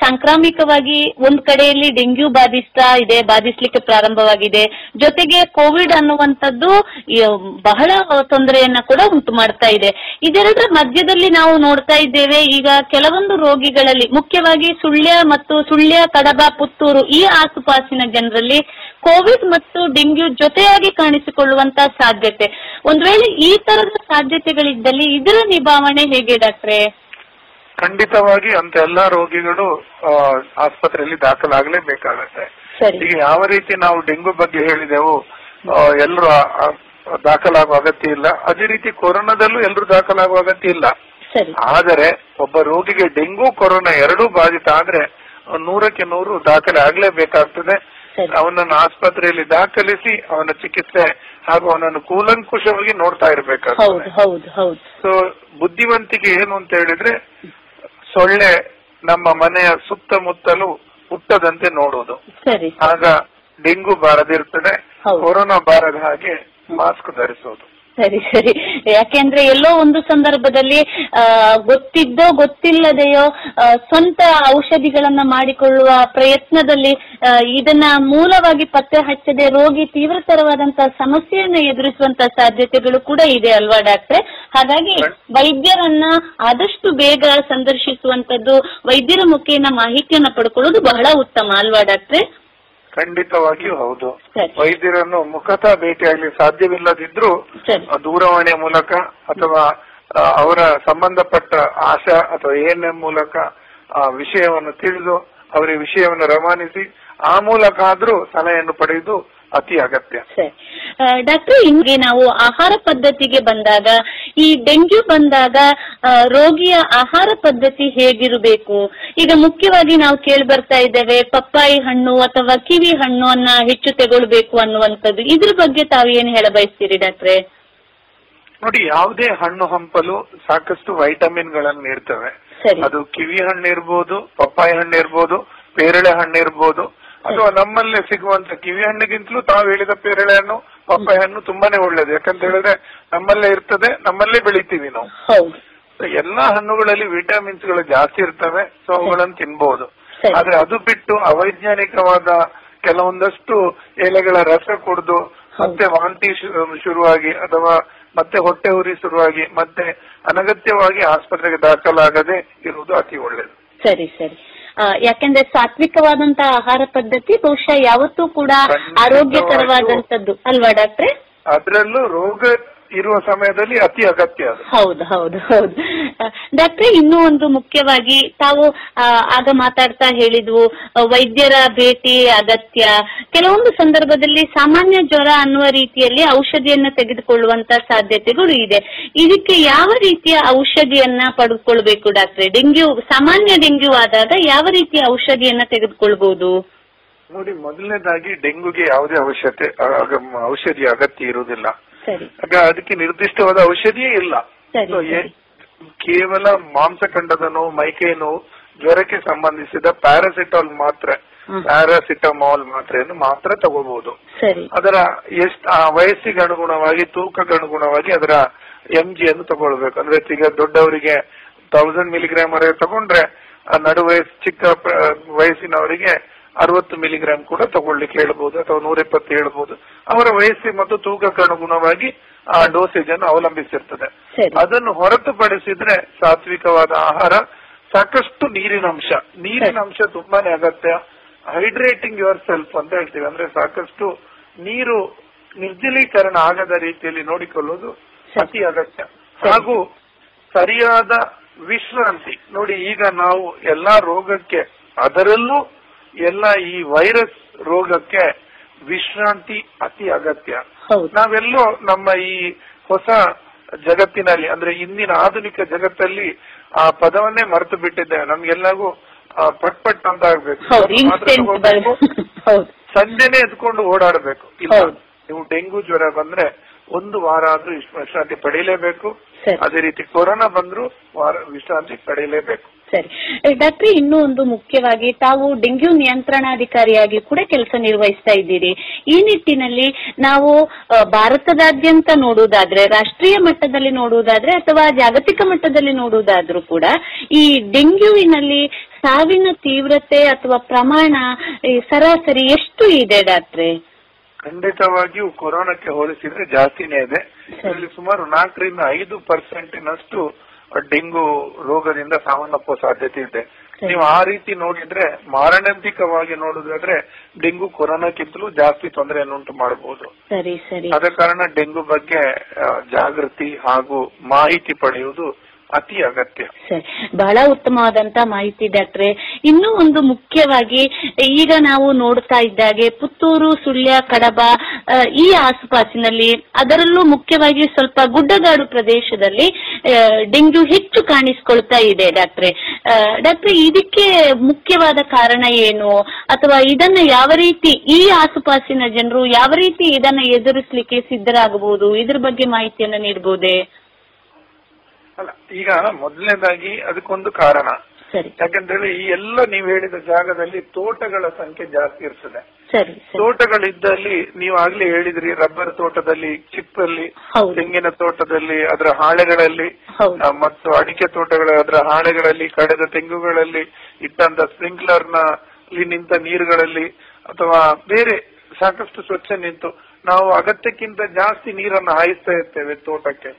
Speaker 9: ಸಾಂಕ್ರಾಮಿಕವಾಗಿ ಒಂದ್ ಕಡೆಯಲ್ಲಿ ಡೆಂಗ್ಯೂ ಬಾಧಿಸ್ತಾ ಇದೆ, ಬಾಧಿಸ್ಲಿಕ್ಕೆ ಪ್ರಾರಂಭವಾಗಿದೆ. ಜೊತೆಗೆ ಕೋವಿಡ್ ಅನ್ನುವಂಥದ್ದು ಬಹಳ ತೊಂದರೆಯನ್ನ ಕೂಡ ಉಂಟು ಮಾಡ್ತಾ ಇದೆ. ಇದೆರಡರ ಮಧ್ಯದಲ್ಲಿ ನಾವು ನೋಡ್ತಾ ಇದ್ದೇವೆ, ಈಗ ಕೆಲವೊಂದು ರೋಗಿಗಳಲ್ಲಿ, ಮುಖ್ಯವಾಗಿ ಸುಳ್ಯ ಮತ್ತು ಸುಳ್ಯ, ಕಡಬ, ಪುತ್ತೂರು ಈ ಆಸುಪಾಸಿನ ಜನರಲ್ಲಿ ಕೋವಿಡ್ ಮತ್ತು ಡೆಂಗ್ಯೂ ಜೊತೆಯಾಗಿ ಕಾಣಿಸಿಕೊಳ್ಳುವಂತಹ ಸಾಧ್ಯತೆ. ಒಂದ್ ವೇಳೆ ಈ ತರದ ಸಾಧ್ಯತೆಗಳಿದ್ದಲ್ಲಿ ಇದರ ನಿಭಾವಣೆ ಹೇಗೆ ಡಾಕ್ಟ್ರೆ?
Speaker 8: ಖಂಡಿತವಾಗಿ ಅಂತ ಎಲ್ಲಾ ರೋಗಿಗಳು ಆಸ್ಪತ್ರೆಯಲ್ಲಿ ದಾಖಲಾಗಲೇಬೇಕಾಗತ್ತೆ. ಈಗ ಯಾವ ರೀತಿ ನಾವು ಡೆಂಗು ಬಗ್ಗೆ ಹೇಳಿದೆವು ಎಲ್ಲರೂ ದಾಖಲಾಗುವ ಅಗತ್ಯ ಇಲ್ಲ. ಅದೇ ರೀತಿ ಕೊರೋನಾದಲ್ಲೂ ಎಲ್ಲರೂ ದಾಖಲಾಗುವ ಅಗತ್ಯ ಇಲ್ಲ. ಆದರೆ ಒಬ್ಬ ರೋಗಿಗೆ ಡೆಂಗು ಕೊರೋನಾ ಎರಡೂ ಬಾಧಿತ ಆದ್ರೆ ನೂರಕ್ಕೆ ನೂರು ದಾಖಲೆ ಆಗ್ಲೇಬೇಕಾಗ್ತದೆ. ಅವನನ್ನು ಆಸ್ಪತ್ರೆಯಲ್ಲಿ ದಾಖಲಿಸಿ ಅವನ ಚಿಕಿತ್ಸೆ ಹಾಗೂ ಅವನನ್ನು ಕೂಲಂಕುಷವಾಗಿ ನೋಡ್ತಾ ಇರಬೇಕಾಗ್ತದೆ. ಸೊ ಬುದ್ಧಿವಂತಿಕೆ ಏನು ಅಂತ ಹೇಳಿದ್ರೆ ಸೊಳ್ಳೆ ನಮ್ಮ ಮನೆಯ ಸುತ್ತಮುತ್ತಲು ಹುಟ್ಟದಂತೆ ನೋಡುವುದು. ಆಗ ಡೆಂಗು ಬಾರದಿರ್ತದೆ. ಕೊರೋನಾ ಬಾರದ ಹಾಗೆ ಮಾಸ್ಕ್ ಧರಿಸುವುದು
Speaker 9: ಸರಿ ಸರಿ. ಯಾಕೆಂದ್ರೆ ಎಲ್ಲೋ ಒಂದು ಸಂದರ್ಭದಲ್ಲಿ ಗೊತ್ತಿದ್ದೋ ಗೊತ್ತಿಲ್ಲದೆಯೋ ಸ್ವಂತ ಔಷಧಿಗಳನ್ನ ಮಾಡಿಕೊಳ್ಳುವ ಪ್ರಯತ್ನದಲ್ಲಿ ಇದನ್ನ ಮೂಲವಾಗಿ ಪತ್ತೆ ಹಚ್ಚದೆ ರೋಗಿ ತೀವ್ರತರವಾದಂತಹ ಸಮಸ್ಯೆಯನ್ನ ಎದುರಿಸುವಂತ ಸಾಧ್ಯತೆಗಳು ಕೂಡ ಇದೆ ಅಲ್ವಾ ಡಾಕ್ಟ್ರೆ? ಹಾಗಾಗಿ ವೈದ್ಯರನ್ನ ಆದಷ್ಟು ಬೇಗ ಸಂದರ್ಶಿಸುವಂತದ್ದು, ವೈದ್ಯರ ಮುಖೇನ ಮಾಹಿತಿಯನ್ನ ಪಡ್ಕೊಳ್ಳೋದು ಬಹಳ ಉತ್ತಮ ಅಲ್ವಾ ಡಾಕ್ಟ್ರೆ?
Speaker 8: ಖಂಡಿತವಾಗಿಯೂ ಹೌದು. ವೈದ್ಯರನ್ನು ಮುಖತಃ ಭೇಟಿಯಾಗಲಿ ಸಾಧ್ಯವಿಲ್ಲದಿದ್ರೂ ಆ, ದೂರವಾಣಿಯ ಮೂಲಕ ಅಥವಾ ಅವರ ಸಂಬಂಧಪಟ್ಟ ಆಶಾ ಅಥವಾ ಎನ್ ಎಂ ಮೂಲಕ ಆ ವಿಷಯವನ್ನು ತಿಳಿದು ಅವರಿಗೆ ವಿಷಯವನ್ನು ರವಾನಿಸಿ ಆ ಮೂಲಕ ಆದ್ರೂ ಸಲಹೆಯನ್ನು ಪಡೆಯುವುದು ಅತಿ ಅಗತ್ಯ.
Speaker 9: ಡಾಕ್ಟರ್ ಹಿಂಗೆ ನಾವು ಆಹಾರ ಪದ್ಧತಿಗೆ ಬಂದಾಗ ಈ ಡೆಂಗ್ಯೂ ಬಂದಾಗ ರೋಗಿಯ ಆಹಾರ ಪದ್ಧತಿ ಹೇಗಿರಬೇಕು? ಈಗ ಮುಖ್ಯವಾಗಿ ನಾವು ಕೇಳಿ ಬರ್ತಾ ಇದ್ದೇವೆ ಪಪ್ಪಾಯಿ ಹಣ್ಣು ಅಥವಾ ಕಿವಿ ಹಣ್ಣು ಅನ್ನ ಹೆಚ್ಚು ತಗೊಳ್ಬೇಕು ಅನ್ನುವಂಥದ್ದು. ಇದ್ರ ಬಗ್ಗೆ ತಾವು ಏನ್ ಹೇಳ ಬಯಸ್ತೀರಿ ಡಾಕ್ಟ್ರೆ?
Speaker 8: ನೋಡಿ ಯಾವುದೇ ಹಣ್ಣು ಹಂಪಲು ಸಾಕಷ್ಟು ವೈಟಮಿನ್ಗಳನ್ನು ನೀಡ್ತವೆ. ಅದು ಕಿವಿ ಹಣ್ಣು ಇರ್ಬೋದು ಪಪ್ಪಾಯಿ ಹಣ್ಣು ಇರ್ಬೋದು ಪೇರಳೆ ಹಣ್ಣು ಇರ್ಬೋದು ಅಥವಾ ನಮ್ಮಲ್ಲೇ ಸಿಗುವಂತ ಕಿವಿ ಹಣ್ಣಿಗಿಂತಲೂ ತಾವು ಹೇಳಿದ ಪೇರಳೆ ಹಣ್ಣು ಪಪ್ಪಾಯಿ ಹಣ್ಣು ತುಂಬಾನೇ ಒಳ್ಳೇದು. ಯಾಕಂತ ಹೇಳಿದ್ರೆ ನಮ್ಮಲ್ಲೇ ಇರ್ತದೆ ನಮ್ಮಲ್ಲೇ ಬೆಳಿತೀವಿ ನಾವು. ಎಲ್ಲಾ ಹಣ್ಣುಗಳಲ್ಲಿ ವಿಟಮಿನ್ಸ್ಗಳು ಜಾಸ್ತಿ ಇರ್ತವೆ ಸೊ ಅವುಗಳನ್ನು ತಿನ್ಬಹುದು ಆದ್ರೆ ಅದು ಬಿಟ್ಟು ಅವೈಜ್ಞಾನಿಕವಾದ ಕೆಲವೊಂದಷ್ಟು ಎಲೆಗಳ ರಸ ಕುಡಿದು ಮತ್ತೆ ವಾಂತಿ ಶುರುವಾಗಿ ಅಥವಾ ಮತ್ತೆ ಹೊಟ್ಟೆ ಉರಿ ಶುರುವಾಗಿ ಮತ್ತೆ ಅನಗತ್ಯವಾಗಿ ಆಸ್ಪತ್ರೆಗೆ ದಾಖಲಾಗದೆ ಇರುವುದು ಅತಿ ಒಳ್ಳೇದು.
Speaker 9: ಸರಿ ಸರಿ. ಯಾಕೆಂದ್ರೆ ಸಾತ್ವಿಕವಾದಂತ ಆಹಾರ ಪದ್ಧತಿ ಬಹುಶಃ ಯಾವತ್ತೂ ಕೂಡ ಆರೋಗ್ಯಕರವಾದಂತದ್ದು ಅಲ್ವಾ ಡಾಕ್ಟ್ರೆ?
Speaker 8: ಅದರಲ್ಲೂ ರೋಗ ಇರುವ ಸಮಯದಲ್ಲಿ ಅತಿ ಅಗತ್ಯ
Speaker 9: ಹೌದು ಹೌದು ಹೌದು. ಡಾಕ್ಟ್ರೆ ಇನ್ನೂ ಒಂದು ಮುಖ್ಯವಾಗಿ ತಾವು ಆಗ ಮಾತಾಡ್ತಾ ಹೇಳಿದ್ವು ವೈದ್ಯರ ಭೇಟಿ ಅಗತ್ಯ. ಕೆಲವೊಂದು ಸಂದರ್ಭದಲ್ಲಿ ಸಾಮಾನ್ಯ ಜ್ವರ ಅನ್ನುವ ರೀತಿಯಲ್ಲಿ ಔಷಧಿಯನ್ನ ತೆಗೆದುಕೊಳ್ಳುವಂತ ಸಾಧ್ಯತೆಗಳು ಇದೆ. ಇದಕ್ಕೆ ಯಾವ ರೀತಿಯ ಔಷಧಿಯನ್ನ ಪಡೆದುಕೊಳ್ಬೇಕು ಡಾಕ್ಟ್ರೆ? ಡೆಂಗ್ಯೂ ಸಾಮಾನ್ಯ ಡೆಂಗ್ಯೂ ಆದಾಗ ಯಾವ ರೀತಿಯ ಔಷಧಿಯನ್ನ ತೆಗೆದುಕೊಳ್ಬಹುದು
Speaker 8: ನೋಡಿ ಮೊದಲನೇದಾಗಿ ಡೆಂಗುಗೆ ಯಾವುದೇ ಔಷಧಿ ಔಷಧಿ ಅಗತ್ಯ ಇರುವುದಿಲ್ಲ.
Speaker 9: ಸರಿ.
Speaker 8: ಅದಕ್ಕೆ ನಿರ್ದಿಷ್ಟವಾದ ಔಷಧಿಯೇ ಇಲ್ಲ. ಕೇವಲ ಮಾಂಸಖಂಡದ ನೋವು ಮೈಕೈ ನೋವು ಜ್ವರಕ್ಕೆ ಸಂಬಂಧಿಸಿದ ಪ್ಯಾರಾಸಿಟಾಲ್ ಮಾತ್ರೆ ಪ್ಯಾರಾಸಿಟಮಾಲ್ ಮಾತ್ರೆಯನ್ನು ಮಾತ್ರ ತಗೋಬಹುದು ಅದರ ಎಷ್ಟು ಆ ವಯಸ್ಸಿಗೆ ಅನುಗುಣವಾಗಿ ತೂಕಕ್ಕೆ ಅನುಗುಣವಾಗಿ ಅದರ ಎಂ ಜಿ ಅನ್ನು ತಗೊಳ್ಬೇಕು. ಅಂದ್ರೆ ಈಗ ದೊಡ್ಡವರಿಗೆ ತೌಸಂಡ್ ಮಿಲಿಗ್ರಾಮ್ ವರೆಗೆ ತಗೊಂಡ್ರೆ ನಡು ವಯಸ್ಸು ಚಿಕ್ಕ ವಯಸ್ಸಿನವರಿಗೆ ಅರವತ್ತು ಮಿಲಿಗ್ರಾಮ್ ಕೂಡ ತಗೊಳ್ಳಿಕ್ಕೆ ಹೇಳ್ಬೋದು ಅಥವಾ ನೂರ ಇಪ್ಪತ್ತು ಹೇಳ್ಬೋದು. ಅವರ ವಯಸ್ಸಿಗೆ ಮತ್ತು ತೂಕಕ್ಕೆ ಅನುಗುಣವಾಗಿ ಡೋಸೇಜ್ ಅನ್ನು ಅವಲಂಬಿಸಿರ್ತದೆ. ಅದನ್ನು ಹೊರತುಪಡಿಸಿದ್ರೆ ಸಾತ್ವಿಕವಾದ ಆಹಾರ ಸಾಕಷ್ಟು ನೀರಿನ ಅಂಶ. ನೀರಿನ ಅಂಶ ತುಂಬಾನೇ ಅಗತ್ಯ. ಹೈಡ್ರೇಟಿಂಗ್ ಯುವರ್ ಸೆಲ್ಫ್ ಅಂತ ಹೇಳ್ತೀವಿ. ಅಂದ್ರೆ ಸಾಕಷ್ಟು ನೀರು ನಿರ್ಜಲೀಕರಣ ಆಗದ ರೀತಿಯಲ್ಲಿ ನೋಡಿಕೊಳ್ಳುವುದು ಅತಿ ಅಗತ್ಯ. ಹಾಗೂ ಸರಿಯಾದ ವಿಶ್ರಾಂತಿ. ನೋಡಿ ಈಗ ನಾವು ಎಲ್ಲಾ ರೋಗಕ್ಕೆ ಅದರಲ್ಲೂ ಎಲ್ಲ ಈ ವೈರಸ್ ರೋಗಕ್ಕೆ ವಿಶ್ರಾಂತಿ ಅತಿ ಅಗತ್ಯ. ನಾವೆಲ್ಲೋ ನಮ್ಮ ಈ ಹೊಸ ಜಗತ್ತಿನಲ್ಲಿ ಅಂದ್ರೆ ಇಂದಿನ ಆಧುನಿಕ ಜಗತ್ತಲ್ಲಿ ಆ ಪದವನ್ನೇ ಮರೆತು ಬಿಟ್ಟಿದ್ದೇವೆ. ನಮ್ಗೆಲ್ಲರಿಗೂ ಪಟ್ ಪಟ್ ಅಂತ ಆಗ್ಬೇಕು. ಸಂಜೆನೆ ಎದ್ಕೊಂಡು ಓಡಾಡಬೇಕು. ಇಲ್ಲ ನೀವು ಡೆಂಗು ಜ್ವರ ಬಂದ್ರೆ ಒಂದು ವಾರ ಆದ್ರೂ ವಿಶ್ರಾಂತಿ ಪಡೀಲೇಬೇಕು ಅದೇ ರೀತಿ ಕೊರೋನಾ ಬಂದ್ರು ವಾರ ವಿಶ್ರಾಂತಿ ಪಡೀಲೇಬೇಕು
Speaker 9: ಸರಿ ಡಾಕ್ಟ್ರಿ ಇನ್ನೂ ಒಂದು ಮುಖ್ಯವಾಗಿ ತಾವು ಡೆಂಗ್ಯೂ ನಿಯಂತ್ರಣಾಧಿಕಾರಿಯಾಗಿ ಕೂಡ ಕೆಲಸ ನಿರ್ವಹಿಸ್ತಾ ಇದ್ದೀರಿ. ಈ ನಿಟ್ಟಿನಲ್ಲಿ ನಾವು ಭಾರತದಾದ್ಯಂತ ನೋಡುವುದಾದ್ರೆ ರಾಷ್ಟ್ರೀಯ ಮಟ್ಟದಲ್ಲಿ ನೋಡುವುದಾದ್ರೆ ಅಥವಾ ಜಾಗತಿಕ ಮಟ್ಟದಲ್ಲಿ ನೋಡುವುದಾದ್ರೂ ಕೂಡ ಈ ಡೆಂಗ್ಯೂವಿನಲ್ಲಿ ಸಾವಿನ ತೀವ್ರತೆ ಅಥವಾ ಪ್ರಮಾಣ ಈ ಸರಾಸರಿ ಎಷ್ಟು ಇದೆ ಡಾಕ್ಟ್ರೆ?
Speaker 8: ಖಂಡಿತವಾಗಿಯೂ ಕೊರೋನಾಕ್ಕೆ ಹೋಲಿಸಿದ್ರೆ ಜಾಸ್ತಿನೇ ಇದೆ. ಇದರಲ್ಲಿ ಸುಮಾರು ನಾಲ್ಕರಿಂದ ಐದು ಪರ್ಸೆಂಟಿನಷ್ಟು ಡೆಂಗು ರೋಗದಿಂದ ಸಾವನ್ನಪ್ಪುವ ಸಾಧ್ಯತೆ ಇದೆ. ನೀವು ಆ ರೀತಿ ನೋಡಿದ್ರೆ ಮಾರಣಾಂತಿಕವಾಗಿ ನೋಡುದಾದ್ರೆ ಡೆಂಗು ಕೊರೋನಾಕ್ಕಿಂತಲೂ ಜಾಸ್ತಿ ತೊಂದರೆಯನ್ನುಂಟು ಮಾಡಬಹುದು.
Speaker 9: ಸರಿ ಸರಿ.
Speaker 8: ಆದ ಕಾರಣ ಡೆಂಗು ಬಗ್ಗೆ ಜಾಗೃತಿ ಹಾಗೂ ಮಾಹಿತಿ ಪಡೆಯುವುದು ಅತಿ ಅಗತ್ಯ.
Speaker 9: ಸರಿ. ಬಹಳ ಉತ್ತಮವಾದಂತ ಮಾಹಿತಿ ಡಾಕ್ಟ್ರೆ. ಇನ್ನೂ ಒಂದು ಮುಖ್ಯವಾಗಿ ಈಗ ನಾವು ನೋಡ್ತಾ ಇದ್ದಾಗೆ ಪುತ್ತೂರು, ಸುಳ್ಯ, ಕಡಬ ಈ ಆಸುಪಾಸಿನಲ್ಲಿ ಅದರಲ್ಲೂ ಮುಖ್ಯವಾಗಿ ಸ್ವಲ್ಪ ಗುಡ್ಡಗಾಡು ಪ್ರದೇಶದಲ್ಲಿ ಡೆಂಗ್ಯೂ ಹೆಚ್ಚು ಕಾಣಿಸಿಕೊಳ್ತಾ ಇದೆ ಡಾಕ್ಟ್ರೆ. ಡಾಕ್ಟ್ರೆ, ಇದಕ್ಕೆ ಮುಖ್ಯವಾದ ಕಾರಣ ಏನು? ಅಥವಾ ಇದನ್ನ ಯಾವ ರೀತಿ ಈ ಆಸುಪಾಸಿನ ಜನರು ಯಾವ ರೀತಿ ಇದನ್ನ ಎದುರಿಸಲಿಕ್ಕೆ ಸಿದ್ಧರಾಗಬಹುದು? ಇದ್ರ ಬಗ್ಗೆ ಮಾಹಿತಿಯನ್ನ ನೀಡಬಹುದೇ
Speaker 8: ಅಲ್ಲ ಈಗ ಮೊದಲನೇದಾಗಿ ಅದಕ್ಕೊಂದು ಕಾರಣ. ಯಾಕಂದ್ರೆ ಈ ಎಲ್ಲ ನೀವು ಹೇಳಿದ ಜಾಗದಲ್ಲಿ ತೋಟಗಳ ಸಂಖ್ಯೆ ಜಾಸ್ತಿ ಇರ್ತದೆ. ತೋಟಗಳಿದ್ದಲ್ಲಿ ನೀವು ಆಗ್ಲೇ ಹೇಳಿದ್ರಿ ರಬ್ಬರ್ ತೋಟದಲ್ಲಿ ಚಿಪ್ಪಲ್ಲಿ ತೆಂಗಿನ ತೋಟದಲ್ಲಿ ಅದರ ಹಾಳೆಗಳಲ್ಲಿ ಮತ್ತು ಅಡಿಕೆ ತೋಟಗಳ ಅದರ ಹಾಳೆಗಳಲ್ಲಿ ಕಡೆದ ತೆಂಗುಗಳಲ್ಲಿ ಇಟ್ಟಂತ ಸ್ಪ್ರಿಂಕ್ಲರ್ನ ನಿಂತ ನೀರುಗಳಲ್ಲಿ ಅಥವಾ ಬೇರೆ ಸಾಕಷ್ಟು ಸ್ವಚ್ಛ ನಿಂತು ನಾವು ಅಗತ್ಯಕ್ಕಿಂತ ಜಾಸ್ತಿ ನೀರನ್ನು ಹಾಯಿಸ್ತಾ ಇರ್ತೇವೆ ತೋಟಕ್ಕೆ.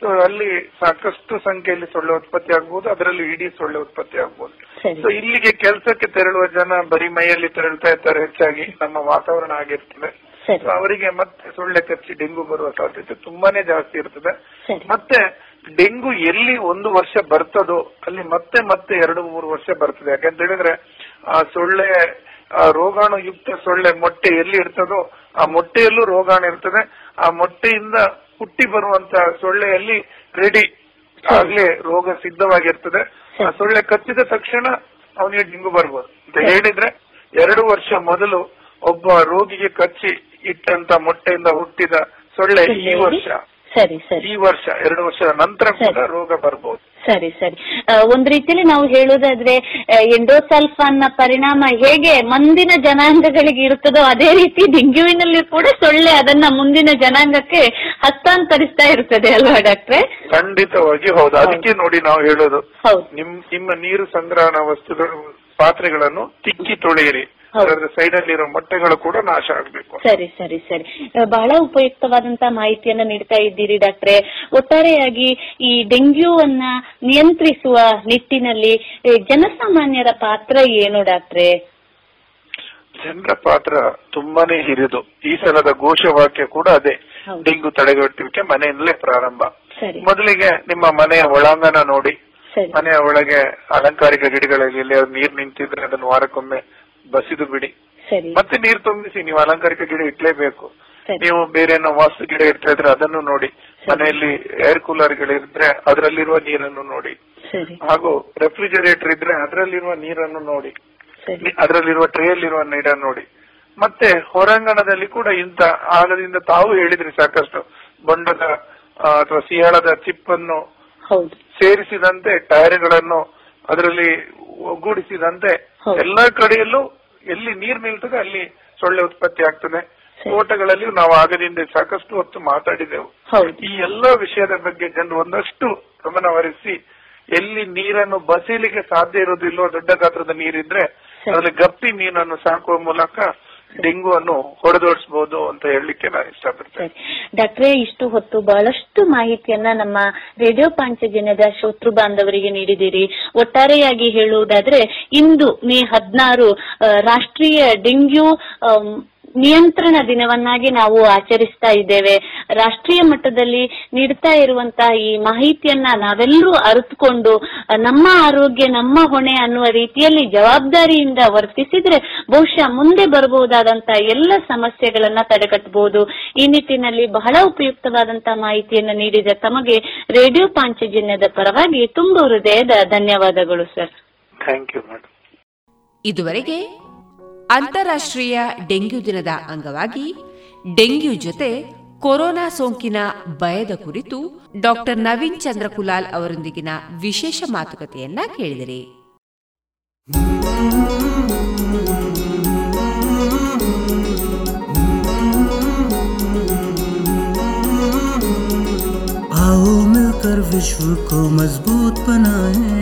Speaker 8: ಸೊ ಅಲ್ಲಿ ಸಾಕಷ್ಟು ಸಂಖ್ಯೆಯಲ್ಲಿ ಸೊಳ್ಳೆ ಉತ್ಪತ್ತಿ ಆಗಬಹುದು ಅದರಲ್ಲಿ ಇಡೀ ಸೊಳ್ಳೆ ಉತ್ಪತ್ತಿ
Speaker 9: ಆಗಬಹುದು
Speaker 8: ಸೊ ಇಲ್ಲಿಗೆ ಕೆಲಸಕ್ಕೆ ತೆರಳುವ ಜನ ಬರೀ ಮೈಯಲ್ಲಿ ತೆರಳ್ತಾ ಇರ್ತಾರೆ ಹೆಚ್ಚಾಗಿ ನಮ್ಮ ವಾತಾವರಣ ಆಗಿರ್ತದೆ ಸೊ ಅವರಿಗೆ ಮತ್ತೆ ಸೊಳ್ಳೆ ಕಚ್ಚಿ ಡೆಂಗು ಬರುವ ಸಾಧ್ಯತೆ ತುಂಬಾನೇ ಜಾಸ್ತಿ ಇರ್ತದೆ. ಮತ್ತೆ ಡೆಂಗು ಎಲ್ಲಿ ಒಂದು ವರ್ಷ ಬರ್ತದೋ ಅಲ್ಲಿ ಮತ್ತೆ ಮತ್ತೆ ಎರಡು ಮೂರು ವರ್ಷ ಬರ್ತದೆ. ಯಾಕಂತ ಹೇಳಿದ್ರೆ ಆ ಸೊಳ್ಳೆ ಆ ರೋಗಾಣುಯುಕ್ತ ಸೊಳ್ಳೆ ಮೊಟ್ಟೆ ಎಲ್ಲಿ ಇರ್ತದೋ ಆ ಮೊಟ್ಟೆಯಲ್ಲೂ ರೋಗಾಣು ಇರ್ತದೆ. ಆ ಮೊಟ್ಟೆಯಿಂದ ಹುಟ್ಟಿ ಬರುವಂತ ಸೊಳ್ಳೆಯಲ್ಲಿ ರೆಡಿ ಆಗ್ಲೇ ರೋಗ ಸಿದ್ಧವಾಗಿರ್ತದೆ. ಆ ಸೊಳ್ಳೆ ಕಚ್ಚಿದ ತಕ್ಷಣ ಅವನಿಗೆ ಡೆಂಗು ಬರ್ಬೋದು ಅಂತ ಹೇಳಿದ್ರೆ ಎರಡು ವರ್ಷ ಮೊದಲು ಒಬ್ಬ ರೋಗಿಗೆ ಕಚ್ಚಿ ಇಟ್ಟಂತ ಮೊಟ್ಟೆಯಿಂದ ಹುಟ್ಟಿದ ಸೊಳ್ಳೆ ಈ ವರ್ಷ.
Speaker 9: ಸರಿ ಸರಿ.
Speaker 8: ಈ ವರ್ಷ ಎರಡು ವರ್ಷದ ನಂತರ ಕೂಡ ರೋಗ ಬರ್ಬೋದು.
Speaker 9: ಸರಿ ಸರಿ. ಒಂದು ರೀತಿಯಲ್ಲಿ ನಾವು ಹೇಳೋದಾದ್ರೆ ಎಂಡೋಸಲ್ಫಾನ್ನ ಪರಿಣಾಮ ಹೇಗೆ ಮುಂದಿನ ಜನಾಂಗಗಳಿಗೆ ಇರುತ್ತದೋ ಅದೇ ರೀತಿ ಡೆಂಗ್ಯೂವಿನಲ್ಲಿ ಕೂಡ ಸೊಳ್ಳೆ ಅದನ್ನ ಮುಂದಿನ ಜನಾಂಗಕ್ಕೆ ಹಸ್ತಾಂತರಿಸ್ತಾ ಇರ್ತದೆ ಅಲ್ವಾ ಡಾಕ್ಟ್ರೆ?
Speaker 8: ಖಂಡಿತವಾಗಿ ಹೌದು. ಅದಕ್ಕೆ ನೋಡಿ ನಾವು ಹೇಳೋದು
Speaker 9: ಹೌದು.
Speaker 8: ನಿಮ್ ನಿಮ್ಮ ನೀರು ಸಂಗ್ರಹಣಾ ವಸ್ತುಗಳು ಪಾತ್ರೆಗಳನ್ನು ತಿಕ್ಕಿ ತೊಳೆಯಿರಿ. ಅದರ ಸೈಡ್ ಅಲ್ಲಿರೋ ಮೊಟ್ಟೆಗಳು ಕೂಡ ನಾಶ ಆಗಬೇಕು.
Speaker 9: ಸರಿ ಸರಿ ಸರಿ. ಬಹಳ ಉಪಯುಕ್ತವಾದಂತ ಮಾಹಿತಿಯನ್ನ ನೀಡ್ತಾ ಇದ್ದೀರಿ ಡಾಕ್ಟ್ರೆ. ಒಟ್ಟಾರೆಯಾಗಿ ಈ ಡೆಂಗ್ಯೂವನ್ನ ನಿಯಂತ್ರಿಸುವ ನಿಟ್ಟಿನಲ್ಲಿ ಜನಸಾಮಾನ್ಯರ ಪಾತ್ರ ಏನು ಡಾಕ್ಟ್ರೆ?
Speaker 8: ಜನರ ಪಾತ್ರ ತುಂಬಾನೇ ಹಿರಿದು. ಈ ಸಲದ ಘೋಷವಾಕ್ಯ ಕೂಡ ಅದೇ. ಡೆಂಗು ತಡೆಗಟ್ಟುವಿಕೆ ಮನೆಯಿಂದಲೇ ಪ್ರಾರಂಭ. ಮೊದಲಿಗೆ ನಿಮ್ಮ ಮನೆಯ ಒಳಾಂಗಣ ನೋಡಿ. ಮನೆಯ ಒಳಗೆ ಅಲಂಕಾರಿಕ ಗಿಡಗಳಲ್ಲಿ ನೀರು ನಿಂತಿದ್ರೆ ಅದನ್ನು ವಾರಕ್ಕೊಮ್ಮೆ ಬಸಿದು ಬಿಡಿ. ಮತ್ತೆ ನೀರು ತುಂಬಿಸಿ ನೀವು ಅಲಂಕಾರಿಕ ಗಿಡ ಇಟ್ಲೇಬೇಕು ನೀವು ಬೇರೆ ಏನೋ ವಾಸ್ತು ಗಿಡ ಇಡ್ತಾ ಇದ್ರೆ ಅದನ್ನು ನೋಡಿ. ಮನೆಯಲ್ಲಿ ಏರ್ ಕೂಲರ್ ಗಳಿದ್ರೆ ಅದರಲ್ಲಿರುವ ನೀರನ್ನು ನೋಡಿ. ಹಾಗೂ ರೆಫ್ರಿಜರೇಟರ್ ಇದ್ರೆ ಅದರಲ್ಲಿರುವ ನೀರನ್ನು ನೋಡಿ. ಅದರಲ್ಲಿರುವ ಟ್ರೇಯಲ್ಲಿರುವ ನೀರನ್ನು ನೋಡಿ. ಮತ್ತೆ ಹೊರಾಂಗಣದಲ್ಲಿ ಕೂಡ ಇಂತ ಆಗದಿಂದ ತಾವು ಹೇಳಿದ್ರಿ ಸಾಕಷ್ಟು ಬೊಂಡದ ಅಥವಾ ಸಿಯಾಳದ ಚಿಪ್ಪನ್ನು ಸೇರಿಸಿದಂತೆ ಟೈರ್ಗಳನ್ನು ಅದರಲ್ಲಿ ಒಗ್ಗೂಡಿಸಿದಂತೆ ಎಲ್ಲಾ ಕಡೆಯಲ್ಲೂ ಎಲ್ಲಿ ನೀರು ನಿಲ್ತದೆ ಅಲ್ಲಿ ಸೊಳ್ಳೆ ಉತ್ಪತ್ತಿ ಆಗ್ತದೆ. ತೋಟಗಳಲ್ಲಿ ನಾವು ಆಗದಿಂದ ಸಾಕಷ್ಟು ಹೊತ್ತು ಮಾತಾಡಿದೆವು. ಈ ಎಲ್ಲಾ ವಿಷಯದ ಬಗ್ಗೆ ಜನರು ಒಂದಷ್ಟು ಗಮನ ಹರಿಸಿ ಎಲ್ಲಿ ನೀರನ್ನು ಬಸೀಲಿಕ್ಕೆ ಸಾಧ್ಯ ಇರೋದಿಲ್ಲೋ ದೊಡ್ಡ ಗಾತ್ರದ ನೀರಿದ್ರೆ ಅದರಲ್ಲಿ ಗಪ್ಪಿ ಮೀನನ್ನು ಸಾಕುವ ಮೂಲಕ ಡೆಂಗು ಅನ್ನು ಹೊಡೆದೋಡಿಸಬಹುದು ಅಂತ ಹೇಳಲಿಕ್ಕೆ ನಾನು ಇಷ್ಟಪಡ್ತೇನೆ.
Speaker 9: ಡಾಕ್ಟ್ರೆ, ಇಷ್ಟು ಹೊತ್ತು ಬಹಳಷ್ಟು ಮಾಹಿತಿಯನ್ನ ನಮ್ಮ ರೇಡಿಯೋ ಪಾಂಚಜನ್ಯದ ಶೋತೃ ಬಾಂಧವರಿಗೆ ನೀಡಿದಿರಿ ಒಟ್ಟಾರೆಯಾಗಿ ಹೇಳುವುದಾದ್ರೆ, ಇಂದು ಮೇ ಹದಿನಾರು ರಾಷ್ಟ್ರೀಯ ಡೆಂಗ್ಯೂ ನಿಯಂತ್ರಣ ದಿನವನ್ನಾಗಿ ನಾವು ಆಚರಿಸ್ತಾ ಇದ್ದೇವೆ. ರಾಷ್ಟ್ರೀಯ ಮಟ್ಟದಲ್ಲಿ ನೀಡ್ತಾ ಇರುವಂತಹ ಈ ಮಾಹಿತಿಯನ್ನ ನಾವೆಲ್ಲರೂ ಅರಿತುಕೊಂಡು ನಮ್ಮ ಆರೋಗ್ಯ ನಮ್ಮ ಹೊಣೆ ಅನ್ನುವ ರೀತಿಯಲ್ಲಿ ಜವಾಬ್ದಾರಿಯಿಂದ ವರ್ತಿಸಿದ್ರೆ ಬಹುಶಃ ಮುಂದೆ ಬರಬಹುದಾದಂತಹ ಎಲ್ಲ ಸಮಸ್ಯೆಗಳನ್ನ ತಡೆಗಟ್ಟಬಹುದು ಈ ನಿಟ್ಟಿನಲ್ಲಿ ಬಹಳ ಉಪಯುಕ್ತವಾದಂತಹ ಮಾಹಿತಿಯನ್ನು ನೀಡಿದ ತಮಗೆ ರೇಡಿಯೋ ಪಾಂಚಜನ್ಯದ ಪರವಾಗಿ ತುಂಬ ಹೃದಯದ ಧನ್ಯವಾದಗಳು ಸರ್.
Speaker 8: ಥ್ಯಾಂಕ್ ಯು
Speaker 2: ಇದುವರೆಗೆ ಅಂತಾರಾಷ್ಟ್ರೀಯ ಡೆಂಗ್ಯೂ ದಿನದ ಅಂಗವಾಗಿ ಡೆಂಗ್ಯೂ ಜೊತೆ ಕೊರೋನಾ ಸೋಂಕಿನ ಭಯದ ಕುರಿತು ಡಾಕ್ಟರ್ ನವೀನ್ ಚಂದ್ರಕುಲಾಲ್ ಅವರೊಂದಿಗಿನ ವಿಶೇಷ ಮಾತುಕತೆಯನ್ನ ಕೇಳಿದಿರಿ
Speaker 10: आओ मिलकर विश्व को मजबूत बनाए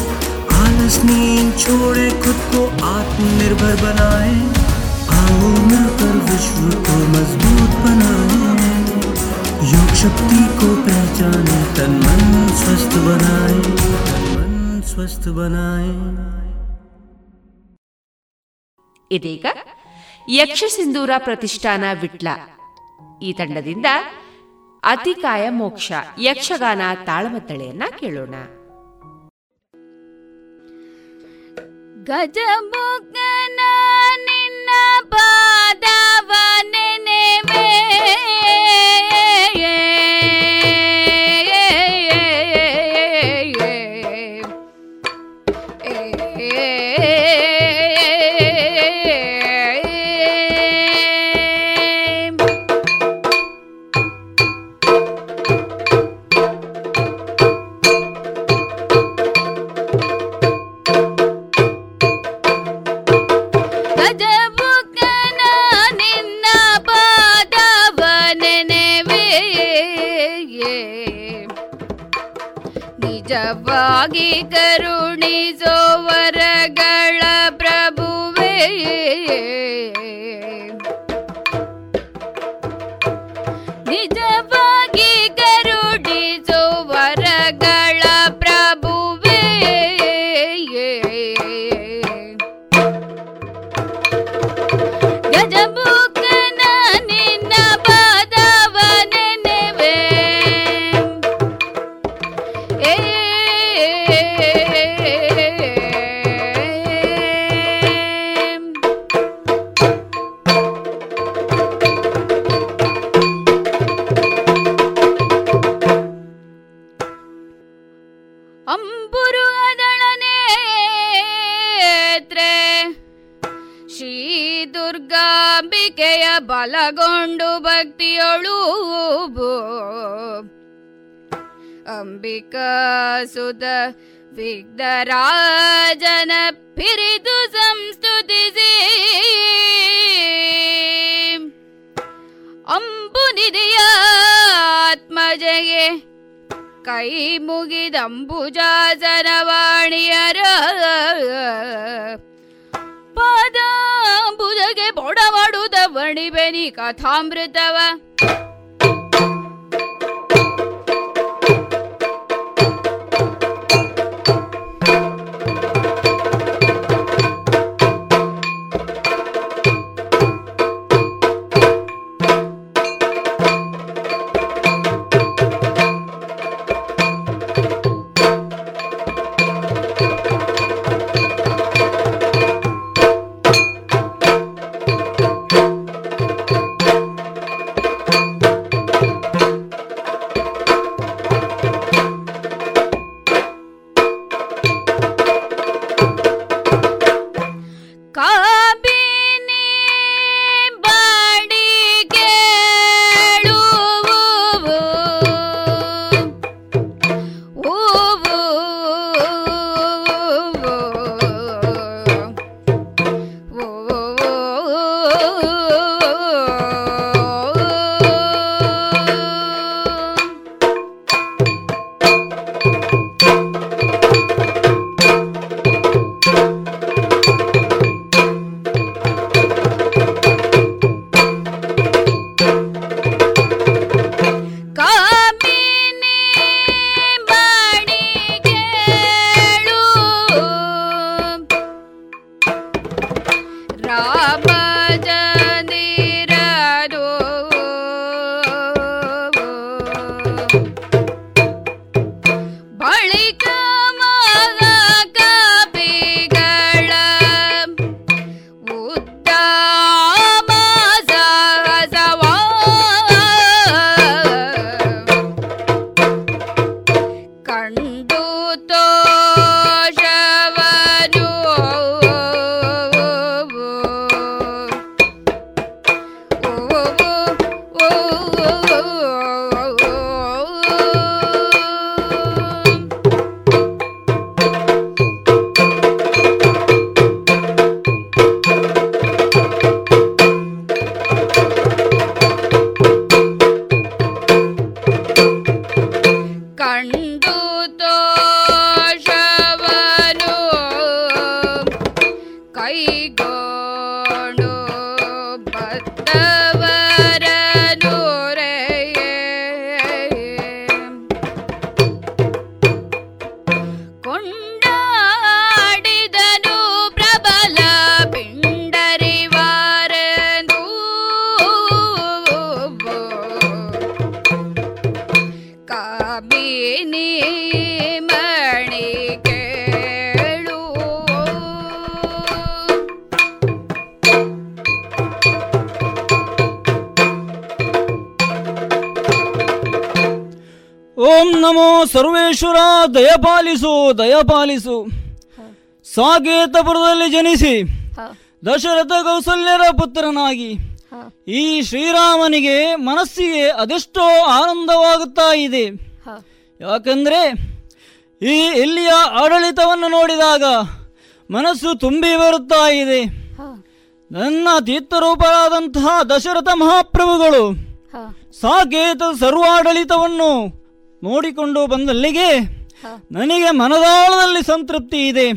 Speaker 10: आलस नींद छोड़े खुद को आत्मनिर्भर बनाए आओ मिलकर विश्व को मजबूत बनाए योग शक्ति को पहचाने तन मन स्वस्थ बनाए तन मन स्वस्थ बनाए
Speaker 2: ಇದೀಗ ಯಕ್ಷ ಸಿಂಧೂರ ಪ್ರತಿಷ್ಠಾನ ವಿಟ್ಲ ಈ ತಂಡದಿಂದ ಅತಿಕಾಯ ಮೋಕ್ಷ ಯಕ್ಷಗಾನ ತಾಳಮದ್ದಳೆಯನ್ನ ಕೇಳೋಣ
Speaker 11: ಗಜಮುಖನ ನಿನ್ನ ಪಾದವ ನೆನೆವೆ. ಕರುಣಿಸೋ ಸುತ ವಿಘ್ನರಾಜನ ಪಿರಿದು ಸಂಸ್ತುತಿಸಿ. ನಿಧಿಯ ಆತ್ಮಜಗೆ ಕೈ ಮುಗಿದಂಬುಜಾಸನವಾಣಿಯರ ಪದಾಂಬುಜಗೆ ಬೊಡವಡುದ ವಣಿಬೆನಿ ಕಥಾಮೃತವ.
Speaker 12: ದಯಪಾಲಿಸು. ಸಾಕೇತಪುರದಲ್ಲಿ ಜನಿಸಿ ದಶರಥ ಕೌಸಲ್ಯರ ಪುತ್ರನಾಗಿ. ಈ ಶ್ರೀರಾಮನಿಗೆ ಮನಸ್ಸಿಗೆ ಅದೆಷ್ಟೋ ಆನಂದವಾಗುತ್ತಾ ಇದೆ. ಯಾಕಂದ್ರೆ ಈ ಇಲ್ಲಿಯ ಆಡಳಿತವನ್ನು ನೋಡಿದಾಗ ಮನಸ್ಸು ತುಂಬಿ ಬರುತ್ತಾ ಇದೆ. ನನ್ನ ತೀರ್ಥರೂಪರಾದಂತಹ ದಶರಥ ಮಹಾಪ್ರಭುಗಳು ಸಾಕೇತ ಸರ್ವಾಡಳಿತವನ್ನು ನೋಡಿಕೊಂಡು ಬಂದಲ್ಲಿಗೆ ನನಗೆ ಮನದಾಳದಲ್ಲಿ ಸಂತೃಪ್ತಿ ಇದೆ.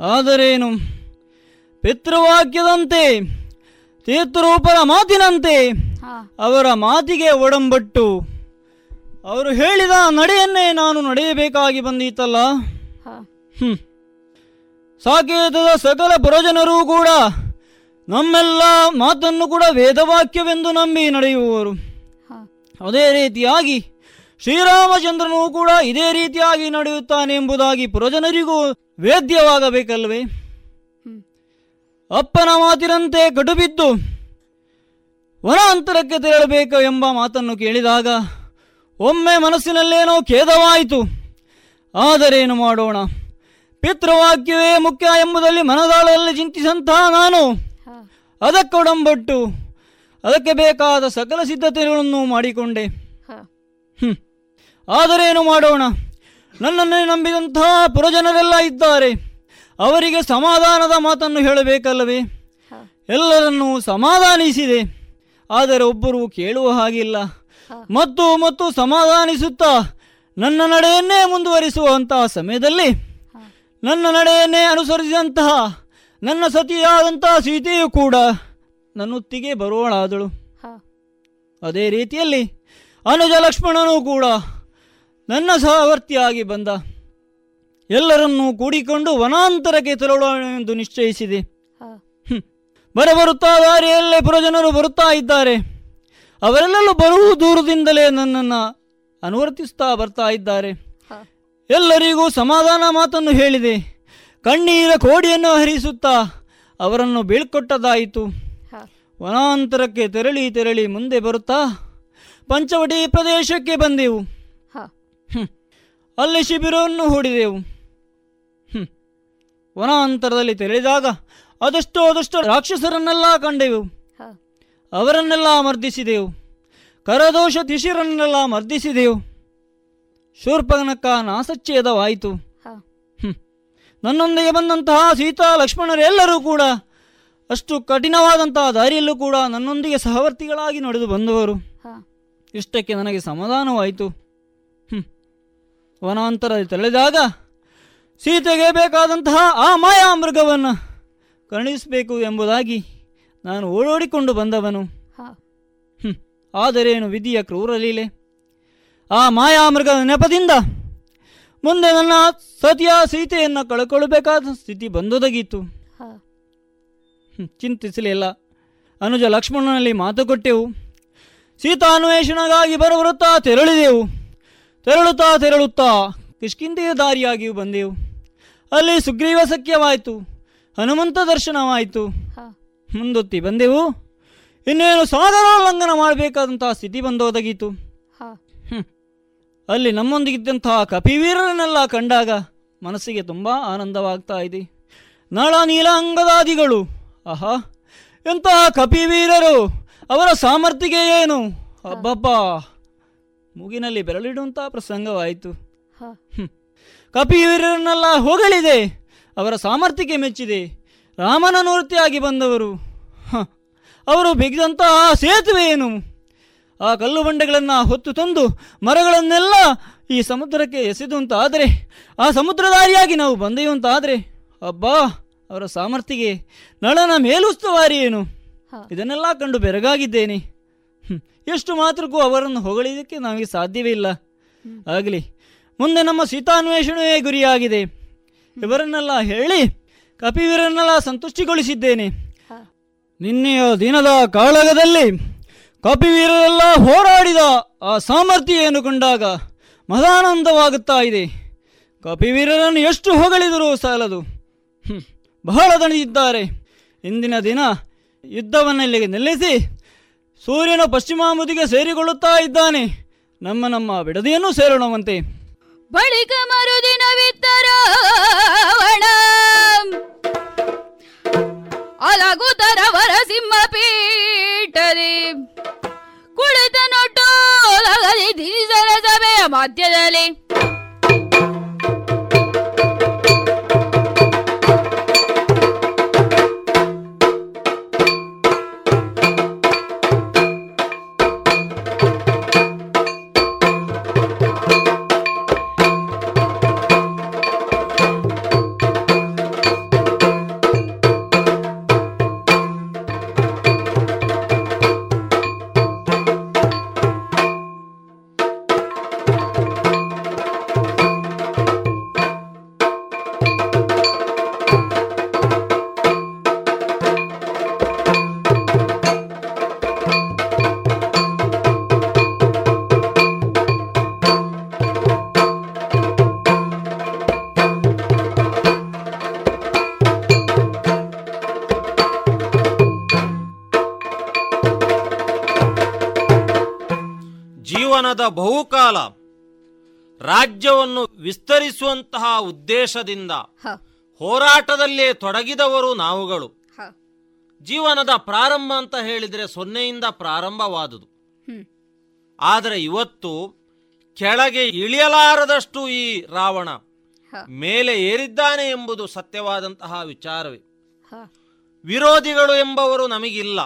Speaker 12: ಆದರೇನು? ಪಿತೃವಾಕ್ಯದಂತೆ ತೀರ್ಥರೂಪರ ಮಾತಿನಂತೆ ಅವರ ಮಾತಿಗೆ ಒಡಂಬಟ್ಟು ಅವರು ಹೇಳಿದ ನಡೆಯನ್ನೇ ನಾನು ನಡೆಯಬೇಕಾಗಿ ಬಂದೀತಲ್ಲ? ಹ್ಮ್. ಸಾಕೇತದ ಸಕಲ ಪುರಜನರೂ ಕೂಡ ನಮ್ಮೆಲ್ಲ ಮಾತನ್ನು ಕೂಡ ವೇದವಾಕ್ಯವೆಂದು ನಂಬಿ ನಡೆಯುವವರು ಅದೇ ರೀತಿಯಾಗಿ ಶ್ರೀರಾಮಚಂದ್ರನು ಕೂಡ ಇದೇ ರೀತಿಯಾಗಿ ನಡೆಯುತ್ತಾನೆ ಎಂಬುದಾಗಿ ಪುರಜನರಿಗೂ ವೇದ್ಯವಾಗಬೇಕಲ್ವೇ? ಅಪ್ಪನ ಮಾತಿನಂತೆ ಕಡುಬಿದ್ದು ವನಾಂತರಕ್ಕೆ ತೆರಳಬೇಕು ಎಂಬ ಮಾತನ್ನು ಕೇಳಿದಾಗ ಒಮ್ಮೆ ಮನಸ್ಸಿನಲ್ಲೇನೋ ಖೇದವಾಯಿತು. ಆದರೇನು ಮಾಡೋಣ? ಪಿತೃವಾಕ್ಯವೇ ಮುಖ್ಯ ಎಂಬುದಲ್ಲಿ ಮನದಾಳದಲ್ಲಿ ಚಿಂತಿಸಂತಹ ನಾನು. ಅದಕ್ಕೊಡಂಬಟ್ಟು ಅದಕ್ಕೆ ಬೇಕಾದ ಸಕಲ ಸಿದ್ಧತೆಗಳನ್ನು ಮಾಡಿಕೊಂಡೆ. ಹ್ಮ್. ಆದರೇನು ಮಾಡೋಣ? ನನ್ನನ್ನೇ ನಂಬಿದಂತಹ ಪುರಜನರೆಲ್ಲ ಇದ್ದಾರೆ. ಅವರಿಗೆ ಸಮಾಧಾನದ ಮಾತನ್ನು ಹೇಳಬೇಕಲ್ಲವೇ? ಎಲ್ಲರನ್ನೂ ಸಮಾಧಾನಿಸಿದೆ. ಆದರೆ ಒಬ್ಬರು ಕೇಳುವ ಹಾಗಿಲ್ಲ. ಮತ್ತು ಮತ್ತು ಸಮಾಧಾನಿಸುತ್ತಾ ನನ್ನ ನಡೆಯನ್ನೇ ಮುಂದುವರಿಸುವಂತಹ ಸಮಯದಲ್ಲಿ ನನ್ನ ನಡೆಯನ್ನೇ ಅನುಸರಿಸಿದಂತಹ ನನ್ನ ಸತಿಯಾದಂತಹ ಸೀತೆಯು ಕೂಡ ನನ್ನೊತ್ತಿಗೆ ಬರುವಳಾದಳು. ಅದೇ ರೀತಿಯಲ್ಲಿ ಅನುಜ ಲಕ್ಷ್ಮಣನೂ ಕೂಡ ನನ್ನ ಸಹವರ್ತಿಯಾಗಿ ಬಂದ. ಎಲ್ಲರನ್ನೂ ಕೂಡಿಕೊಂಡು ವನಾಂತರಕ್ಕೆ ತೆರಳೋಣ ಎಂದು ನಿಶ್ಚಯಿಸಿದೆ. ಬರಬರುತ್ತಾ ದಾರಿಯಲ್ಲೇ ಪುರಜನರು ಬರುತ್ತಾ ಇದ್ದಾರೆ. ಅವರೆಲ್ಲರೂ ಬರುವ ದೂರದಿಂದಲೇ ನನ್ನನ್ನು ಅನುವರ್ತಿಸ್ತಾ ಬರ್ತಾ ಇದ್ದಾರೆ. ಎಲ್ಲರಿಗೂ ಸಮಾಧಾನ ಮಾತನ್ನು ಹೇಳಿದೆ. ಕಣ್ಣೀರ ಕೋಡಿಯನ್ನು ಹರಿಸುತ್ತಾ ಅವರನ್ನು ಬೀಳ್ಕೊಟ್ಟದಾಯಿತು. ವನಾಂತರಕ್ಕೆ ತೆರಳಿ ತೆರಳಿ ಮುಂದೆ ಬರುತ್ತಾ ಪಂಚವಟಿ ಪ್ರದೇಶಕ್ಕೆ ಬಂದೆವು. ಅಲ್ಲಿ ಶಿಬಿರವನ್ನು ಹೂಡಿದೆವು. ವನಾಂತರದಲ್ಲಿ ತೆರಳಿದಾಗ ಅದೆಷ್ಟೋ ಅದೆಷ್ಟೋ ರಾಕ್ಷಸರನ್ನೆಲ್ಲ ಕಂಡೆವು. ಅವರನ್ನೆಲ್ಲ ಮರ್ದಿಸಿದೆವು. ಕರದೋಷ ತಿಶಿರನ್ನೆಲ್ಲ ಮರ್ದಿಸಿದೆವು. ಶೂರ್ಪನಕ ನಾಸಚ್ಛೇದವಾಯಿತು. ನನ್ನೊಂದಿಗೆ ಬಂದಂತಹ ಸೀತಾ ಲಕ್ಷ್ಮಣರೆಲ್ಲರೂ ಕೂಡ ಅಷ್ಟು ಕಠಿಣವಾದಂತಹ ದಾರಿಯಲ್ಲೂ ಕೂಡ ನನ್ನೊಂದಿಗೆ ಸಹವರ್ತಿಗಳಾಗಿ ನಡೆದು ಬಂದವರು. ಇಷ್ಟಕ್ಕೆ ನನಗೆ ಸಮಾಧಾನವಾಯಿತು. ವನಾಂತರದಲ್ಲಿ ತೆರಳಿದಾಗ ಸೀತೆಗೆ ಬೇಕಾದಂತಹ ಆ ಮಾಯಾ ಮೃಗವನ್ನು ಕರುಣಿಸಬೇಕು ಎಂಬುದಾಗಿ ನಾನು ಓಡೋಡಿಕೊಂಡು ಬಂದವನು. ಆದರೇನು ವಿಧಿಯ ಕ್ರೂರ ಲೀಲೆ? ಆ ಮಾಯಾಮೃಗದ ನೆಪದಿಂದ ಮುಂದೆ ನನ್ನ ಸತಿಯ ಸೀತೆಯನ್ನು ಕಳ್ಕೊಳ್ಳಬೇಕಾದ ಸ್ಥಿತಿ ಬಂದೊದಗಿತ್ತು ಚಿಂತಿಸಲಿಲ್ಲ. ಅನುಜ ಲಕ್ಷ್ಮಣನಲ್ಲಿ ಮಾತು ಕೊಟ್ಟೆವು. ಸೀತಾನ್ವೇಷಣೆಗಾಗಿ ಬರಬರುತ್ತಾ ತೆರಳಿದೆವು. ತೆರಳುತ್ತಾ ತೆರಳುತ್ತಾ ಕಿಷ್ಕಿಂದೆಯ ದಾರಿಯಾಗಿಯೂ ಬಂದೆವು. ಅಲ್ಲಿ ಸುಗ್ರೀವ ಸಖ್ಯವಾಯಿತು ಹನುಮಂತ ದರ್ಶನವಾಯಿತು. ಮುಂದೊತ್ತಿ ಬಂದೆವು. ಇನ್ನೇನು ಸಾಗರೋಲ್ಲಂಘನ ಮಾಡಬೇಕಾದಂತಹ ಸ್ಥಿತಿ ಬಂದೊದಗಿತು. ಅಲ್ಲಿ ನಮ್ಮೊಂದಿಗಿದ್ದಂತಹ ಕಪಿವೀರರನ್ನೆಲ್ಲ ಕಂಡಾಗ ಮನಸ್ಸಿಗೆ ತುಂಬ ಆನಂದವಾಗ್ತಾ ಇದೆ. ನಳ ನೀಲಾಂಗದಾದಿಗಳು ಆಹಾ ಎಂತಹ ಕಪಿವೀರರು ಅವರ ಸಾಮರ್ಥ್ಯಗೆ ಏನು? ಅಬ್ಬಬ್ಬ. ಮೂಗಿನಲ್ಲಿ ಬೆರಳಿಡುವಂತಹ ಪ್ರಸಂಗವಾಯಿತು. ಹ್ಮ್. ಕಪಿವೀರರನ್ನೆಲ್ಲ ಹೊಗಳಿದೆ. ಅವರ ಸಾಮರ್ಥ್ಯಕ್ಕೆ ಮೆಚ್ಚಿದೆ. ರಾಮನ ಮೂರ್ತಿಯಾಗಿ ಬಂದವರು. ಅವರು ಬಿಗಿದಂತಹ ಸೇತುವೆ ಏನು? ಆ ಕಲ್ಲು ಬಂಡೆಗಳನ್ನು ಹೊತ್ತು ತಂದು ಮರಗಳನ್ನೆಲ್ಲ ಈ ಸಮುದ್ರಕ್ಕೆ ಎಸೆದು ಅಂತ ಆದರೆ ಆ ಸಮುದ್ರದಾರಿಯಾಗಿ ನಾವು ಬಂದೆವು ಅಂತ ಆದರೆ ಅಬ್ಬಾ ಅವರ ಸಾಮರ್ಥ್ಯಗೆ ನಳನ ಮೇಲುಸ್ತುವಾರಿ ಏನು? ಇದನ್ನೆಲ್ಲ ಕಂಡು ಬೆರಗಾಗಿದ್ದೇನೆ. ಎಷ್ಟು ಮಾತ್ರಕ್ಕೂ ಅವರನ್ನು ಹೊಗಳಿದಕ್ಕೆ ನಮಗೆ ಸಾಧ್ಯವೇ ಇಲ್ಲ. ಆಗಲಿ ಮುಂದೆ ನಮ್ಮ ಸೀತಾನ್ವೇಷಣೆಯೇ ಗುರಿಯಾಗಿದೆ. ಇವರನ್ನೆಲ್ಲ ಹೇಳಿ ಕಪಿವೀರನ್ನೆಲ್ಲ ಸಂತುಷ್ಟಿಗೊಳಿಸಿದ್ದೇನೆ. ನಿನ್ನೆಯ ದಿನದ ಕಾಳಗದಲ್ಲಿ ಕಪಿವೀರರೆಲ್ಲ ಹೋರಾಡಿದ ಆ ಸಾಮರ್ಥ್ಯ ಏನು ಕಂಡಾಗ ಮದಾನಂದವಾಗುತ್ತಾ ಇದೆ. ಕಪಿವೀರರನ್ನು ಎಷ್ಟು ಹೊಗಳಿದರೂ ಸಾಲದು. ಬಹಳ ದಣಿದಿದ್ದಾರೆ. ಇಂದಿನ ದಿನ ಯುದ್ಧವನ್ನೆಲ್ಲಿಗೆ ನಿಲ್ಲಿಸಿ ಸೂರ್ಯನ ಪಶ್ಚಿಮಾಮುದಿಗೆ ಸೇರಿಕೊಳ್ಳುತ್ತಾ ಇದ್ದಾನೆ. ನಮ್ಮ ನಮ್ಮ ಬಿಡದಿಯನ್ನು ಸೇರೋಣವಂತೆ.
Speaker 11: ಬಳಿಕ ಮರುದಿನ ಅಲಗುತರವರ ಅಲಗುತರ ವರಸಿಂಹ ಪೀಠದಿ. ಕುಳಿತ ನೊಟ್ಟು ಸಭೆಯ ಮಧ್ಯದಲ್ಲಿ.
Speaker 13: ರಾಜ್ಯವನ್ನು ವಿಸ್ತರಿಸುವಂತಹ ಉದ್ದೇಶದಿಂದ ಹೋರಾಟದಲ್ಲೇ ತೊಡಗಿದವರು ನಾವುಗಳು. ಜೀವನದ ಪ್ರಾರಂಭ ಅಂತ ಹೇಳಿದರೆ ಸೊನ್ನೆಯಿಂದ ಪ್ರಾರಂಭವಾದುದು. ಆದರೆ ಇವತ್ತು ಕೆಳಗೆ ಇಳಿಯಲಾರದಷ್ಟು ಈ ರಾವಣ ಮೇಲೆ ಏರಿದ್ದಾನೆ ಎಂಬುದು ಸತ್ಯವಾದಂತಹ ವಿಚಾರವೇ. ವಿರೋಧಿಗಳು ಎಂಬವರು ನಮಗಿಲ್ಲ.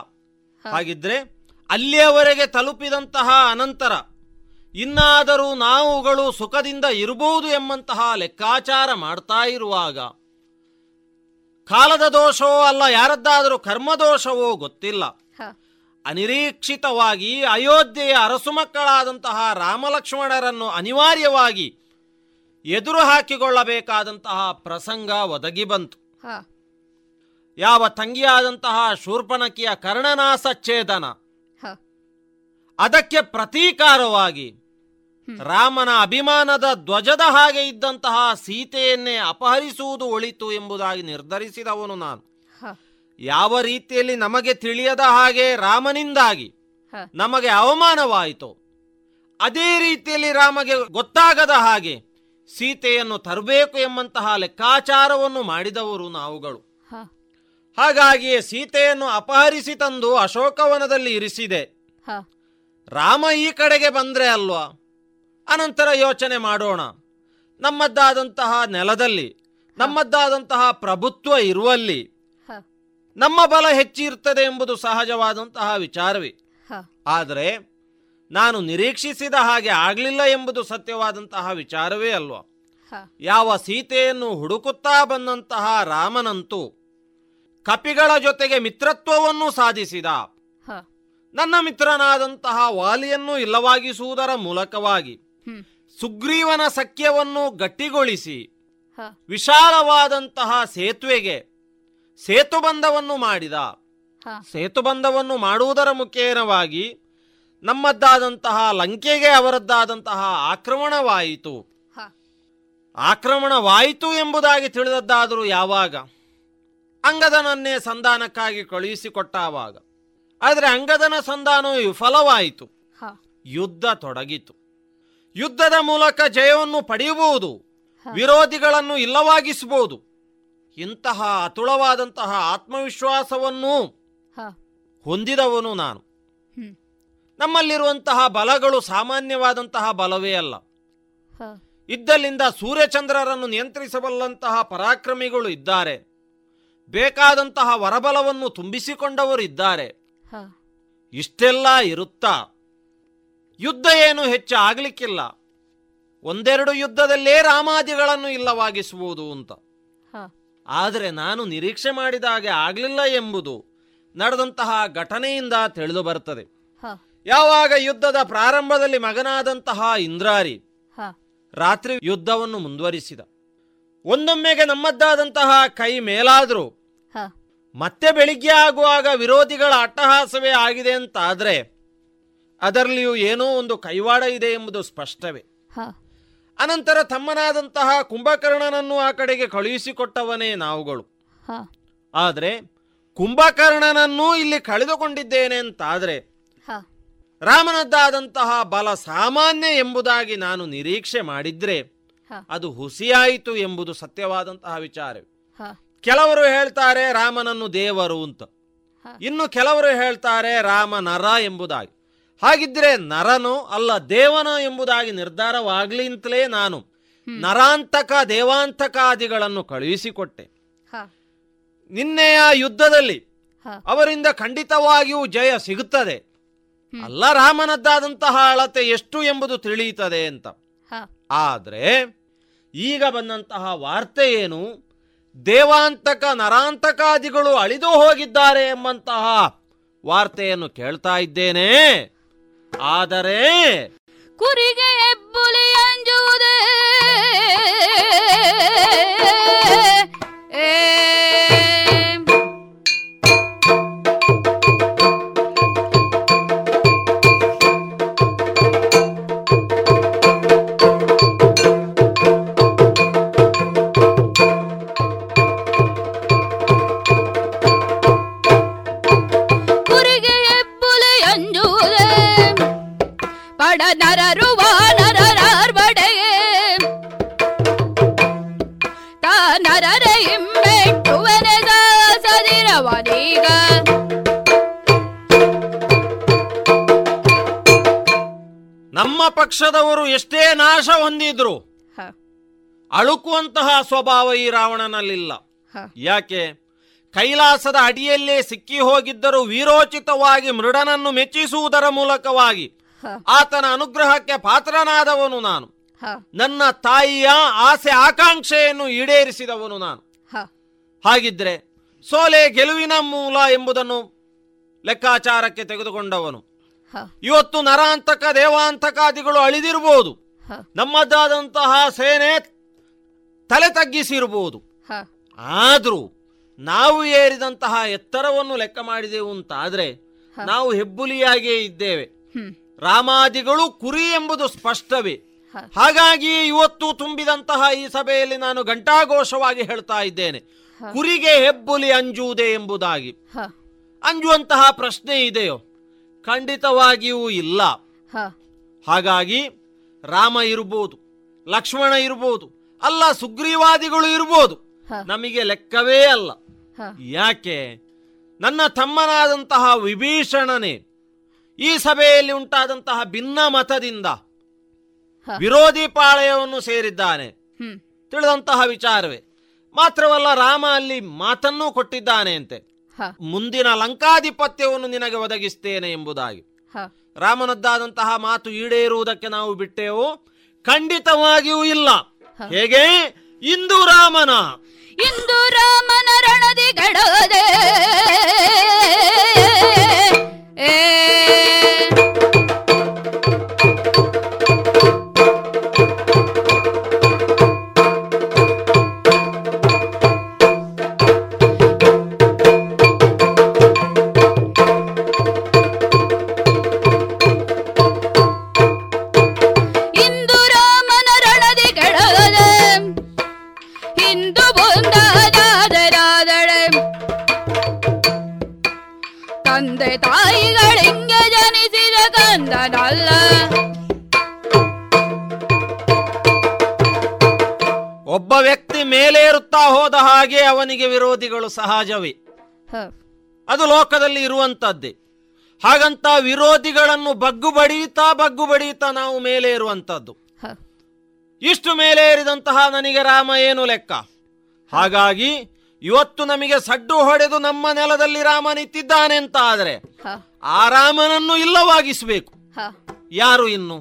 Speaker 13: ಹಾಗಿದ್ರೆ ಅಲ್ಲಿಯವರೆಗೆ ತಲುಪಿದಂತಹ ಅನಂತರ ಇನ್ನಾದರೂ ನಾವುಗಳು ಸುಖದಿಂದ ಇರಬಹುದು ಎಂಬಂತಹ ಲೆಕ್ಕಾಚಾರ ಮಾಡ್ತಾ ಇರುವಾಗ ಕಾಲದ ದೋಷವೋ ಅಲ್ಲ ಯಾರದ್ದಾದರೂ ಕರ್ಮದೋಷವೋ ಗೊತ್ತಿಲ್ಲ. ಅನಿರೀಕ್ಷಿತವಾಗಿ ಅಯೋಧ್ಯೆಯ ಅರಸು ಮಕ್ಕಳಾದಂತಹ ರಾಮಲಕ್ಷ್ಮಣರನ್ನು ಅನಿವಾರ್ಯವಾಗಿ ಎದುರು ಹಾಕಿಕೊಳ್ಳಬೇಕಾದಂತಹ ಪ್ರಸಂಗ ಒದಗಿ ಬಂತು. ಯಾವ ತಂಗಿಯಾದಂತಹ ಶೂರ್ಪಣಕಿಯ ಕರ್ಣನಾಸಚ್ಛೇದನ ಅದಕ್ಕೆ ಪ್ರತೀಕಾರವಾಗಿ ರಾಮನ ಅಭಿಮಾನದ ಧ್ವಜದ ಹಾಗೆ ಇದ್ದಂತಹ ಸೀತೆಯನ್ನೇ ಅಪಹರಿಸುವುದು ಒಳಿತು ಎಂಬುದಾಗಿ ನಿರ್ಧರಿಸಿದವನು ನಾನು. ಯಾವ ರೀತಿಯಲ್ಲಿ ನಮಗೆ ತಿಳಿಯದ ಹಾಗೆ ರಾಮನಿಂದಾಗಿ ನಮಗೆ ಅವಮಾನವಾಯಿತು. ಅದೇ ರೀತಿಯಲ್ಲಿ ರಾಮಗೆ ಗೊತ್ತಾಗದ ಹಾಗೆ ಸೀತೆಯನ್ನು ತರಬೇಕು ಎಂಬಂತಹ ಲೆಕ್ಕಾಚಾರವನ್ನು ಮಾಡಿದವರು ನಾವುಗಳು. ಹಾಗಾಗಿಯೇ ಸೀತೆಯನ್ನು ಅಪಹರಿಸಿ ತಂದು ಅಶೋಕವನದಲ್ಲಿ ಇರಿಸಿದೆ. ರಾಮ ಈ ಕಡೆಗೆ ಬಂದ್ರೆ ಅಲ್ವಾ? ಅನಂತರ ಯೋಚನೆ ಮಾಡೋಣ. ನಮ್ಮದ್ದಾದಂತಹ ನೆಲದಲ್ಲಿ ನಮ್ಮದ್ದಾದಂತಹ ಪ್ರಭುತ್ವ ಇರುವಲ್ಲಿ ನಮ್ಮ ಬಲ ಹೆಚ್ಚಿರ್ತದೆ ಎಂಬುದು ಸಹಜವಾದಂತಹ ವಿಚಾರವೇ. ಆದರೆ ನಾನು ನಿರೀಕ್ಷಿಸಿದ ಹಾಗೆ ಆಗಲಿಲ್ಲ ಎಂಬುದು ಸತ್ಯವಾದಂತಹ ವಿಚಾರವೇ ಅಲ್ವಾ? ಯಾವ ಸೀತೆಯನ್ನು ಹುಡುಕುತ್ತಾ ಬಂದಂತಹ ರಾಮನಂತೂ ಕಪಿಗಳ ಜೊತೆಗೆ ಮಿತ್ರತ್ವವನ್ನು ಸಾಧಿಸಿದ. ನನ್ನ ಮಿತ್ರನಾದಂತಹ ವಾಲಿಯನ್ನು ಇಲ್ಲವಾಗಿಸುವುದರ ಮೂಲಕವಾಗಿ ಸುಗ್ರೀವನ ಸಖ್ಯವನ್ನು ಗಟ್ಟಿಗೊಳಿಸಿ ವಿಶಾಲವಾದಂತಹ ಸೇತುವೆಗೆ ಸೇತುಬಂಧವನ್ನು ಮಾಡಿದ. ಸೇತುಬಂಧವನ್ನು ಮಾಡುವುದರ ಮುಖೇನವಾಗಿ ನಮ್ಮದ್ದಾದಂತಹ ಲಂಕೆಗೆ ಅವರದ್ದಾದಂತಹ ಆಕ್ರಮಣವಾಯಿತು. ಆಕ್ರಮಣವಾಯಿತು ಎಂಬುದಾಗಿ ತಿಳಿದದ್ದಾದರೂ ಯಾವಾಗ? ಅಂಗದನನ್ನೇ ಸಂಧಾನಕ್ಕಾಗಿ ಕಳುಹಿಸಿಕೊಟ್ಟಾವಾಗ. ಆದರೆ ಅಂಗದನ ಸಂಧಾನವು ವಿಫಲವಾಯಿತು. ಯುದ್ಧ ತೊಡಗಿತು. ಯುದ್ಧದ ಮೂಲಕ ಜಯವನ್ನು ಪಡೆಯಬಹುದು ವಿರೋಧಿಗಳನ್ನು ಇಲ್ಲವಾಗಿಸಬಹುದು ಇಂತಹ ಅತುಳವಾದಂತಹ ಆತ್ಮವಿಶ್ವಾಸವನ್ನು ಹೊಂದಿದವನು ನಾನು. ನಮ್ಮಲ್ಲಿರುವಂತಹ ಬಲಗಳು ಸಾಮಾನ್ಯವಾದಂತಹ ಬಲವೇ ಅಲ್ಲ. ಇದ್ದಲ್ಲಿಂದ ಸೂರ್ಯಚಂದ್ರರನ್ನು ನಿಯಂತ್ರಿಸಬಲ್ಲಂತಹ ಪರಾಕ್ರಮಿಗಳು ಇದ್ದಾರೆ. ಬೇಕಾದಂತಹ ವರಬಲವನ್ನು ತುಂಬಿಸಿಕೊಂಡವರು ಇದ್ದಾರೆ. ಇಷ್ಟೆಲ್ಲ ಇರುತ್ತಾ? ಯುದ್ಧ ಏನು ಹೆಚ್ಚು ಆಗಲಿಕ್ಕಿಲ್ಲ. ಒಂದೆರಡು ಯುದ್ಧದಲ್ಲೇ ರಾಮಾದಿಗಳನ್ನು ಇಲ್ಲವಾಗಿಸುವುದು ಅಂತ. ಆದರೆ ನಾನು ನಿರೀಕ್ಷೆ ಮಾಡಿದ ಹಾಗೆ ಆಗಲಿಲ್ಲ ಎಂಬುದು ನಡೆದಂತಹ ಘಟನೆಯಿಂದ ತಿಳಿದು ಬರುತ್ತದೆ. ಯಾವಾಗ ಯುದ್ಧದ ಪ್ರಾರಂಭದಲ್ಲಿ ಮಗನಾದಂತಹ ಇಂದ್ರಾರಿ ರಾತ್ರಿ ಯುದ್ಧವನ್ನು ಮುಂದುವರಿಸಿದ. ಒಂದೊಮ್ಮೆಗೆ ನಮ್ಮದ್ದಾದಂತಹ ಕೈ ಮೇಲಾದರೂ ಮತ್ತೆ ಬೆಳಿಗ್ಗೆ ಆಗುವಾಗ ವಿರೋಧಿಗಳ ಅಟ್ಟಹಾಸವೇ ಆಗಿದೆ ಅಂತಾದ್ರೆ ಅದರಲ್ಲಿಯೂ ಏನೋ ಒಂದು ಕೈವಾಡ ಇದೆ ಎಂಬುದು ಸ್ಪಷ್ಟವೇ. ಅನಂತರ ತಮ್ಮನಾದಂತಹ ಕುಂಭಕರ್ಣನನ್ನು ಆ ಕಡೆಗೆ ಕಳುಹಿಸಿಕೊಟ್ಟವನೇ ನಾವುಗಳು. ಆದರೆ ಕುಂಭಕರ್ಣನನ್ನು ಇಲ್ಲಿ ಕಳೆದುಕೊಂಡಿದ್ದೇನೆ ಅಂತಾದರೆ ರಾಮನದ್ದಾದಂತಹ ಬಲ ಸಾಮಾನ್ಯ ಎಂಬುದಾಗಿ ನಾನು ನಿರೀಕ್ಷೆ ಮಾಡಿದ್ರೆ. ಅದು ಹುಸಿಯಾಯಿತು ಎಂಬುದು ಸತ್ಯವಾದಂತಹ ವಿಚಾರ. ಕೆಲವರು ಹೇಳ್ತಾರೆ ರಾಮನನ್ನು ದೇವರು ಅಂತ. ಇನ್ನು ಕೆಲವರು ಹೇಳ್ತಾರೆ ರಾಮ ನರ ಎಂಬುದಾಗಿ. ಹಾಗಿದ್ರೆ ನರನು ಅಲ್ಲ ದೇವನು ಎಂಬುದಾಗಿ ನಿರ್ಧಾರವಾಗ್ಲಿ ಅಂತಲೇ ನಾನು ನರಾಂತಕ ದೇವಾಂತಕಾದಿಗಳನ್ನು ಕಳುಹಿಸಿಕೊಟ್ಟೆ. ನಿನ್ನೆಯ ಯುದ್ಧದಲ್ಲಿ. ಅವರಿಂದ ಖಂಡಿತವಾಗಿಯೂ ಜಯ ಸಿಗುತ್ತದೆ. ಅಲ್ಲ ರಾಮನದ್ದಾದಂತಹ ಅಳತೆ ಎಷ್ಟು ಎಂಬುದು ತಿಳಿಯುತ್ತದೆ ಅಂತ.
Speaker 11: ಆದ್ರೆ
Speaker 13: ಆದರೆ ಈಗ ಬಂದಂತಹ ವಾರ್ತೆ ಏನು? ದೇವಾಂತಕ ನರಾಂತಕಾದಿಗಳು ಅಳಿದು ಹೋಗಿದ್ದಾರೆ ಎಂಬಂತಹ ವಾರ್ತೆಯನ್ನು ಕೇಳ್ತಾ ಇದ್ದೇನೆ. ಆದರೆ
Speaker 11: ಕುರಿಗೆ ಎಬ್ಬುಲಿ ಅಂಜುವುದೇ.
Speaker 13: ಪಕ್ಷದವರು ಎಷ್ಟೇ ನಾಶ ಹೊಂದಿದ್ರು ಅಳುಕುವಂತಹ ಸ್ವಭಾವ ಈ ರಾವಣನಲ್ಲಿಲ್ಲ. ಯಾಕೆ? ಕೈಲಾಸದ ಅಡಿಯಲ್ಲೇ ಸಿಕ್ಕಿ ಹೋಗಿದ್ದರೂ ವೀರೋಚಿತವಾಗಿ ಮೃಡನನ್ನು ಮೆಚ್ಚಿಸುವುದರ ಮೂಲಕವಾಗಿ ಆತನ ಅನುಗ್ರಹಕ್ಕೆ ಪಾತ್ರನಾದವನು ನಾನು. ನನ್ನ ತಾಯಿಯ ಆಸೆ ಆಕಾಂಕ್ಷೆಯನ್ನು ಈಡೇರಿಸಿದವನು ನಾನು. ಹಾಗಿದ್ರೆ ಸೋಲೆ ಗೆಲುವಿನ ಮೂಲ ಎಂಬುದನ್ನು ಲೆಕ್ಕಾಚಾರಕ್ಕೆ ತೆಗೆದುಕೊಂಡವನು. ಇವತ್ತು ನರಾಂತಕ ದೇವಾಂತಕಾದಿಗಳು ಅಳಿದಿರಬಹುದು. ನಮ್ಮದಾದಂತಹ ಸೇನೆ ತಲೆ ತಗ್ಗಿಸಿರಬಹುದು. ಆದರೂ ನಾವು ಏರಿದಂತಹ ಎತ್ತರವನ್ನು ಲೆಕ್ಕ ಮಾಡಿದೆವು ಅಂತಾದ್ರೆ. ನಾವು ಹೆಬ್ಬುಲಿಯಾಗೇ ಇದ್ದೇವೆ. ರಾಮಾದಿಗಳು ಕುರಿ ಎಂಬುದು ಸ್ಪಷ್ಟವೇ ಹಾಗಾಗಿ ಇವತ್ತು ತುಂಬಿದಂತಹ ಈ ಸಭೆಯಲ್ಲಿ ನಾನು ಘಂಟಾಘೋಷವಾಗಿ ಹೇಳ್ತಾ ಇದ್ದೇನೆ ಕುರಿಗೆ ಹೆಬ್ಬುಲಿ ಅಂಜುವುದೇ ಎಂಬುದಾಗಿ. ಅಂಜುವಂತಹ ಪ್ರಶ್ನೆ ಇದೆಯೋ ಖಂಡಿತವಾಗಿಯೂ ಇಲ್ಲ. ಹಾಗಾಗಿ ರಾಮ ಇರಬಹುದು ಲಕ್ಷ್ಮಣ ಇರಬಹುದು ಅಲ್ಲ ಸುಗ್ರೀವಾದಿಗಳು
Speaker 11: ಇರಬಹುದು
Speaker 13: ನಮಗೆ ಲೆಕ್ಕವೇ ಅಲ್ಲ. ಯಾಕೆ? ನನ್ನ ತಮ್ಮನಾದಂತಹ ವಿಭೀಷಣನೇ ಈ ಸಭೆಯಲ್ಲಿ ಉಂಟಾದಂತಹ ಭಿನ್ನ ಮತದಿಂದ ವಿರೋಧಿ ಪಾಳಯವನ್ನು ಸೇರಿದ್ದಾನೆ. ತಿಳಿದಂತಹ ವಿಚಾರವೇ. ಮಾತ್ರವಲ್ಲ ರಾಮ ಅಲ್ಲಿ ಮಾತನ್ನೂ ಕೊಟ್ಟಿದ್ದಾನೆ ಅಂತೆ. ಮುಂದಿನ ಲಂಕಾಧಿಪತ್ಯವನ್ನು ನಿನಗೆ ಒದಗಿಸ್ತೇನೆ ಎಂಬುದಾಗಿ. ರಾಮನದ್ದಾದಂತಹ ಮಾತು ಈಡೇರುವುದಕ್ಕೆ ನಾವು ಬಿಟ್ಟೆವು? ಖಂಡಿತವಾಗಿಯೂ ಇಲ್ಲ. ಹೇಗೆ? ಇಂದು ರಾಮನ.
Speaker 11: ಇಂದು ರಾಮನ ರಣದಿ ಗಡದೆ
Speaker 13: ಒಬ್ಬ ವ್ಯಕ್ತಿ ಮೇಲೇರುತ್ತಾ ಹೋದ ಹಾಗೆ ಅವನಿಗೆ ವಿರೋಧಿಗಳು ಸಹಜವೇ. ಅದು ಲೋಕದಲ್ಲಿ ಇರುವಂತದ್ದೇ ಹಾಗಂತ ವಿರೋಧಿಗಳನ್ನು ಬಗ್ಗು ಬಡಿಯುತ್ತಾ ಬಗ್ಗು ಬಡೀತಾ ನಾವು ಮೇಲೇರುವಂತದ್ದು
Speaker 11: ಇರುವಂತದ್ದು
Speaker 13: ಇಷ್ಟು ಮೇಲೇರಿದಂತಹ ನನಗೆ ರಾಮ ಏನು ಲೆಕ್ಕ? ಹಾಗಾಗಿ ಇವತ್ತು ನಮಗೆ ಸಡ್ಡು ಹೊಡೆದು ನಮ್ಮ ನೆಲದಲ್ಲಿ ರಾಮ ನಿಂತಿದ್ದಾನೆ ಅಂತ ಆದರೆ ಆ ರಾಮನನ್ನು ಇಲ್ಲವಾಗಿಸಬೇಕು. ಯಾರು ಇನ್ನು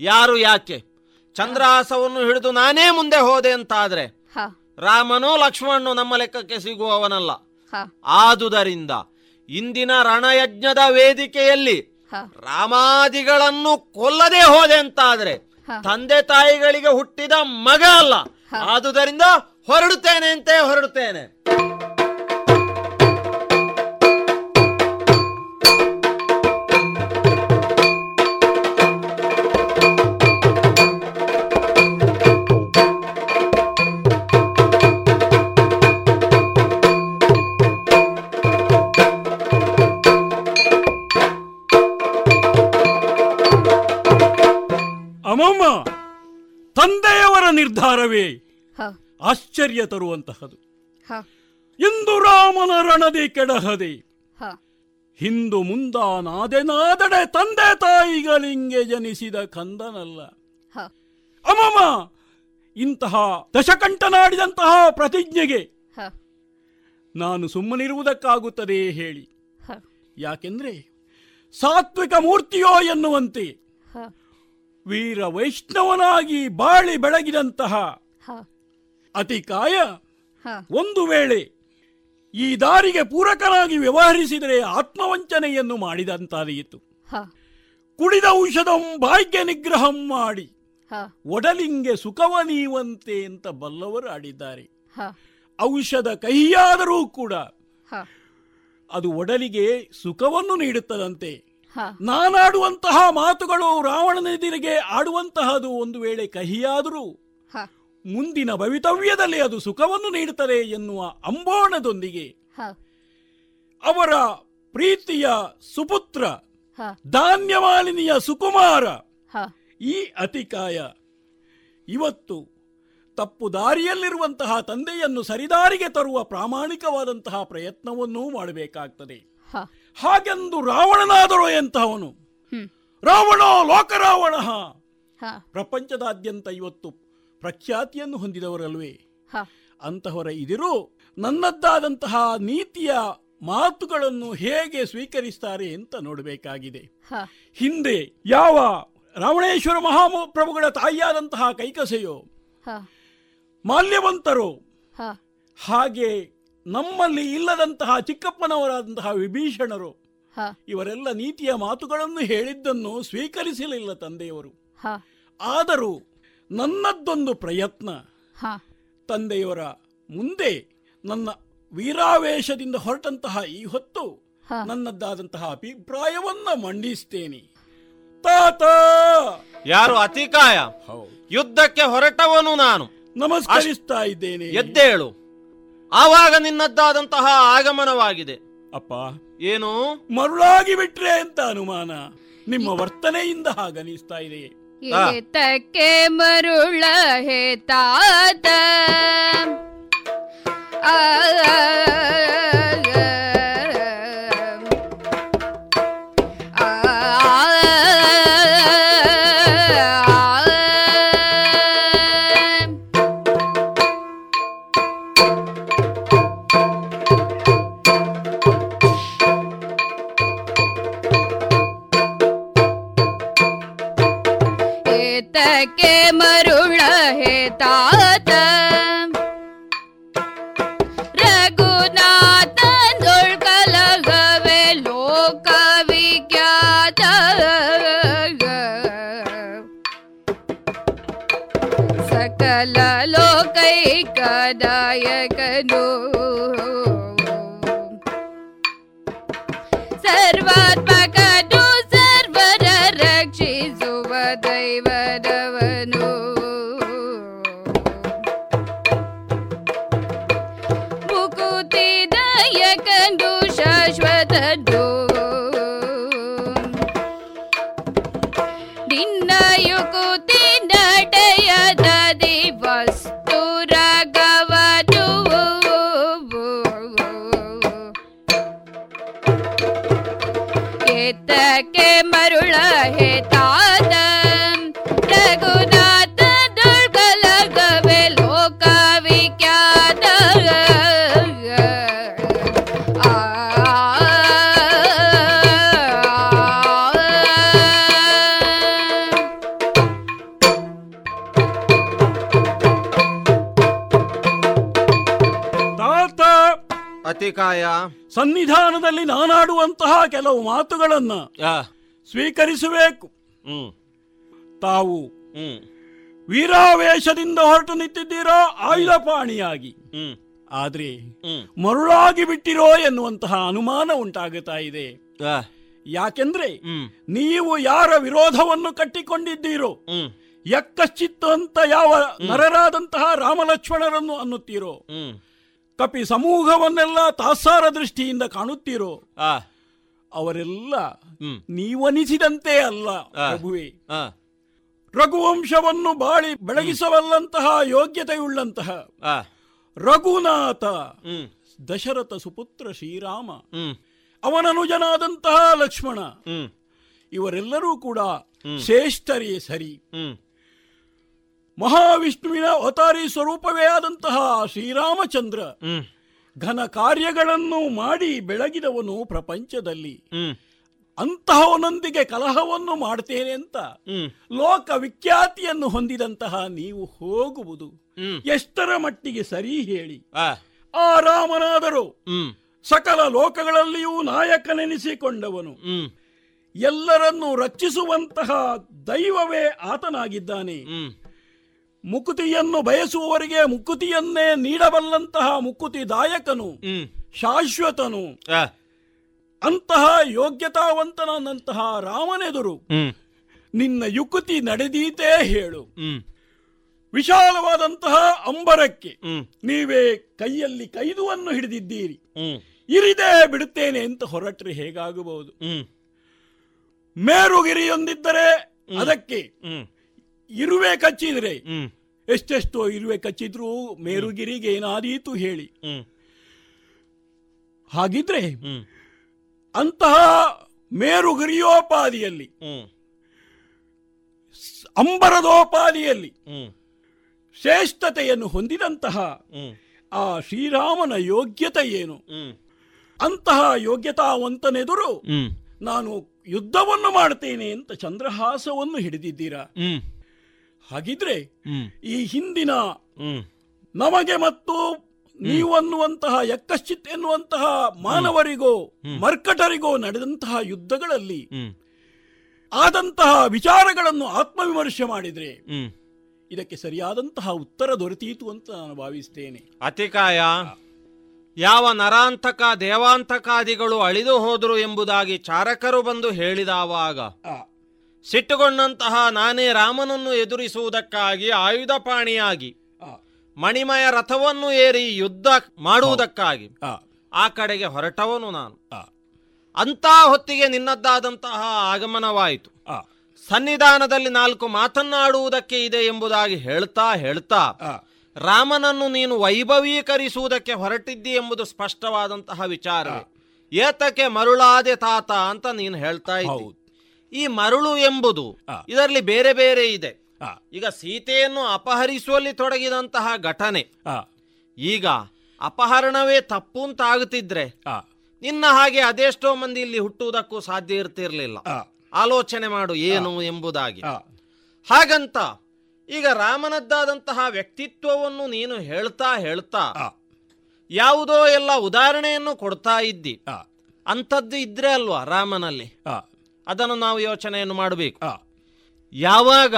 Speaker 13: ಯಾರು ಯಾಕೆ ಚಂದ್ರಾಸವನ್ನು ಹಿಡಿದು ನಾನೇ ಮುಂದೆ ಹೋದೆ ಅಂತಾದ್ರೆ. ರಾಮನೋ ಲಕ್ಷ್ಮಣನು ನಮ್ಮ ಲೆಕ್ಕಕ್ಕೆ ಸಿಗುವವನಲ್ಲ. ಆದುದರಿಂದ ಇಂದಿನ ರಣಯಜ್ಞದ ವೇದಿಕೆಯಲ್ಲಿ. ರಾಮಾದಿಗಳನ್ನು ಕೊಲ್ಲದೆ ಹೋದೆ ಅಂತಾದ್ರೆ. ತಂದೆ ತಾಯಿಗಳಿಗೆ ಹುಟ್ಟಿದ ಮಗ ಅಲ್ಲ ಆದುದರಿಂದ ಹೊರಡುತ್ತೇನೆ ಅಂತೇ ಹೊರಡುತ್ತೇನೆ
Speaker 14: ನಿರ್ಧಾರವೇ? ಆಶ್ಚರ್ಯ ತರುವಂತಹದು.
Speaker 11: ಎಂದು
Speaker 14: ಇಂದು ರಾಮನ ರಣದಿ ಕೆಡಹದೆ. ಹಿಂದು ಮುಂದಾನಾದೆನಾದಡೆ ತಂದೆ ತಾಯಿಗಳಿಂಗೆ ಜನಿಸಿದ ಕಂದನಲ್ಲ. ಅಮಮ! ಇಂತಹ ದಶಕಂಠನಾಡಿದಂತಹ ಪ್ರತಿಜ್ಞೆಗೆ ನಾನು ಸುಮ್ಮನಿರುವುದಕ್ಕಾಗುತ್ತದೆ ಹೇಳಿ. ಯಾಕೆಂದ್ರೆ ಸಾತ್ವಿಕ ಮೂರ್ತಿಯೋ ಎನ್ನುವಂತೆ ವೀರ ವೈಷ್ಣವನಾಗಿ ಬಾಳಿ ಬೆಳಗಿದಂತಹ
Speaker 11: ಅತಿ
Speaker 14: ಅತಿಕಾಯ ಒಂದು ವೇಳೆ ಈ ದಾರಿಗೆ ಪೂರಕನಾಗಿ ವ್ಯವಹರಿಸಿದರೆ ಆತ್ಮವಂಚನೆಯನ್ನು ಮಾಡಿದಂತಾದೀತು ಕುಡಿದ ಔಷಧಂ ಭಾಗ್ಯ ನಿಗ್ರಹಂ ಮಾಡಿ. ಒಡಲಿಂಗೆ ಸುಖವ ನೀವಂತೆ ಅಂತ ಬಲ್ಲವರು ಆಡಿದ್ದಾರೆ. ಔಷಧ ಕಹಿಯಾದರೂ ಕೂಡ ಅದು ಒಡಲಿಗೆ ಸುಖವನ್ನು ನೀಡುತ್ತದಂತೆ. ನಾನಾಡುವಂತಹ ಮಾತುಗಳು ರಾವಣನೆದಿರಿಗೆ ಆಡುವಂತಹದು ಒಂದು ವೇಳೆ ಕಹಿಯಾದರೂ ಮುಂದಿನ ಭವಿತವ್ಯದಲ್ಲಿ ಅದು ಸುಖವನ್ನು ನೀಡುತ್ತದೆ ಎನ್ನುವ ಅಂಬೋಣದೊಂದಿಗೆ ಅವರ ಪ್ರೀತಿಯ ಸುಪುತ್ರ
Speaker 11: ಧಾನ್ಯ
Speaker 14: ಧಾನ್ಯಮಾಲಿನಿಯ ಸುಕುಮಾರ ಈ ಅತಿಕಾಯ ಇವತ್ತು ತಪ್ಪು ದಾರಿಯಲ್ಲಿರುವಂತಹ ತಂದೆಯನ್ನು ಸರಿದಾರಿಗೆ ತರುವ ಪ್ರಾಮಾಣಿಕವಾದಂತಹ ಪ್ರಯತ್ನವನ್ನೂ ಮಾಡಬೇಕಾಗ್ತದೆ. ಹಾಗೆಂದು ರಾವಣನಾದರೂ ಎಂತಹವನು?
Speaker 11: ರಾವಣ
Speaker 14: ರಾವಣೋ ಲೋಕರಾವಣ! ಪ್ರಪಂಚದಾದ್ಯಂತ ಇವತ್ತು ಪ್ರಖ್ಯಾತಿಯನ್ನು ಹೊಂದಿದವರಲ್ವೇ? ಅಂತಹವರ ಇದಿರು ನನ್ನದ್ದಾದಂತಹ ನೀತಿಯ ಮಾತುಗಳನ್ನು ಹೇಗೆ ಸ್ವೀಕರಿಸ್ತಾರೆ ಅಂತ ನೋಡಬೇಕಾಗಿದೆ. ಹಿಂದೆ ಯಾವ ರಾವಣೇಶ್ವರ ಮಹಾಪ್ರಭುಗಳ ತಾಯಿಯಾದಂತಹ ಕೈಕಸೆಯೋ ಮಾಲ್ಯವಂತರು ಹಾಗೆ ನಮ್ಮಲ್ಲಿ ಇಲ್ಲದಂತಹ ಚಿಕ್ಕಪ್ಪನವರಾದಂತಹ ವಿಭೀಷಣರು
Speaker 11: ಹ.
Speaker 14: ಇವರೆಲ್ಲ ನೀತಿಯ ಮಾತುಗಳನ್ನು ಹೇಳಿದ್ದನ್ನು ಸ್ವೀಕರಿಸಲಿಲ್ಲ ತಂದೆಯವರು.
Speaker 11: ಹ.
Speaker 14: ಆದರೂ ನನ್ನದ್ದೊಂದು ಪ್ರಯತ್ನ
Speaker 11: ಹ.
Speaker 14: ತಂದೆಯವರ ಮುಂದೆ ನನ್ನ ವೀರಾವೇಶದಿಂದ ಹೊರಟಂತಹ ಈ ಹೊತ್ತು ನನ್ನದ್ದಾದಂತಹ ಅಭಿಪ್ರಾಯವನ್ನ ಮಂಡಿಸ್ತೇನೆ. ತಾತ!
Speaker 13: ಯಾರು ಅತಿಕಾಯ? ಯುದ್ಧಕ್ಕೆ ಹೊರಟವನು ನಾನು.
Speaker 14: ನಮಸ್ಕರಿಸ್ತಾ ಇದ್ದೇನೆ.
Speaker 13: ಎದ್ದೇಳು. ಆವಾಗ ನಿನ್ನದ್ದಾದಂತಹ ಆಗಮನವಾಗಿದೆ.
Speaker 14: ಅಪ್ಪ
Speaker 13: ಏನು?
Speaker 14: ಮರುಳಾಗಿ ಬಿಟ್ರೆ ಅಂತ ಅನುಮಾನ? ನಿಮ್ಮ ವರ್ತನೆಯಿಂದ ಹಾಗನಿಸ್ತಾ ಇದೆ
Speaker 11: ಏತಕ್ಕೆ ಮರುಳ ಹೇ ತಾತ ಆ, ಆ,
Speaker 13: ಅತಿಕಾಯ
Speaker 14: ಸನ್ನಿಧಾನದಲ್ಲಿ ನಾನಾಡುವಂತಹ ಕೆಲವು ಮಾತುಗಳನ್ನ ಸ್ವೀಕರಿಸಬೇಕು. ತಾವು ವೀರಾವೇಶದಿಂದ ಹೊರಟು ನಿಂತಿದ್ದೀರೋ? ಆಯುಧ
Speaker 13: ಪಾಣಿಯಾಗಿ.
Speaker 14: ಆದ್ರೆ ಮರುಳಾಗಿ ಬಿಟ್ಟಿರೋ ಎನ್ನುವಂತಹ ಅನುಮಾನ ಉಂಟಾಗುತ್ತಾ ಇದೆ. ಯಾಕೆಂದ್ರೆ ನೀವು ಯಾರ ವಿರೋಧವನ್ನು ಕಟ್ಟಿಕೊಂಡಿದ್ದೀರೋ? ಯಕ್ಕಶ್ಚಿತ್ತು ಅಂತ ಯಾವ ನರರಾದಂತಹ ರಾಮಲಕ್ಷ್ಮಣರನ್ನು ಅನ್ನುತ್ತೀರೋ? ಕಪಿ ಸಮೂಹವನ್ನೆಲ್ಲ ತಾಸಾರ ದೃಷ್ಟಿಯಿಂದ ಕಾಣುತ್ತೀರೋ
Speaker 13: ಆ,
Speaker 14: ಅವರೆಲ್ಲ ನೀವನಿಸಿದಂತೆ ಅಲ್ಲ. ಪ್ರಭುವೆ. ರಘುವಂಶವನ್ನು ಬಾಳಿ ಬೆಳಗಿಸಬಲ್ಲಂತಹ ಯೋಗ್ಯತೆಯುಳ್ಳಂತಹ ರಘುನಾಥ ದಶರಥ ಸುಪುತ್ರ ಶ್ರೀರಾಮ ಅವನನುಜನಾದಂತಹ ಲಕ್ಷ್ಮಣ ಇವರೆಲ್ಲರೂ ಕೂಡ ಶ್ರೇಷ್ಠರೇ ಸರಿ. ಮಹಾವಿಷ್ಣುವಿನ ಅವತಾರಿ ಸ್ವರೂಪವೇ ಆದಂತಹ ಶ್ರೀರಾಮಚಂದ್ರ ಘನ ಕಾರ್ಯಗಳನ್ನು ಮಾಡಿ ಬೆಳಗಿದವನು ಪ್ರಪಂಚದಲ್ಲಿ. ಅಂತಹವನೊಂದಿಗೆ ಕಲಹವನ್ನು ಮಾಡ್ತೇನೆ ಅಂತ ಲೋಕ ವಿಖ್ಯಾತಿಯನ್ನು ಹೊಂದಿದಂತಹ ನೀವು ಹೋಗುವುದು. ಎಷ್ಟರ ಮಟ್ಟಿಗೆ ಸರಿ ಹೇಳಿ. ಆ. ರಾಮನಾದರೂ ಸಕಲ ಲೋಕಗಳಲ್ಲಿಯೂ ನಾಯಕನೆನಿಸಿಕೊಂಡವನು. ಎಲ್ಲರನ್ನು ರಕ್ಷಿಸುವಂತಹ ದೈವವೇ ಆತನಾಗಿದ್ದಾನೆ. ಮುಕುತಿಯನ್ನು ಬಯಸುವವರಿಗೆ ಮುಕುತಿಯನ್ನೇ ನೀಡಬಲ್ಲಂತಹ ಮುಕುತಿದಾಯಕನು ಶಾಶ್ವತನು. ಅಂತಹ ಯೋಗ್ಯತಾವಂತನಂತಹ ರಾಮನೆದುರು ನಿನ್ನ ಯುಕುತಿ ನಡೆದೀತೇ ಹೇಳು. ವಿಶಾಲವಾದಂತಹ ಅಂಬರಕ್ಕೆ ನೀವೇ ಕೈಯಲ್ಲಿ ಕೈದುವನ್ನು ಹಿಡಿದಿದ್ದೀರಿ. ಇರಿದೇ ಬಿಡುತ್ತೇನೆ ಅಂತ ಹೊರಟ್ರೆ ಹೇಗಾಗಬಹುದು? ಮೇರುಗಿರಿಯೊಂದಿದ್ದರೆ ಅದಕ್ಕೆ ಇರುವೆ ಕಚ್ಚಿದ್ರೆ ಎಷ್ಟೆಷ್ಟೋ ಇರುವೆ ಕಚ್ಚಿದ್ರು ಮೇರುಗಿರಿಗೆ ಏನಾದೀತು ಹೇಳಿ. ಹಾಗಿದ್ರೆ ಅಂತಹ ಮೇರುಗಿರಿಯೋಪಾದಿಯಲ್ಲಿ ಅಂಬರದೋಪಾದಿಯಲ್ಲಿ ಶ್ರೇಷ್ಠತೆಯನ್ನು ಹೊಂದಿದಂತಹ ಆ ಶ್ರೀರಾಮನ ಯೋಗ್ಯತೆ ಏನು? ಅಂತಹ ಯೋಗ್ಯತಾವಂತನೆದುರು ನಾನು ಯುದ್ಧವನ್ನು ಮಾಡ್ತೇನೆ ಅಂತ ಚಂದ್ರಹಾಸವನ್ನು ಹಿಡಿದಿದ್ದೀರಾ? ಹಾಗಿದ್ರೆ ಈ ಹಿಂದಿನ ನಮಗೆ ಮತ್ತು ನೀವು ಅನ್ನುವಂತಹ ಯಕ್ಕಶ್ಚಿತ್ ಎನ್ನುವಂತಹ ಮಾನವರಿಗೋ ಮರ್ಕಟರಿಗೋ ನಡೆದಂತಹ ಯುದ್ಧಗಳಲ್ಲಿ ಆದಂತಹ ವಿಚಾರಗಳನ್ನು ಆತ್ಮವಿಮರ್ಶೆ ಮಾಡಿದ್ರೆ ಇದಕ್ಕೆ ಸರಿಯಾದಂತಹ ಉತ್ತರ ದೊರೆತೀತು ಅಂತ ನಾನು ಭಾವಿಸ್ತೇನೆ.
Speaker 13: ಅತಿಕಾಯ ಯಾವ ನರಾಂತಕ ದೇವಾಂತಕಾದಿಗಳು ಅಳಿದು ಹೋದರು ಎಂಬುದಾಗಿ ಚಾರಕರು ಬಂದು ಹೇಳಿದವಾಗ ಸಿಟ್ಟುಗೊಂಡಂತಹ ನಾನೇ ರಾಮನನ್ನು ಎದುರಿಸುವುದಕ್ಕಾಗಿ ಆಯುಧಪಾಣಿಯಾಗಿ ಮಣಿಮಯ ರಥವನ್ನು ಏರಿ ಯುದ್ಧ ಮಾಡುವುದಕ್ಕಾಗಿ ಆ. ಕಡೆಗೆ ಹೊರಟವನು ನಾನು. ಅಂತ ಹೊತ್ತಿಗೆ ನಿನ್ನದ್ದಾದಂತಹ ಆಗಮನವಾಯಿತು. ಸನ್ನಿಧಾನದಲ್ಲಿ ನಾಲ್ಕು ಮಾತನ್ನಾಡುವುದಕ್ಕೆ ಇದೆ ಎಂಬುದಾಗಿ ಹೇಳ್ತಾ ಹೇಳ್ತಾ ರಾಮನನ್ನು ನೀನು ವೈಭವೀಕರಿಸುವುದಕ್ಕೆ ಹೊರಟಿದ್ದಿ ಎಂಬುದು ಸ್ಪಷ್ಟವಾದಂತಹ ವಿಚಾರ ಏತಕ್ಕೆ ಮರುಳಾದೆ ತಾತ ಅಂತ ನೀನು ಹೇಳ್ತಾ ಇದ್ದಿ. ಈ ಮರುಳು ಎಂಬುದು ಇದರಲ್ಲಿ ಬೇರೆ ಬೇರೆ ಇದೆ. ಈಗ ಸೀತೆಯನ್ನು ಅಪಹರಿಸುವಲ್ಲಿ ತೊಡಗಿದಂತಹ ಘಟನೆ. ಈಗ ಅಪಹರಣವೇ ತಪ್ಪು ಅಂತ ಆಗುತ್ತಿದ್ರೆ ನಿನ್ನ ಹಾಗೆ ಅದೆಷ್ಟೋ ಮಂದಿ ಇಲ್ಲಿ ಹುಟ್ಟುವುದಕ್ಕೂ ಸಾಧ್ಯ ಇರ್ತಿರ್ಲಿಲ್ಲ. ಆಲೋಚನೆ ಮಾಡು ಏನು ಎಂಬುದಾಗಿ. ಹಾಗಂತ ಈಗ ರಾಮನದ್ದಾದಂತಹ ವ್ಯಕ್ತಿತ್ವವನ್ನು ನೀನು ಹೇಳ್ತಾ ಹೇಳ್ತಾ ಯಾವುದೋ ಎಲ್ಲ ಉದಾಹರಣೆಯನ್ನು ಕೊಡ್ತಾ ಇದ್ದಿ. ಅಂಥದ್ದು ಇದ್ರೆ ಅಲ್ವಾ ರಾಮನಲ್ಲಿ? ಅದನ್ನು ನಾವು ಯೋಚನೆಯನ್ನು ಮಾಡಬೇಕು. ಯಾವಾಗ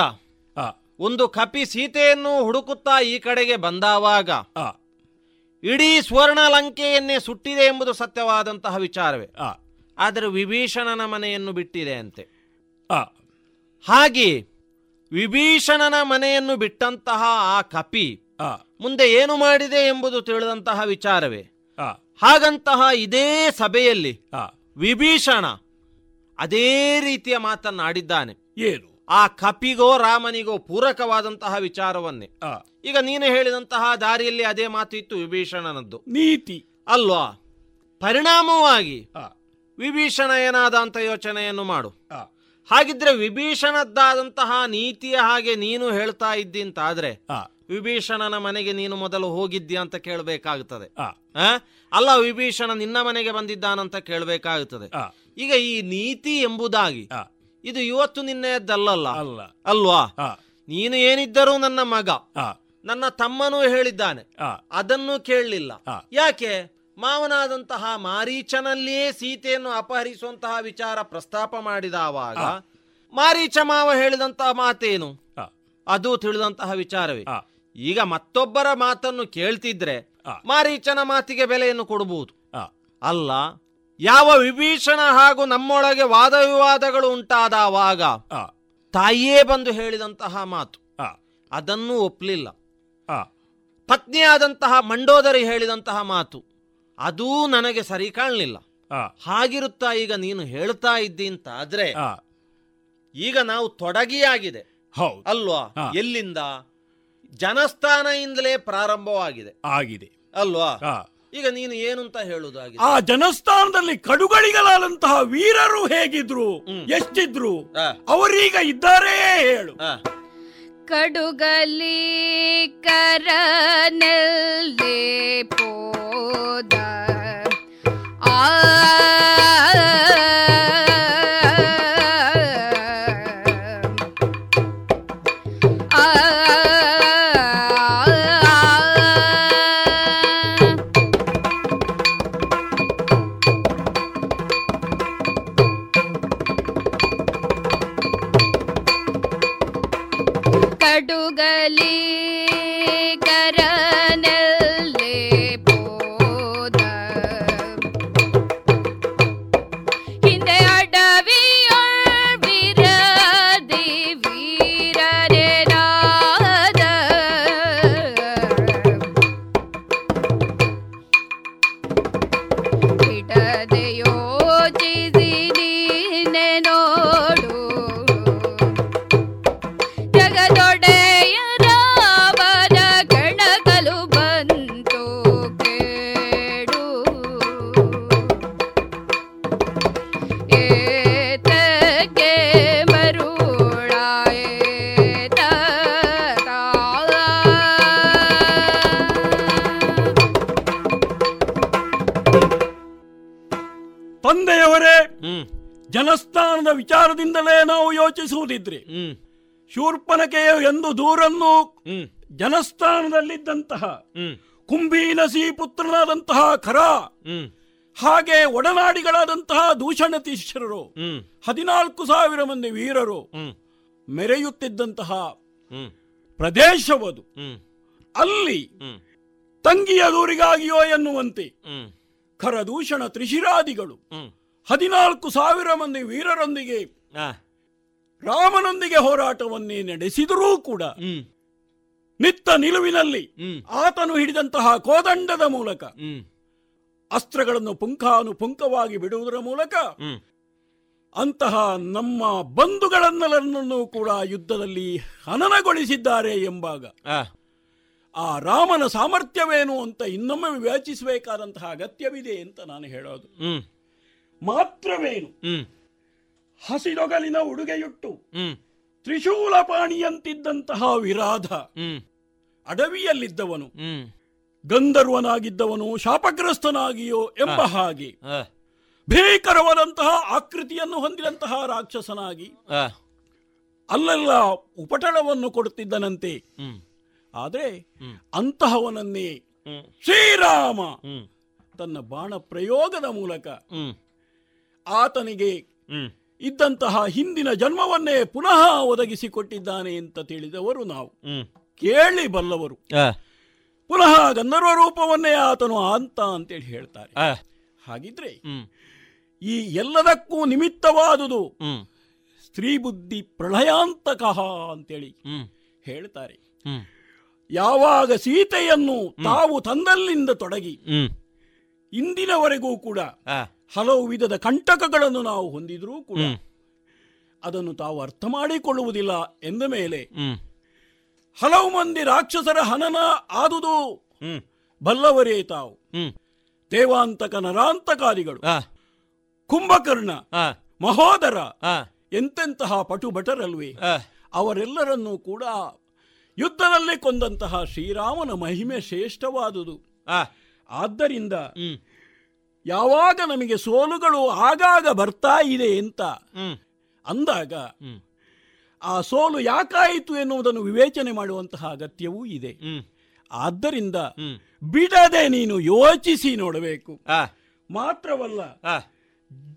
Speaker 13: ಒಂದು ಕಪಿ ಸೀತೆಯನ್ನು ಹುಡುಕುತ್ತಾ ಈ ಕಡೆಗೆ ಬಂದಾವಾಗ ಇಡೀ ಸ್ವರ್ಣ ಲಂಕೆಯನ್ನೇ ಸುಟ್ಟಿದೆ ಎಂಬುದು ಸತ್ಯವಾದಂತಹ ವಿಚಾರವೇ. ಆದರೆ ವಿಭೀಷಣನ ಮನೆಯನ್ನು ಬಿಟ್ಟಿದೆ ಅಂತೆ. ಹಾಗೆ ವಿಭೀಷಣನ ಮನೆಯನ್ನು ಬಿಟ್ಟಂತಹ ಆ ಕಪಿ ಮುಂದೆ ಏನು ಮಾಡಿದೆ ಎಂಬುದು ತಿಳಿದಂತಹ ವಿಚಾರವೇ. ಹಾಗಂತಹ ಇದೇ ಸಭೆಯಲ್ಲಿ ವಿಭೀಷಣ ಅದೇ ರೀತಿಯ ಮಾತನ್ನಾಡಿದ್ದಾನೆ.
Speaker 14: ಏನು?
Speaker 13: ಆ ಕಪಿಗೋ ರಾಮನಿಗೋ ಪೂರಕವಾದಂತಹ ವಿಚಾರವನ್ನೇ. ಈಗ ನೀನು ಹೇಳಿದಂತಹ ದಾರಿಯಲ್ಲಿ ಅದೇ ಮಾತು ಇತ್ತು ವಿಭೀಷಣನದ್ದು.
Speaker 14: ನೀತಿ.
Speaker 13: ಅಲ್ವಾ? ಪರಿಣಾಮವಾಗಿ ವಿಭೀಷಣ ಏನಾದ ಅಂತ ಯೋಚನೆಯನ್ನು ಮಾಡು. ಹಾಗಿದ್ರೆ ವಿಭೀಷಣದ್ದಾದಂತಹ ನೀತಿಯ ಹಾಗೆ ನೀನು ಹೇಳ್ತಾ ಇದ್ದಿ ಅಂತಾದ್ರೆ ವಿಭೀಷಣನ ಮನೆಗೆ ನೀನು ಮೊದಲು ಹೋಗಿದ್ದೀಯ ಅಂತ ಕೇಳಬೇಕಾಗುತ್ತದೆ ಅಲ್ಲ ವಿಭೀಷಣ ನಿನ್ನ ಮನೆಗೆ ಬಂದಿದ್ದಾನಂತ ಕೇಳಬೇಕಾಗುತ್ತದೆ ಈಗ ಈ ನೀತಿ ಎಂಬುದಾಗಿ ಇದು ಇವತ್ತು ನಿನ್ನೆಯದ್ದಲ್ಲ ಅಲ್ವಾ? ನೀನು ಏನಿದ್ದರೂ ನನ್ನ ಮಗ ನನ್ನ ತಮ್ಮನೂ ಹೇಳಿದ್ದಾನೆ. ಅದನ್ನು ಕೇಳಲಿಲ್ಲ. ಯಾಕೆ? ಮಾವನಾದಂತಹ ಮಾರೀಚನಲ್ಲಿಯೇ ಸೀತೆಯನ್ನು ಅಪಹರಿಸುವಂತಹ ವಿಚಾರ ಪ್ರಸ್ತಾಪ ಮಾಡಿದವಾಗ ಮಾರೀಚ ಮಾವ ಹೇಳಿದಂತಹ ಮಾತೇನು? ಅದು ತಿಳಿದಂತಹ ವಿಚಾರವೇ. ಈಗ ಮತ್ತೊಬ್ಬರ ಮಾತನ್ನು ಕೇಳ್ತಿದ್ರೆ ಮಾರೀಚನ ಮಾತಿಗೆ ಬೆಲೆಯನ್ನು ಕೊಡಬಹುದು ಅಲ್ಲ ಯಾವ ವಿಭೀಷಣ ಹಾಗೂ ನಮ್ಮೊಳಗೆ ವಾದ ವಿವಾದಗಳು ಉಂಟಾದವಾಗ ತಾಯಿಯೇ ಬಂದು ಹೇಳಿದಂತಹ ಮಾತು. ಅದನ್ನೂ ಒಪ್ಪಲಿಲ್ಲ ಪತ್ನಿಯಾದಂತಹ ಮಂಡೋದರಿ ಹೇಳಿದಂತಹ ಮಾತು. ಅದೂ ನನಗೆ ಸರಿ ಕಾಣಲಿಲ್ಲ. ಹಾಗಿರುತ್ತಾ ಈಗ ನೀನು ಹೇಳ್ತಾ ಇದ್ದಿ ಅಂತ ಆದ್ರೆ ಈಗ ನಾವು ತೊಡಗಿಯಾಗಿದೆ. ಅಲ್ವಾ. ಎಲ್ಲಿಂದ? ಜನಸ್ಥಾನದಿಂದಲೇ ಪ್ರಾರಂಭವಾಗಿದೆ.
Speaker 14: ಆಗಿದೆ.
Speaker 13: ಅಲ್ವಾ. ಈಗ ನೀನು ಏನು ಅಂತ ಹೇಳುದಾಗಿ
Speaker 14: ಆ ಜನಸ್ಥಾನದಲ್ಲಿ ಕಡುಗಳಿಗಳಾದಂತಹ ವೀರರು ಹೇಗಿದ್ರು ಎಷ್ಟಿದ್ರು ಅವರೀಗ ಇದ್ದಾರೇ ಹೇಳು.
Speaker 11: ಕಡುಗಲಿ ಕರನಲ್ಲಿ ಪೋದ ಆ ಆ
Speaker 14: ವಿಚಾರದಿಂದಲೇ ನಾವು ಯೋಚಿಸುವುದಿದ್ರೆ ಶೂರ್ಪನಕೆಯ ಎಂದು ದೂರನ್ನು ಜನಸ್ಥಾನದಲ್ಲಿದ್ದಂತಹ ಕುಂಭೀನಸಿ ಪುತ್ರನಾದಂತಹ ಖರ ಹಾಗೆ ಒಡನಾಡಿಗಳಾದಂತಹ ದೂಷಣ ತೀಶ್ವರರು ಹದಿನಾಲ್ಕು ಸಾವಿರ ಮಂದಿ ವೀರರು ಮೆರೆಯುತ್ತಿದ್ದಂತಹ ಪ್ರದೇಶವದು. ಅಲ್ಲಿ ತಂಗಿಯ ದೂರಿಗಾಗಿಯೋ ಎನ್ನುವಂತೆ ಖರ ದೂಷಣ ತ್ರಿಶಿರಾದಿಗಳು ಹದಿನಾಲ್ಕು ಸಾವಿರ ಮಂದಿ ವೀರರೊಂದಿಗೆ ರಾಮನೊಂದಿಗೆ ಹೋರಾಟವನ್ನೇ ನಡೆಸಿದರೂ ಕೂಡ ನಿತ್ತ ನಿಲುವಿನಲ್ಲಿ ಆತನು ಹಿಡಿದಂತಹ ಕೋದಂಡದ ಮೂಲಕ ಅಸ್ತ್ರಗಳನ್ನು ಪುಂಖಾನುಪುಂಖವಾಗಿ ಬಿಡುವುದರ ಮೂಲಕ ಅಂತಹ ನಮ್ಮ ಬಂಧುಗಳನ್ನೆಲ್ಲರನ್ನೂ ಕೂಡ ಯುದ್ಧದಲ್ಲಿ ಹನನಗೊಳಿಸಿದ್ದಾರೆ ಎಂಬಾಗ ಆ. ರಾಮನ ಸಾಮರ್ಥ್ಯವೇನು ಅಂತ ಇನ್ನೊಮ್ಮೆ ವಿವೇಚಿಸಬೇಕಾದಂತಹ ಅಗತ್ಯವಿದೆ ಅಂತ ನಾನು ಹೇಳೋದು. ಮಾತ್ರವೇನು? ಹಸಿದೊಗಲಿನ ಉಡುಗೆಯುಟ್ಟು ತ್ರಿಶೂಲ ಪಾಣಿಯಂತಿದ್ದಂತಹ ವಿರಾಧ ಅಡವಿಯಲ್ಲಿದ್ದವನು ಗಂಧರ್ವನಾಗಿದ್ದವನು ಶಾಪಗ್ರಸ್ತನಾಗಿಯೋ ಎಂಬ ಹಾಗೆ ಭೀಕರವಾದಂತಹ ಆಕೃತಿಯನ್ನು ಹೊಂದಿದಂತಹ ರಾಕ್ಷಸನಾಗಿ ಅಲ್ಲೆಲ್ಲ ಉಪಟಳವನ್ನು ಕೊಡುತ್ತಿದ್ದನಂತೆ. ಆದರೆ ಅಂತಹವನನ್ನೇ ಶ್ರೀರಾಮ ತನ್ನ ಬಾಣ ಪ್ರಯೋಗದ ಮೂಲಕ ಆತನಿಗೆ ಇದ್ದಂತಹ ಹಿಂದಿನ ಜನ್ಮವನ್ನೇ ಪುನಃ ಒದಗಿಸಿಕೊಟ್ಟಿದ್ದಾನೆ ಅಂತ ತಿಳಿದವರು ನಾವು. ಕೇಳಿ ಬಲ್ಲವರು. ಪುನಃ ಗಂಧರ್ವ ರೂಪವನ್ನೇ ಆತನು ಅಂತ ಅಂತೇಳಿ ಹೇಳ್ತಾರೆ. ಹಾಗಿದ್ರೆ ಈ ಎಲ್ಲದಕ್ಕೂ ನಿಮಿತ್ತವಾದುದು ಸ್ತ್ರೀ ಬುದ್ಧಿ ಪ್ರಳಯಾಂತಕಃ ಅಂತೇಳಿ ಹೇಳ್ತಾರೆ. ಯಾವಾಗ ಸೀತೆಯನ್ನು ತಾವು ತಂದಲ್ಲಿಂದ ತೊಡಗಿ ಇಂದಿನವರೆಗೂ ಕೂಡ ಹಲವು ವಿಧದ ಕಂಟಕಗಳನ್ನು ನಾವು ಹೊಂದಿದ್ರೂ ಕೂಡ ಅದನ್ನು ತಾವು ಅರ್ಥ ಮಾಡಿಕೊಳ್ಳುವುದಿಲ್ಲ ಎಂದ ಮೇಲೆ ಹಲವು ಮಂದಿ ರಾಕ್ಷಸರ ಹನನ ಆದುದು ಬಲ್ಲವರೇ ತಾವು. ದೇವಾಂತಕ ನರಾಂತಕಾದಿಗಳು. ಕುಂಭಕರ್ಣ ಮಹೋದರ ಎಂತೆಂತಹ ಪಟು ಭಟರಲ್ವೇ ಅವರೆಲ್ಲರನ್ನೂ ಕೂಡ ಯುದ್ಧದಲ್ಲಿ ಕೊಂದಂತಹ ಶ್ರೀರಾಮನ ಮಹಿಮೆ ಶ್ರೇಷ್ಠವಾದುದು. ಆದ್ದರಿಂದ ಯಾವಾಗ ನಮಗೆ ಸೋಲುಗಳು ಆಗಾಗ ಬರ್ತಾ ಇದೆ ಅಂತ ಅಂದಾಗ ಆ ಸೋಲು ಯಾಕಾಯಿತು ಎನ್ನುವುದನ್ನು ವಿವೇಚನೆ ಮಾಡುವಂತಹ ಅಗತ್ಯವೂ ಇದೆ. ಆದ್ದರಿಂದ ಬಿಡದೆ ನೀನು ಯೋಚಿಸಿ ನೋಡಬೇಕು. ಮಾತ್ರವಲ್ಲ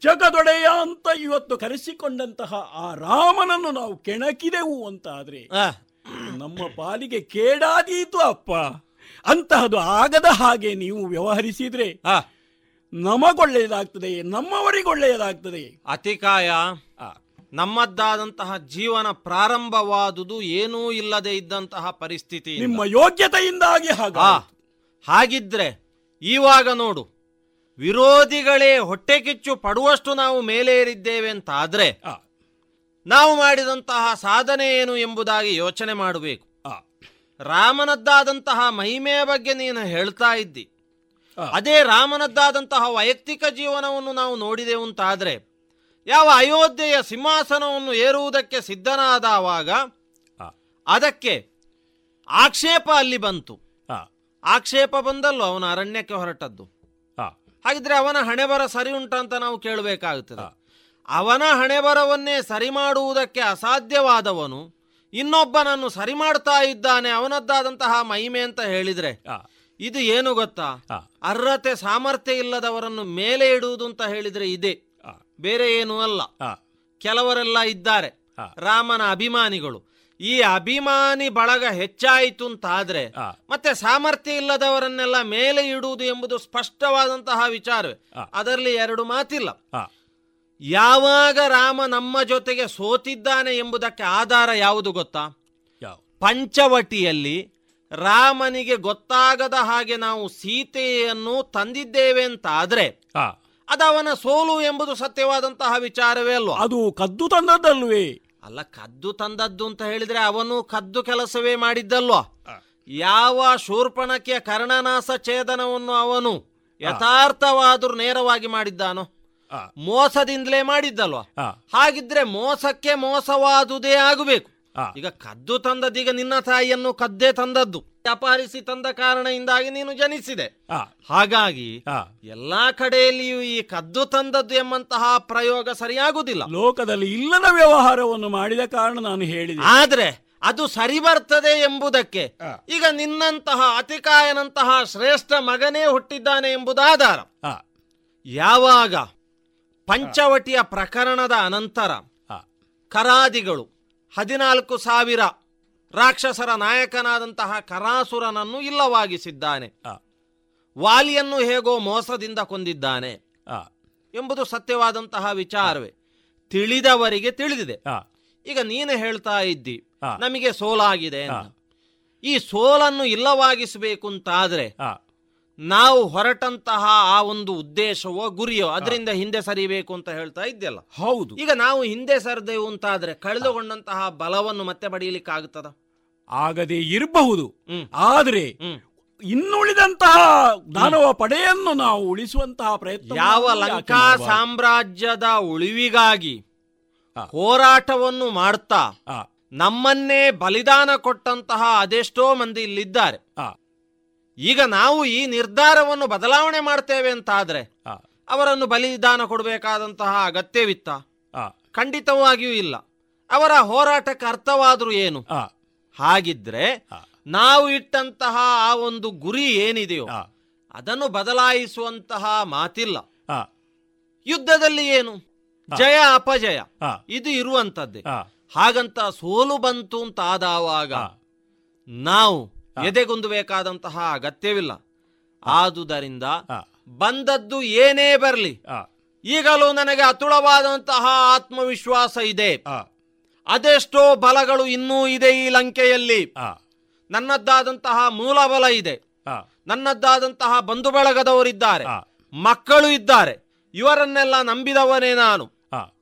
Speaker 14: ಜಗದೊಡೆಯ ಅಂತ ಇವತ್ತು ಕರೆಸಿಕೊಂಡಂತಹ ಆ ರಾಮನನ್ನು ನಾವು ಕೆಣಕಿದೆವು ಅಂತ ಆದ್ರೆ ನಮ್ಮ ಪಾಲಿಗೆ ಕೇಡಾದೀತು ಅಪ್ಪ. ಅಂತಹದು ಆಗದ ಹಾಗೆ ನೀವು ವ್ಯವಹರಿಸಿದ್ರೆ ನಮಗೊಳ್ಳೆಯದಾಗ್ತದೆ ನಮ್ಮವರಿಗೊಳ್ಳೆಯದಾಗ್ತದೆ.
Speaker 13: ಅತಿಕಾಯ ನಮ್ಮದ್ದಾದಂತಹ ಜೀವನ ಪ್ರಾರಂಭವಾದುದು ಏನೂ ಇಲ್ಲದೆ ಇದ್ದಂತಹ ಪರಿಸ್ಥಿತಿ
Speaker 14: ನಿಮ್ಮ ಯೋಗ್ಯತೆಯಿಂದಾಗಿ ಹಾಗ
Speaker 13: ಹಾಗಿದ್ರೆ ಈವಾಗ ನೋಡು ವಿರೋಧಿಗಳೇ ಹೊಟ್ಟೆ ಕಿಚ್ಚು ಪಡುವಷ್ಟು ನಾವು ಮೇಲೇರಿದ್ದೇವೆ ಅಂತ ಆದ್ರೆ ನಾವು ಮಾಡಿದಂತಹ ಸಾಧನೆ ಏನು ಎಂಬುದಾಗಿ ಯೋಚನೆ ಮಾಡಬೇಕು. ರಾಮನದ್ದಾದಂತಹ ಮಹಿಮೆಯ ಬಗ್ಗೆ ನೀನು ಹೇಳ್ತಾ ಇದ್ದಿ. ಅದೇ ರಾಮನದ್ದಾದಂತಹ ವೈಯಕ್ತಿಕ ಜೀವನವನ್ನು ನಾವು ನೋಡಿದೆವು ಅಂತಾದ್ರೆ ಯಾವ ಅಯೋಧ್ಯೆಯ ಸಿಂಹಾಸನವನ್ನು ಏರುವುದಕ್ಕೆ ಸಿದ್ಧನಾದವಾಗ ಅದಕ್ಕೆ ಆಕ್ಷೇಪ ಅಲ್ಲಿ ಬಂತು. ಆಕ್ಷೇಪ ಬಂದಲ್ಲೋ ಅವನ ಅರಣ್ಯಕ್ಕೆ ಹೊರಟದ್ದು. ಹಾಗಿದ್ರೆ ಅವನ ಹಣೆಬರ ಸರಿ ಉಂಟಂತ ನಾವು ಕೇಳಬೇಕಾಗುತ್ತದೆ ಅವನ ಹಣೆಬರವನ್ನೇ ಸರಿ ಮಾಡುವುದಕ್ಕೆ ಅಸಾಧ್ಯವಾದವನು ಇನ್ನೊಬ್ಬನನ್ನು ಸರಿ ಮಾಡ್ತಾ ಇದ್ದಾನೆ ಅವನದ್ದಾದಂತಹ ಮಹಿಮೆ ಅಂತ ಹೇಳಿದ್ರೆ ಇದು ಏನು ಗೊತ್ತಾ? ಅರ್ಹತೆ ಸಾಮರ್ಥ್ಯ ಇಲ್ಲದವರನ್ನು ಮೇಲೆ ಇಡುವುದು ಅಂತ ಹೇಳಿದ್ರೆ ಇದೆ. ಬೇರೆ ಏನೂ ಅಲ್ಲ. ಕೆಲವರೆಲ್ಲ ಇದ್ದಾರೆ. ರಾಮನ ಅಭಿಮಾನಿಗಳು. ಈ ಅಭಿಮಾನಿ ಬಳಗ ಹೆಚ್ಚಾಯಿತು ಅಂತಾದ್ರೆ ಮತ್ತೆ ಸಾಮರ್ಥ್ಯ ಇಲ್ಲದವರನ್ನೆಲ್ಲ ಮೇಲೆ ಇಡುವುದು ಎಂಬುದು ಸ್ಪಷ್ಟವಾದಂತಹ ವಿಚಾರವೇ. ಅದರಲ್ಲಿ ಎರಡು ಮಾತಿಲ್ಲ. ಯಾವಾಗ ರಾಮ ನಮ್ಮ ಜೊತೆಗೆ ಸೋತಿದ್ದಾನೆ ಎಂಬುದಕ್ಕೆ ಆಧಾರ ಯಾವುದು ಗೊತ್ತಾ? ಪಂಚವಟಿಯಲ್ಲಿ ರಾಮನಿಗೆ ಗೊತ್ತಾಗದ ಹಾಗೆ ನಾವು ಸೀತೆಯನ್ನು ತಂದಿದ್ದೇವೆ ಅಂತ ಆದ್ರೆ ಅದು ಅವನ ಸೋಲು ಎಂಬುದು ಸತ್ಯವಾದಂತಹ ವಿಚಾರವೇ ಅಲ್ವಾ?
Speaker 14: ಅದು ಕದ್ದು ತಂದದ್ದಲ್ವೇ?
Speaker 13: ಅಲ್ಲ ಕದ್ದು ತಂದದ್ದು ಅಂತ ಹೇಳಿದ್ರೆ ಅವನು ಕದ್ದು ಕೆಲಸವೇ ಮಾಡಿದ್ದಲ್ವಾ? ಯಾವ ಶೂರ್ಪಣಕ್ಕೆ ಕರ್ಣನಾಸ ಛೇದನವನ್ನು ಅವನು ಯಥಾರ್ಥವಾದರೂ ನೇರವಾಗಿ ಮಾಡಿದ್ದಾನೋ? ಮೋಸದಿಂದಲೇ ಮಾಡಿದ್ದಲ್ವಾ? ಹಾಗಿದ್ರೆ ಮೋಸಕ್ಕೆ ಮೋಸವಾದುದೇ ಆಗಬೇಕು. ಈಗ ಕದ್ದು ತಂದದೀಗ ನಿನ್ನ ತಾಯಿಯನ್ನು ಕದ್ದೇ ತಂದದ್ದು. ಅಪಹರಿಸಿ ತಂದ ಕಾರಣದಿಂದಾಗಿ ನೀನು ಜನಿಸಿದೆ. ಹಾಗಾಗಿ ಎಲ್ಲಾ ಕಡೆಯಲ್ಲಿಯೂ ಈ ಕದ್ದು ತಂದದ್ದು ಎಂಬಂತಹ ಪ್ರಯೋಗ ಸರಿಯಾಗುವುದಿಲ್ಲ.
Speaker 14: ಲೋಕದಲ್ಲಿ ಇಲ್ಲದ ವ್ಯವಹಾರವನ್ನು ಮಾಡಿದ ಕಾರಣ ನಾನು ಹೇಳಿದೆ.
Speaker 13: ಆದ್ರೆ ಅದು ಸರಿ ಬರ್ತದೆ ಎಂಬುದಕ್ಕೆ ಈಗ ನಿನ್ನಂತಹ ಅತಿಕಾಯನಂತಹ ಶ್ರೇಷ್ಠ ಮಗನೇ ಹುಟ್ಟಿದ್ದಾನೆ ಎಂಬುದಾಧಾರ ಯಾವಾಗ ಪಂಚವಟಿಯ ಪ್ರಕರಣದ ಅನಂತರ ಕರಾದಿಗಳು ಹದಿನಾಲ್ಕು ಸಾವಿರ ರಾಕ್ಷಸರ ನಾಯಕನಾದಂತಹ ಕರಾಸುರನನ್ನು ಇಲ್ಲವಾಗಿಸಿದ್ದಾನೆ. ವಾಲಿಯನ್ನು ಹೇಗೋ ಮೋಸದಿಂದ ಕೊಂದಿದ್ದಾನೆ ಎಂಬುದು ಸತ್ಯವಾದಂತಹ ವಿಚಾರವೇ. ತಿಳಿದವರಿಗೆ ತಿಳಿದಿದೆ. ಈಗ ನೀನು ಹೇಳ್ತಾ ಇದ್ದಿ ನಮಗೆ ಸೋಲಾಗಿದೆ ಈ ಸೋಲನ್ನು ಇಲ್ಲವಾಗಿಸಬೇಕು ಅಂತಾದ್ರೆ ನಾವು ಹೊರಟಂತಹ ಆ ಒಂದು ಉದ್ದೇಶವೋ ಗುರಿಯೋ ಅದರಿಂದ ಹಿಂದೆ ಸರಿಬೇಕು ಅಂತ ಹೇಳ್ತಾ ಇದ್ದೆಲ್ಲ.
Speaker 14: ಹೌದು.
Speaker 13: ಈಗ ನಾವು ಹಿಂದೆ ಸರಿದೆವು ಅಂತಾದ್ರೆ ಕಳೆದುಕೊಂಡಂತಹ ಬಲವನ್ನು ಮತ್ತೆ ಪಡೆಯಲಿಕ್ಕೆ ಆಗ್ತದ
Speaker 14: ಆಗದೆ ಇರಬಹುದು. ಆದರೆ ಇನ್ನುಳಿದಂತಹ ದಾನವ ಪಡೆಯನ್ನು ನಾವು ಉಳಿಸುವಂತಹ ಪ್ರಯತ್ನ
Speaker 13: ಯಾವ ಲಂಕಾ ಸಾಮ್ರಾಜ್ಯದ ಉಳಿವಿಗಾಗಿ ಹೋರಾಟವನ್ನು ಮಾಡ್ತಾ ನಮ್ಮನ್ನೇ ಬಲಿದಾನ ಕೊಟ್ಟಂತಹ ಅದೆಷ್ಟೋ ಮಂದಿ ಇಲ್ಲಿದ್ದಾರೆ. ಈಗ ನಾವು ಈ ನಿರ್ಧಾರವನ್ನು ಬದಲಾವಣೆ ಮಾಡ್ತೇವೆ ಅಂತಾದ್ರೆ ಅವರನ್ನು ಬಲಿದಾನ ಕೊಡಬೇಕಾದಂತಹ ಅಗತ್ಯವಿತ್ತ? ಖಂಡಿತವಾಗಿಯೂ ಇಲ್ಲ. ಅವರ ಹೋರಾಟಕ್ಕೆ ಅರ್ಥವಾದರೂ ಏನು? ಹಾಗಿದ್ರೆ ನಾವು ಇಟ್ಟಂತಹ ಆ ಒಂದು ಗುರಿ ಏನಿದೆಯೋ ಅದನ್ನು ಬದಲಾಯಿಸುವಂತಹ ಮಾತಿಲ್ಲ. ಯುದ್ಧದಲ್ಲಿ ಏನು? ಜಯ ಅಪಜಯ. ಇದು ಇರುವಂತದ್ದೇ. ಹಾಗಂತ ಸೋಲು ಬಂತು ಅಂತ ಆದವಾಗ ನಾವು ಎದೆಗುಂದಬೇಕಾದಂತಹ ಅಗತ್ಯವಿಲ್ಲ. ಆದುದರಿಂದ ಬಂದದ್ದು ಏನೇ ಬರಲಿ ಈಗಲೂ ನನಗೆ ಅತುಳವಾದಂತಹ ಆತ್ಮವಿಶ್ವಾಸ ಇದೆ. ಅದೆಷ್ಟೋ ಬಲಗಳು ಇನ್ನೂ ಇದೆ ಈ ಲಂಕೆಯಲ್ಲಿ. ನನ್ನದ್ದಾದಂತಹ ಮೂಲ ಬಲ ಇದೆ ನನ್ನದ್ದಾದಂತಹ ಬಂಧು ಬಳಗದವರಿದ್ದಾರೆ ಮಕ್ಕಳು ಇದ್ದಾರೆ. ಇವರನ್ನೆಲ್ಲ ನಂಬಿದವನೇ ನಾನು.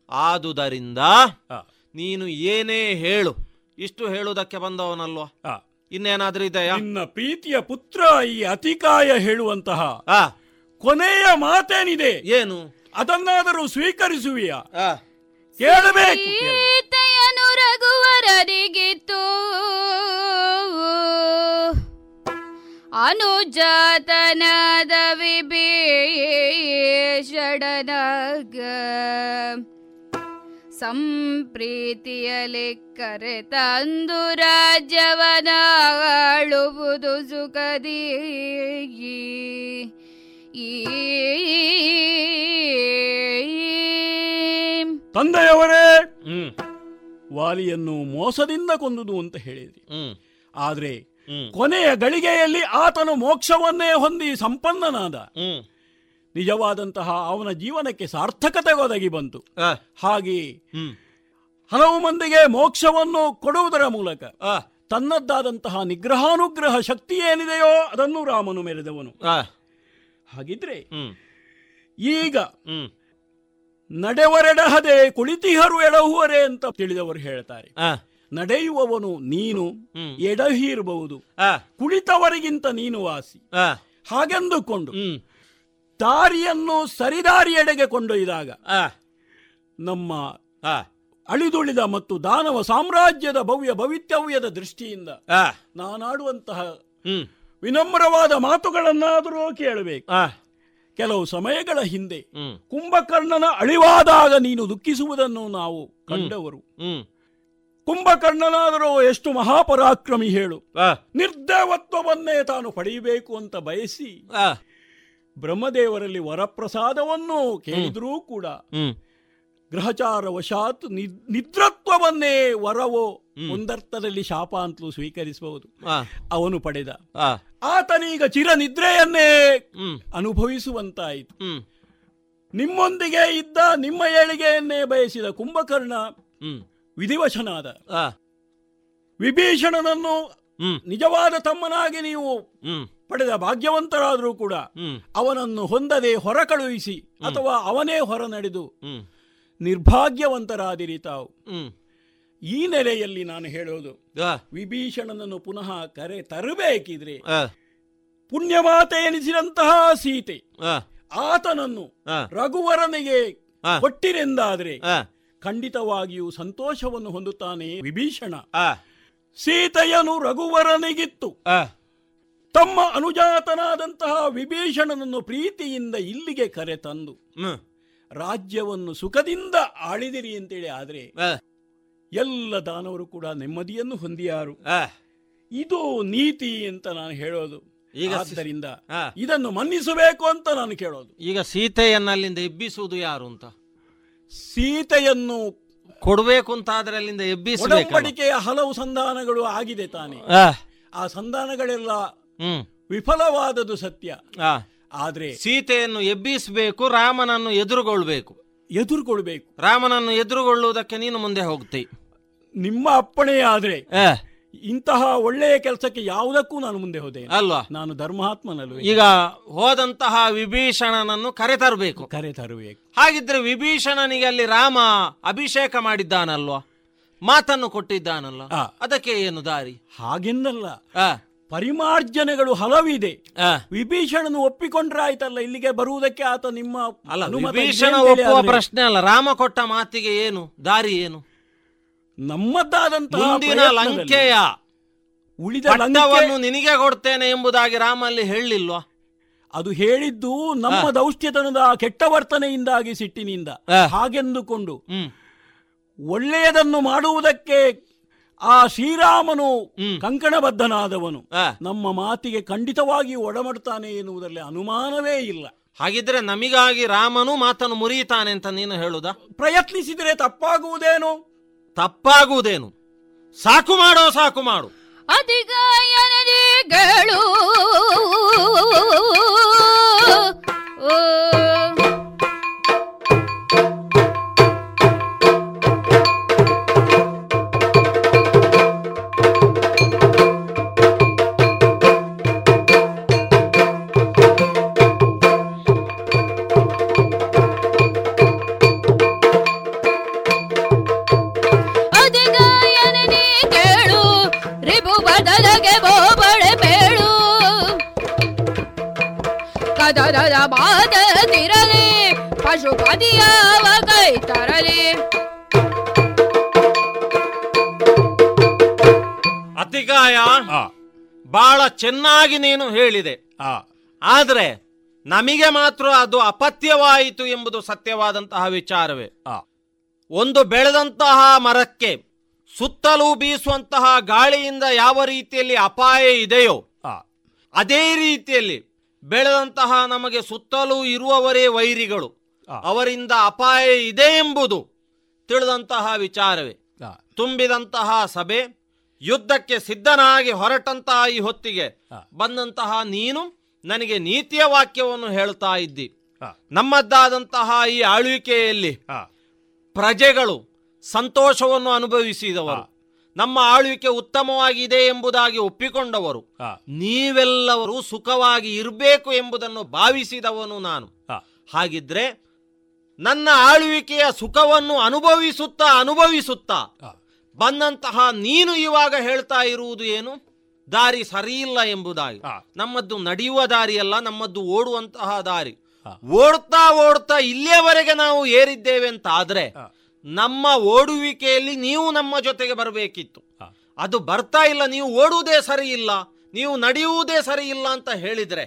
Speaker 13: ಆದುದರಿಂದ ನೀನು ಏನೇ ಹೇಳು ಇಷ್ಟು ಹೇಳುವುದಕ್ಕೆ ಬಂದವನಲ್ವಾ? ಇನ್ನೇನಾದ್ರೂ ಇದೆಯಾ?
Speaker 14: ನಿನ್ನ ಪ್ರೀತಿಯ ಪುತ್ರ ಈ ಅತಿಕಾಯ ಹೇಳುವಂತಹ ಕೊನೆಯ ಮಾತೇನಿದೆ?
Speaker 13: ಏನು?
Speaker 14: ಅದನ್ನಾದರೂ ಸ್ವೀಕರಿಸುವಿಯಾ? ಕೇಳಬೇಕು.
Speaker 11: ಸೀತೆಯನು ರಘುವರರಿಗಿತ್ತು ಅನುಜಾತನಾದ ವಿಭೀಷಣನಾಗ ಸಂಪ್ರೀತಿಯಲಿ ಕರೆ ತಂದು ರಾಜ್ಯವನಾಳುವುದು ಸುಖದಿ ಈ
Speaker 14: ತಂದೆಯವರೇ ವಾಲಿಯನ್ನು ಮೋಸದಿಂದ ಕೊಂದುದು ಅಂತ ಹೇಳಿದ್ರಿ. ಆದ್ರೆ ಕೊನೆಯ ಗಳಿಗೆಯಲ್ಲಿ ಆತನು ಮೋಕ್ಷವನ್ನೇ ಹೊಂದಿ ಸಂಪನ್ನನಾದ. ನಿಜವಾದಂತಹ ಅವನ ಜೀವನಕ್ಕೆ ಸಾರ್ಥಕತೆ ಒದಗಿ ಬಂತು. ಹಾಗೆ ಹಲವು ಮಂದಿಗೆ ಮೋಕ್ಷವನ್ನು ಕೊಡುವುದರ ಮೂಲಕ ತನ್ನದ್ದಾದಂತಹ ನಿಗ್ರಹಾನುಗ್ರಹ ಶಕ್ತಿ ಏನಿದೆಯೋ ಅದನ್ನು ರಾಮನು ಮೆರೆದವನು. ಹಾಗಿದ್ರೆ ಈಗ ನಡೆವರೆಡಹದೆ ಕುಳಿತಿಹರು ಎಡಹುವರೆ ಅಂತ ತಿಳಿದವರು ಹೇಳ್ತಾರೆ. ನಡೆಯುವವನು ನೀನು
Speaker 13: ಎಡಹಿರಬಹುದು.
Speaker 14: ಕುಳಿತವರಿಗಿಂತ ನೀನು ವಾಸಿ. ಹಾಗೆಂದುಕೊಂಡು ದಾರಿಯನ್ನು ಸರಿದಾರಿಯೆಡೆಗೆ ಕೊಂಡೊಯ್ದಾಗ ನಮ್ಮ ಅಳಿದುಳಿದ ಮತ್ತು ದಾನವ ಸಾಮ್ರಾಜ್ಯದ ಭವ್ಯ ಭವಿತವ್ಯದ ದೃಷ್ಟಿಯಿಂದ ನಾನಾಡುವಂತಹ ವಿನಮ್ರವಾದ ಮಾತುಗಳನ್ನಾದರೂ ಕೇಳಬೇಕು. ಕೆಲವು ಸಮಯಗಳ ಹಿಂದೆ ಕುಂಭಕರ್ಣನ ಅಳಿವಾದಾಗ ನೀನು ದುಃಖಿಸುವುದನ್ನು ನಾವು ಕಂಡವರು. ಕುಂಭಕರ್ಣನಾದರೂ ಎಷ್ಟು ಮಹಾಪರಾಕ್ರಮಿ ಹೇಳು. ನಿರ್ದೇವತ್ವವನ್ನೇ ತಾನು ಪಡೆಯಬೇಕು ಅಂತ ಬಯಸಿ ಬ್ರಹ್ಮದೇವರಲ್ಲಿ ವರಪ್ರಸಾದವನ್ನು ಕೇಳಿದ್ರೂ ಕೂಡ ಗ್ರಹಚಾರ ವಶಾತ್ ನಿದ್ರತ್ವವನ್ನೇ ವರವೋ ಒಂದರ್ಥದಲ್ಲಿ ಶಾಪ ಅಂತಲೂ ಸ್ವೀಕರಿಸಬಹುದು. ಅವನು ಪಡೆದ. ಆತನೀಗ ಚಿರ ನಿದ್ರೆಯನ್ನೇ ಅನುಭವಿಸುವಂತಾಯಿತು. ನಿಮ್ಮೊಂದಿಗೆ ಇದ್ದ ನಿಮ್ಮ ಏಳಿಗೆಯನ್ನೇ ಬಯಸಿದ ಕುಂಭಕರ್ಣ ವಿಧಿವಶನಾದ. ವಿಭೀಷಣನನ್ನು ನಿಜವಾದ ತಮ್ಮನಾಗಿ ನೀವು ಪಡೆದ ಭಾಗ್ಯವಂತರಾದರೂ ಕೂಡ ಅವನನ್ನು ಹೊಂದದೆ ಹೊರ ಕಳುಹಿಸಿ ಅಥವಾ ಅವನೇ ಹೊರ ನಡೆದು ನಿರ್ಭಾಗ್ಯವಂತರಾದಿರಿ ತಾವು. ಈ ನೆಲೆಯಲ್ಲಿ ನಾನು ಹೇಳೋದು ವಿಭೀಷಣನನ್ನು ಪುನಃ ಕರೆ ತರಬೇಕಿದ್ರೆ ಪುಣ್ಯಮಾತೆ ಎನಿಸಿದಂತಹ ಸೀತೆ ಆತನನ್ನು ರಘುವರನಿಗೆ. ಕೊಟ್ಟಿರೆಂದಾದ್ರೆ ಖಂಡಿತವಾಗಿಯೂ ಸಂತೋಷವನ್ನು ಹೊಂದುತ್ತಾನೆ ವಿಭೀಷಣ. ಸೀತೆಯನು ರಘುವರನಿಗಿತ್ತು. ತಮ್ಮ ಅನುಜಾತನಾದಂತಹ ವಿಭೀಷಣನನ್ನು ಪ್ರೀತಿಯಿಂದ ಇಲ್ಲಿಗೆ ಕರೆ ತಂದು ರಾಜ್ಯವನ್ನು ಸುಖದಿಂದ ಆಳಿದಿರಿ ಅಂತೇಳಿ ಆದರೆ ಎಲ್ಲ ದಾನವರು ಕೂಡ ನೆಮ್ಮದಿಯನ್ನು ಹೊಂದಿಯಾರು. ಇದು ನೀತಿ ಅಂತ ನಾನು ಹೇಳೋದು. ಆದ್ದರಿಂದ. ಇದನ್ನು ಮನ್ನಿಸಬೇಕು ಅಂತ ನಾನು ಕೇಳೋದು.
Speaker 13: ಈಗ ಸೀತೆಯನ್ನಲ್ಲಿಂದ ಎಬ್ಬಿಸುವುದು ಯಾರು ಅಂತ?
Speaker 14: ಸೀತೆಯನ್ನು
Speaker 13: ಕೊಡಬೇಕು ಅಂತ ಆದ್ರೆ ಅಲ್ಲಿಂದ
Speaker 14: ಒಡಂಬಡಿಕೆಯ ಹಲವು ಸಂಧಾನಗಳು ಆಗಿದೆ ತಾನೆ. ಆ ಸಂಧಾನಗಳೆಲ್ಲ
Speaker 13: ಹ್ಮ್.
Speaker 14: ವಿಫಲವಾದದ್ದು ಸತ್ಯ. ಆದ್ರೆ
Speaker 13: ಸೀತೆಯನ್ನು ಎಬ್ಬಿಸಬೇಕು ರಾಮನನ್ನು ಎದುರುಗೊಳ್ಬೇಕು.
Speaker 14: ಎದುರುಗೊಳ್ಬೇಕು.
Speaker 13: ರಾಮನನ್ನು ಎದುರುಗೊಳ್ಳುವುದಕ್ಕೆ ನೀನು ಮುಂದೆ ಹೋಗ್ತಿ.
Speaker 14: ನಿಮ್ಮ ಅಪ್ಪಣೆ ಆದ್ರೆ ಇಂತಹ ಒಳ್ಳೆಯ ಕೆಲಸಕ್ಕೆ ಯಾವುದಕ್ಕೂ ನಾನು ಮುಂದೆ ಹೋದೆ
Speaker 13: ಅಲ್ವಾ?
Speaker 14: ನಾನು ಧರ್ಮಾತ್ಮನಲ್ಲಿ
Speaker 13: ಈಗ ಹೋದಂತಹ ವಿಭೀಷಣನನ್ನು ಕರೆ ತರಬೇಕು
Speaker 14: ಕರೆ ತರಬೇಕು
Speaker 13: ಹಾಗಿದ್ರೆ ವಿಭೀಷಣನಿಗೆ ಅಲ್ಲಿ ರಾಮ ಅಭಿಷೇಕ ಮಾಡಿದ್ದಾನಲ್ವಾ? ಮಾತನ್ನು ಕೊಟ್ಟಿದ್ದಾನಲ್ಲ. ಅದಕ್ಕೆ ಏನು ದಾರಿ?
Speaker 14: ಹಾಗೆಂದಲ್ಲ. ಪರಿಮಾರ್ಜನೆಗಳು ಹಲವಿದೆ. ವಿಭೀಷಣನು ಒಪ್ಪಿಕೊಂಡ್ರೆ ಆಯ್ತಲ್ಲ ಇಲ್ಲಿಗೆ ಬರುವುದಕ್ಕೆ ಆತ ನಿಮ್ಮ
Speaker 13: ಅಲ್ಲ ವಿಭೀಷಣ ಒಪ್ಪುವ ಪ್ರಶ್ನೆ ಅಲ್ಲ ರಾಮ ಕೊಟ್ಟ ಮಾತಿಗೆ ಏನು? ದಾರಿ ಏನು?
Speaker 14: ನಮ್ಮದಾದಂತಹ
Speaker 13: ಮುಂದಿನ ಲಂಕೆಯ
Speaker 14: ಉಳಿದ ಲಂಕವನ್ನು
Speaker 13: ನಿನಗೆ ಕೊಡ್ತೇನೆ ಎಂಬುದಾಗಿ ರಾಮ ಅಲ್ಲಿ ಹೇಳಿಲ್ವಾ?
Speaker 14: ಅದು ಹೇಳಿದ್ದು ನಮ್ಮ. ದೌಷ್ಟ್ಯತನದ ಕೆಟ್ಟ ವರ್ತನೆಯಿಂದಾಗಿ ಸಿಟ್ಟಿನಿಂದ. ಹಾಗೆಂದುಕೊಂಡು ಒಳ್ಳೆಯದನ್ನು ಮಾಡುವುದಕ್ಕೆ ಆ ಶ್ರೀರಾಮನು. ಕಂಕಣಬದ್ಧನಾದವನು.
Speaker 13: ಆ.
Speaker 14: ನಮ್ಮ ಮಾತಿಗೆ ಖಂಡಿತವಾಗಿ ಒಡಮಡ್ತಾನೆ ಎನ್ನುವುದರಲ್ಲಿ ಅನುಮಾನವೇ ಇಲ್ಲ.
Speaker 13: ಹಾಗಿದ್ರೆ ನಮಿಗಾಗಿ ರಾಮನು ಮಾತನ್ನು ಮುರಿಯುತ್ತಾನೆ ಅಂತ ನೀನು ಹೇಳುದ?
Speaker 14: ಪ್ರಯತ್ನಿಸಿದರೆ ತಪ್ಪಾಗುವುದೇನು?
Speaker 13: ತಪ್ಪಾಗುವುದೇನು? ಸಾಕು ಮಾಡೋ ಸಾಕು ಮಾಡು.
Speaker 11: ಅಧಿಗಾಯನದಿಗಳು ಪಶುಪತಿಯಾವ ಕೈ ತರಲಿ?
Speaker 13: ಅತಿಗಾಯ ಬಹಳ ಚೆನ್ನಾಗಿ ನೀನು ಹೇಳಿದೆ. ಆದ್ರೆ ನಮಗೆ ಮಾತ್ರ ಅದು ಅಪತ್ಯವಾಯಿತು ಎಂಬುದು ಸತ್ಯವಾದಂತಹ ವಿಚಾರವೇ. ಒಂದು ಬೆಳೆದಂತಹ ಮರಕ್ಕೆ ಸುತ್ತಲೂ ಬೀಸುವಂತಹ ಗಾಳಿಯಿಂದ ಯಾವ ರೀತಿಯಲ್ಲಿ ಅಪಾಯ ಇದೆಯೋ ಅದೇ ರೀತಿಯಲ್ಲಿ ಬೆಳೆದಂತಹ ನಮಗೆ ಸುತ್ತಲೂ ಇರುವವರೇ ವೈರಿಗಳು. ಅವರಿಂದ ಅಪಾಯ ಇದೆ ಎಂಬುದು ತಿಳಿದಂತಹ ವಿಚಾರವೇ. ತುಂಬಿದಂತಹ ಸಭೆ ಯುದ್ಧಕ್ಕೆ ಸಿದ್ಧನಾಗಿ ಹೊರಟಂತಹ ಈ ಹೊತ್ತಿಗೆ ಬಂದಂತಹ ನೀನು ನನಗೆ ನೀತಿಯ ವಾಕ್ಯವನ್ನು ಹೇಳ್ತಾ ಇದ್ದಿ. ನಮ್ಮದ್ದಾದಂತಹ ಈ ಆಳ್ವಿಕೆಯಲ್ಲಿ ಪ್ರಜೆಗಳು ಸಂತೋಷವನ್ನು ಅನುಭವಿಸಿದವರು. ನಮ್ಮ ಆಳ್ವಿಕೆ ಉತ್ತಮವಾಗಿದೆ ಎಂಬುದಾಗಿ ಒಪ್ಪಿಕೊಂಡವರು. ನೀವೆಲ್ಲವರು ಸುಖವಾಗಿ ಇರಬೇಕು ಎಂಬುದನ್ನು ಭಾವಿಸಿದವನು ನಾನು. ಹಾಗಿದ್ರೆ ನನ್ನ ಆಳ್ವಿಕೆಯ ಸುಖವನ್ನು ಅನುಭವಿಸುತ್ತಾ ಅನುಭವಿಸುತ್ತಾ ಬಂದಂತಹ ನೀನು ಇವಾಗ ಹೇಳ್ತಾ ಇರುವುದು ಏನು? ದಾರಿ ಸರಿಯಿಲ್ಲ ಎಂಬುದಾಗಿ. ನಮ್ಮದ್ದು ನಡೆಯುವ ದಾರಿಯಲ್ಲ ನಮ್ಮದ್ದು ಓಡುವಂತಹ ದಾರಿ. ಓಡ್ತಾ ಓಡ್ತಾ ಇಲ್ಲಿಯವರೆಗೆ ನಾವು ಏರಿದ್ದೇವೆ ಅಂತ ಆದ್ರೆ ನಮ್ಮ ಓಡುವಿಕೆಯಲ್ಲಿ ನೀವು ನಮ್ಮ ಜೊತೆಗೆ ಬರಬೇಕಿತ್ತು. ಅದು ಬರ್ತಾ ಇಲ್ಲ ನೀವು ಓಡುವುದೇ ಸರಿ ಇಲ್ಲ ನೀವು ನಡೆಯುವುದೇ ಸರಿ ಇಲ್ಲ ಅಂತ ಹೇಳಿದ್ರೆ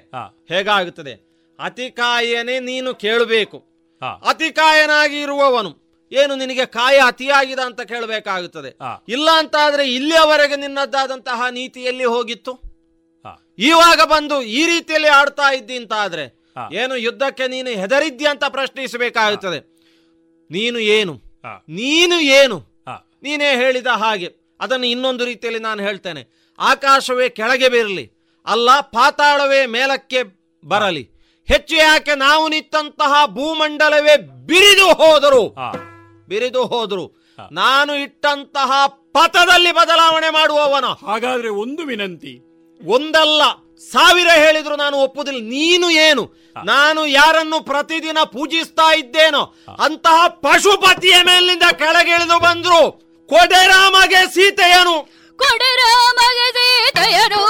Speaker 13: ಹೇಗಾಗುತ್ತದೆ? ಅತಿಕಾಯನೇ ನೀನು ಕೇಳಬೇಕು. ಅತಿಕಾಯನಾಗಿ ಇರುವವನು ಏನು ನಿನಗೆ ಕಾಯ ಅತಿಯಾಗಿದೆ ಅಂತ ಕೇಳಬೇಕಾಗುತ್ತದೆ. ಇಲ್ಲ ಅಂತ ಆದ್ರೆ ಇಲ್ಲಿಯವರೆಗೆ ನಿನ್ನದ್ದಾದಂತಹ ನೀತಿಯಲ್ಲಿ ಹೋಗಿತ್ತು? ಇವಾಗ ಬಂದು ಈ ರೀತಿಯಲ್ಲಿ ಆಡ್ತಾ ಇದ್ದಿ ಅಂತ ಆದ್ರೆ ಏನು ಯುದ್ಧಕ್ಕೆ ನೀನು ಹೆದರಿದ್ದಿ ಅಂತ ಪ್ರಶ್ನಿಸಬೇಕಾಗುತ್ತದೆ. ನೀನು ಏನು? ನೀನು ಏನು? ನೀನೇ ಹೇಳಿದ ಹಾಗೆ. ಅದನ್ನು ಇನ್ನೊಂದು ರೀತಿಯಲ್ಲಿ ನಾನು ಹೇಳ್ತೇನೆ. ಆಕಾಶವೇ ಕೆಳಗೆ ಬೀರಲಿ. ಅಲ್ಲ ಪಾತಾಳವೇ ಮೇಲಕ್ಕೆ ಬರಲಿ. ಹೆಚ್ಚು ಯಾಕೆ ನಾವು ನಿಂತಹ ಭೂಮಂಡಲವೇ ಬಿರಿದು ಹೋದರು? ಬಿರಿದು ಹೋದರು. ನಾನು ಇಟ್ಟಂತಹ ಪಥದಲ್ಲಿ ಬದಲಾವಣೆ ಮಾಡುವವನ.
Speaker 14: ಹಾಗಾದ್ರೆ ಒಂದು ವಿನಂತಿ.
Speaker 13: ಒಂದಲ್ಲ ಸಾವಿರ ಹೇಳಿದ್ರು ನಾನು ಒಪ್ಪುದಿಲ್ಲ. ನೀನು ಏನು? ನಾನು ಯಾರನ್ನು ಪ್ರತಿದಿನ ಪೂಜಿಸ್ತಾ ಇದ್ದೇನೋ ಅಂತಹ ಪಶುಪತಿಯ ಮೇಲಿನಿಂದ ಕೆಳಗಿಳಿದು ಬಂದ್ರು ಕೊಡೆರಾಮಗೆ ಸೀತೆಯನು.
Speaker 11: ಕೊಡೆರಾಮಗೆ ಸೀತೆಯನು.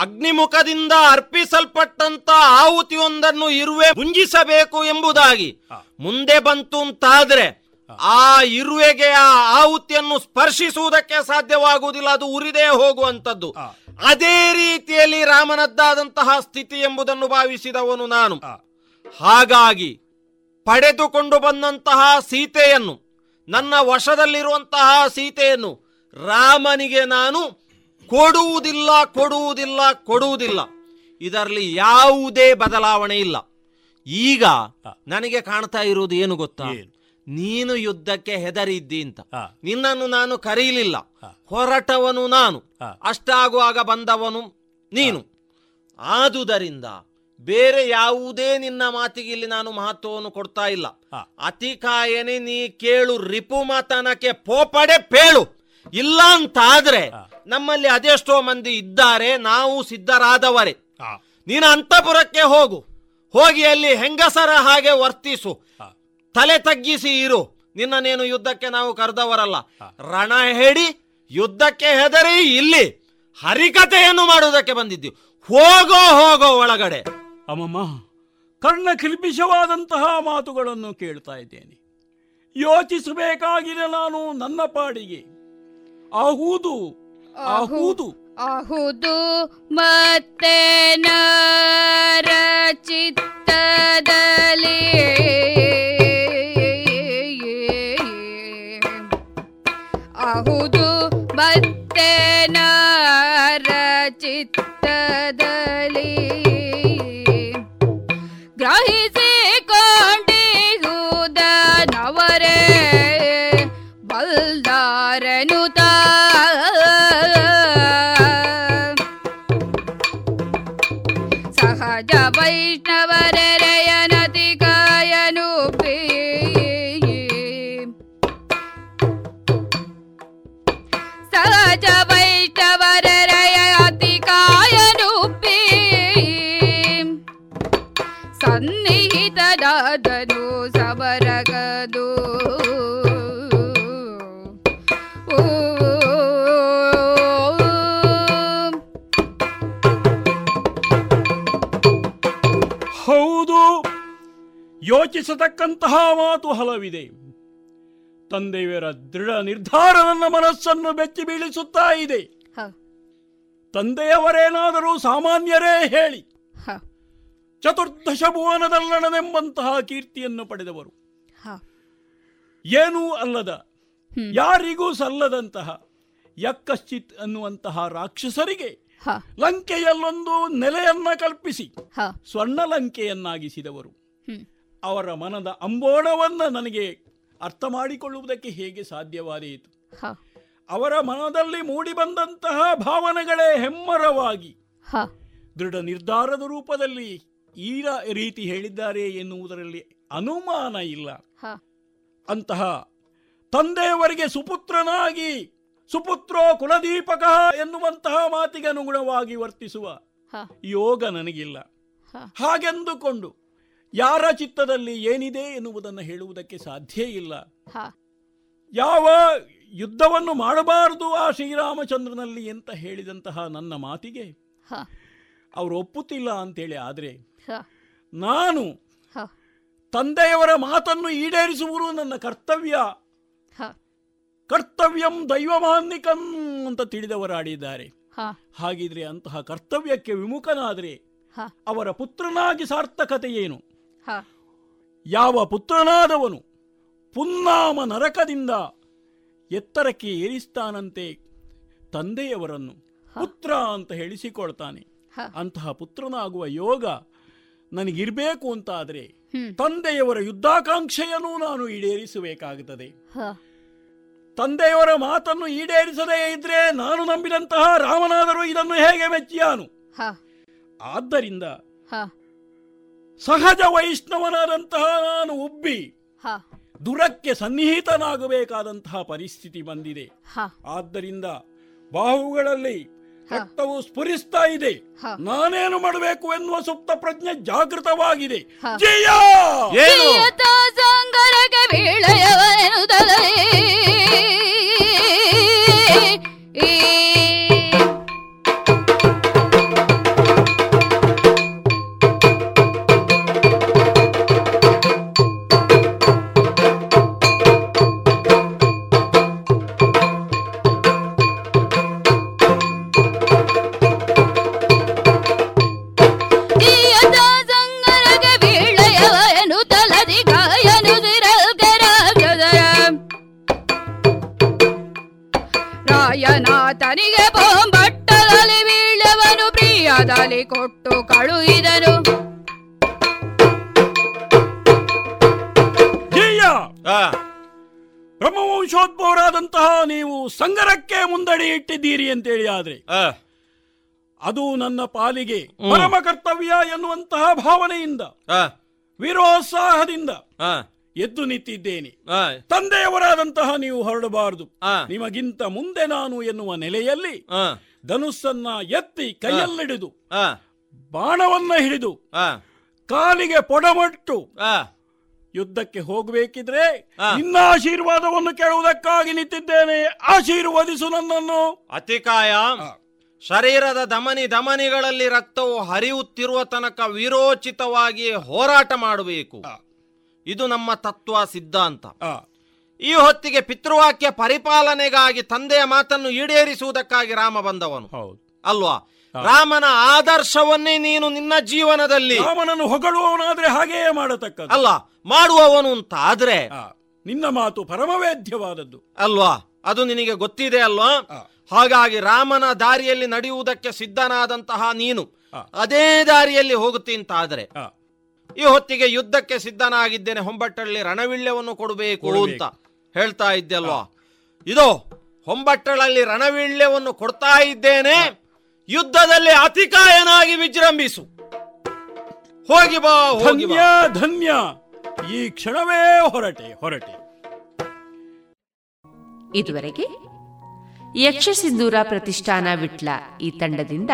Speaker 13: ಅಗ್ನಿಮುಖದಿಂದ ಅರ್ಪಿಸಲ್ಪಟ್ಟಂತ ಆಹುತಿಯೊಂದನ್ನು ಇರುವೆ ಮುಂಜಿಸಬೇಕು ಎಂಬುದಾಗಿ. ಮುಂದೆ ಬಂತು ಅಂತಾದ್ರೆ ಆ ಇರುವೆಗೆ ಆ ಆಹುತಿಯನ್ನು ಸ್ಪರ್ಶಿಸುವುದಕ್ಕೆ ಸಾಧ್ಯವಾಗುವುದಿಲ್ಲ ಅದು ಉರಿದೇ ಹೋಗುವಂತದ್ದು ಅದೇ ರೀತಿಯಲ್ಲಿ ರಾಮನದ್ದಾದಂತಹ ಸ್ಥಿತಿ ಎಂಬುದನ್ನು ಭಾವಿಸಿದವನು ನಾನು. ಹಾಗಾಗಿ ಪಡೆದುಕೊಂಡು ಬಂದಂತಹ ಸೀತೆಯನ್ನು ನನ್ನ ವಶದಲ್ಲಿರುವಂತಹ ಸೀತೆಯನ್ನು ರಾಮನಿಗೆ ನಾನು ಕೊಡುವುದಿಲ್ಲ ಕೊಡುವುದಿಲ್ಲ ಕೊಡುವುದಿಲ್ಲ. ಇದರಲ್ಲಿ ಯಾವುದೇ ಬದಲಾವಣೆ ಇಲ್ಲ. ಈಗ ನನಗೆ ಕಾಣ್ತಾ ಇರುವುದು ಏನು ಗೊತ್ತಾ? ನೀನು ಯುದ್ಧಕ್ಕೆ ಹೆದರಿದ್ದಿ ಅಂತ. ನಿನ್ನನ್ನು ನಾನು ಕರೀಲಿಲ್ಲ. ಹೊರಟವನು ನಾನು. ಅಷ್ಟಾಗುವಾಗ ಬಂದವನು ನೀನು. ಆದುದರಿಂದ ಬೇರೆ ಯಾವುದೇ ನಿನ್ನ ಮಾತಿಗೆ ಇಲ್ಲಿ ನಾನು ಮಹತ್ವವನ್ನು ಕೊಡ್ತಾ ಇಲ್ಲ. ಅತಿಕಾಯನೆ ನೀ ಕೇಳು ರಿಪು ಮಾತನಕ್ಕೆ ಪೋಪಡೆ ಪೇಳು. ಇಲ್ಲ ಅಂತಾದ್ರೆ ನಮ್ಮಲ್ಲಿ ಅದೆಷ್ಟೋ ಮಂದಿ ಇದ್ದಾರೆ ನಾವು ಸಿದ್ಧರಾದವರೇ. ನೀನು ಅಂತಪುರಕ್ಕೆ ಹೋಗು. ಹೋಗಿ ಅಲ್ಲಿ ಹೆಂಗಸರ ಹಾಗೆ ವರ್ತಿಸು. ತಲೆ ತಗ್ಗಿಸಿ ಇರು. ನಿನ್ನನೇನು ಯುದ್ಧಕ್ಕೆ ನಾವು ಕರೆದವರಲ್ಲ. ರಣ ಹೇಳಿ ಯುದ್ಧಕ್ಕೆ ಹೆದರಿ ಇಲ್ಲಿ ಹರಿಕತೆಯನ್ನು ಮಾಡುವುದಕ್ಕೆ ಬಂದಿದ್ದೀವಿ. ಹೋಗೋ ಹೋಗೋ ಒಳಗಡೆ.
Speaker 14: ಅಮ್ಮಮ್ಮ ಕರ್ಣ ಕಿಲ್ಪಿಷವಾದಂತಹ ಮಾತುಗಳನ್ನು ಕೇಳ್ತಾ ಇದ್ದೇನೆ. ಯೋಚಿಸಬೇಕಾಗಿದೆ ನಾನು ನನ್ನ ಪಾಡಿಗೆ. ಆಹುದು. ಆಹುದು
Speaker 11: ಮತ್ತೆ ಚಿತ್ತದಲ್ಲಿ ಅಹುದು
Speaker 14: ಯೋಚಿಸತಕ್ಕಂತಹ ಮಾತು ಹಲವಿದೆ. ತಂದೆಯವರ ದೃಢ ನಿರ್ಧಾರ ನನ್ನ ಮನಸ್ಸನ್ನು ಬೆಚ್ಚಿ ಬೀಳಿಸುತ್ತಾ ಇದೆ. ತಂದೆಯವರೇನಾದರೂ ಸಾಮಾನ್ಯರೇ ಹೇಳಿ. ಚತುರ್ದಶ ಭುವನದಲ್ಲಣನೆಂಬಂತಹ ಕೀರ್ತಿಯನ್ನು ಪಡೆದವರು. ಏನೂ ಅಲ್ಲದ ಯಾರಿಗೂ ಸಲ್ಲದಂತಹ ಯಕ್ಕಶ್ಚಿತ್ ಅನ್ನುವಂತಹ ರಾಕ್ಷಸರಿಗೆ ಲಂಕೆಯಲ್ಲೊಂದು ನೆಲೆಯನ್ನ ಕಲ್ಪಿಸಿ ಸ್ವರ್ಣ ಲಂಕೆಯನ್ನಾಗಿಸಿದವರು ಅವರ ಮನದ ಅಂಬೋಣವನ್ನು ನನಗೆ ಅರ್ಥ ಮಾಡಿಕೊಳ್ಳುವುದಕ್ಕೆ ಹೇಗೆ ಸಾಧ್ಯವಾದೀತು? ಅವರ ಮನದಲ್ಲಿ ಮೂಡಿಬಂದಂತಹ ಭಾವನೆಗಳೇ ಹೆಮ್ಮರವಾಗಿ ದೃಢ ನಿರ್ಧಾರದ ರೂಪದಲ್ಲಿ ಈ ರೀತಿ ಹೇಳಿದ್ದಾರೆ ಎನ್ನುವುದರಲ್ಲಿ ಅನುಮಾನ ಇಲ್ಲ. ಅಂತಹ ತಂದೆಯವರಿಗೆ ಸುಪುತ್ರನಾಗಿ ಸುಪುತ್ರೋ ಕುಲದೀಪಕ ಎನ್ನುವಂತಹ ಮಾತಿಗೆ ಅನುಗುಣವಾಗಿ ವರ್ತಿಸುವ ಯೋಗ ನನಗಿಲ್ಲ. ಹಾಗೆಂದುಕೊಂಡು ಯಾರ ಚಿತ್ತದಲ್ಲಿ ಏನಿದೆ ಎನ್ನುವುದನ್ನು ಹೇಳುವುದಕ್ಕೆ ಸಾಧ್ಯ ಇಲ್ಲ. ಯಾವ ಯುದ್ಧವನ್ನು ಮಾಡಬಾರದು ಆ ಶ್ರೀರಾಮಚಂದ್ರನಲ್ಲಿ ಅಂತ ಹೇಳಿದಂತಹ ನನ್ನ ಮಾತಿಗೆ? ಅವರು ಒಪ್ಪುತ್ತಿಲ್ಲ ಅಂತೇಳಿ ಆದರೆ ನಾನು ತಂದೆಯವರ ಮಾತನ್ನು ಈಡೇರಿಸುವುದು ನನ್ನ ಕರ್ತವ್ಯ. ಕರ್ತವ್ಯಂ ದೈವಮಾನ್ನಿಕಂ ಅಂತ ತಿಳಿದವರಾಡಿದ್ದಾರೆ. ಹಾಗಿದ್ರೆ ಅಂತಹ ಕರ್ತವ್ಯಕ್ಕೆ ವಿಮುಖನಾದರೆ ಅವರ ಪುತ್ರನಾಗಿ ಸಾರ್ಥಕತೆ ಏನು? ಯಾವ ಪುತ್ರನಾದವನು ಪುನ್ನಾಮ ನರಕದಿಂದ ಎತ್ತರಕ್ಕೆ ಏರಿಸ್ತಾನಂತೆ ತಂದೆಯವರನ್ನು ಪುತ್ರ ಅಂತ ಹೇಳಿಸಿಕೊಳ್ತಾನೆ. ಅಂತಹ ಪುತ್ರನಾಗುವ ಯೋಗ ನನಗಿರ್ಬೇಕು ಅಂತಾದರೆ ತಂದೆಯವರ ಯುದ್ಧಾಕಾಂಕ್ಷೆಯನ್ನು ನಾನು ಈಡೇರಿಸಬೇಕಾಗುತ್ತದೆ. ತಂದೆಯವರ ಮಾತನ್ನು ಈಡೇರಿಸದೇ ಇದ್ರೆ ನಾನು ನಂಬಿದಂತಹ ರಾಮನಾದರೂ ಇದನ್ನು ಹೇಗೆ ಮೆಚ್ಚಿಯಾನು? ಆದ್ದರಿಂದ ಸಹಜ ವೈಷ್ಣವನಾದಂತಹ ನಾನು ಉಬ್ಬಿ ದುರಕ್ಕೆ ಸನ್ನಿಹಿತನಾಗಬೇಕಾದಂತಹ ಪರಿಸ್ಥಿತಿ ಬಂದಿದೆ. ಆದ್ದರಿಂದ ಬಾಹುಗಳಲ್ಲಿ ರಕ್ತವು ಸ್ಫುರಿಸ್ತಾ ಇದೆ. ನಾನೇನು ಮಾಡಬೇಕು ಎನ್ನುವ ಸುಪ್ತ ಪ್ರಜ್ಞೆ ಜಾಗೃತವಾಗಿದೆ. ಜಯ! ಆದ್ರೆ ಅದು ನನ್ನ ಪಾಲಿಗೆ ಪರಮ ಕರ್ತವ್ಯ ಎನ್ನುವಂತಹ ಭಾವನೆಯಿಂದ ವಿರೋತ್ಸಾಹದಿಂದ ಎದ್ದು ನಿಂತಿದ್ದೇನೆ. ತಂದೆಯವರಾದಂತಹ ನೀವು ಹೊರಡಬಾರದು. ನಿಮಗಿಂತ ಮುಂದೆ ನಾನು ಎನ್ನುವ ನೆಲೆಯಲ್ಲಿ ಧನುಸ್ಸನ್ನ ಎತ್ತಿ ಕೈಯಲ್ಲಿಡಿದು ಬಾಣವನ್ನ ಹಿಡಿದು ಕಾಲಿಗೆ ಪೊಡಮಟ್ಟು ಯುದ್ಧಕ್ಕೆ ಹೋಗಬೇಕಿದ್ರೆ ನಿನ್ನ ಆಶೀರ್ವಾದವನ್ನು ಕೇಳುವುದಕ್ಕಾಗಿ ನಿಂತಿದ್ದೇನೆ. ಆಶೀರ್ವದಿಸು ನನ್ನನ್ನು.
Speaker 13: ಅತಿಕಾಯ ಶರೀರದ ಧಮನಿ ಧಮನಿಗಳಲ್ಲಿ ರಕ್ತವು ಹರಿಯುತ್ತಿರುವ ತನಕ ವಿರೋಚಿತವಾಗಿ ಹೋರಾಟ ಮಾಡಬೇಕು. ಇದು ನಮ್ಮ ತತ್ವ ಸಿದ್ಧಾಂತ. ಈ ಹೊತ್ತಿಗೆ ಪಿತೃವಾಕ್ಯ ಪರಿಪಾಲನೆಗಾಗಿ ತಂದೆಯ ಮಾತನ್ನು ಈಡೇರಿಸುವುದಕ್ಕಾಗಿ ರಾಮ ಬಂದವನು. ಅಲ್ವಾ? ರಾಮನ ಆದರ್ಶವನ್ನೇ ನೀನು ನಿನ್ನ ಜೀವನದಲ್ಲಿ
Speaker 14: ರಾಮನನ್ನು ಹೊಗಳುವವನಾದ್ರೆ ಹಾಗೆಯೇ ಮಾಡತಕ್ಕ
Speaker 13: ಅಲ್ಲ ಮಾಡುವವನು ಅಂತ ಆದ್ರೆ
Speaker 14: ನಿನ್ನ ಮಾತು ಪರಮವೇದ್ಯವಾದದ್ದು
Speaker 13: ಅಲ್ವಾ? ಅದು ನಿನಗೆ ಗೊತ್ತಿದೆ ಅಲ್ವಾ? ಹಾಗಾಗಿ ರಾಮನ ದಾರಿಯಲ್ಲಿ ನಡೆಯುವುದಕ್ಕೆ ಸಿದ್ಧನಾದಂತಹ ನೀನು ಅದೇ ದಾರಿಯಲ್ಲಿ ಹೋಗುತ್ತೀಂತಾದ್ರೆ ಈ ಹೊತ್ತಿಗೆ ಯುದ್ಧಕ್ಕೆ ಸಿದ್ಧನಾಗಿದ್ದೇನೆ ಹೊಂಬಟ್ಟಳ್ಳಿ ರಣವಿಳ್ಯವನ್ನು ಕೊಡಬೇಕು ಅಂತ ಹೇಳ್ತಾ ಇದ್ದಲ್ವಾ ಇದು ಹೊಂಬಟ್ಟಳಲ್ಲಿ ರಣವಿಳ್ಯವನ್ನು ಕೊಡ್ತಾ ಇದ್ದೇನೆ ಯುದ್ಧದಲ್ಲಿ ಅತಿಕಾಯನಾಗಿ ವಿಜೃಂಭಿಸು. ಹೋಗಿ ಬಾ ಹೋಗಿ
Speaker 14: ಧನ್ಯ ಧನ್ಯ. ಈ ಕ್ಷಣವೇ ಹೊರಟೆ ಹೊರಟೆ.
Speaker 2: ಇದುವರೆಗೆ ಯಕ್ಷಸಿಂಧೂರ ಪ್ರತಿಷ್ಠಾನ ವಿಟ್ಲ ಈ ತಂಡದಿಂದ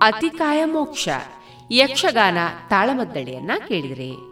Speaker 2: ಅತಿಕಾಯ ಮೋಕ್ಷ ಯಕ್ಷಗಾನ ತಾಳಮದ್ದಳೆಯನ್ನ ಕೇಳಿದರೆ.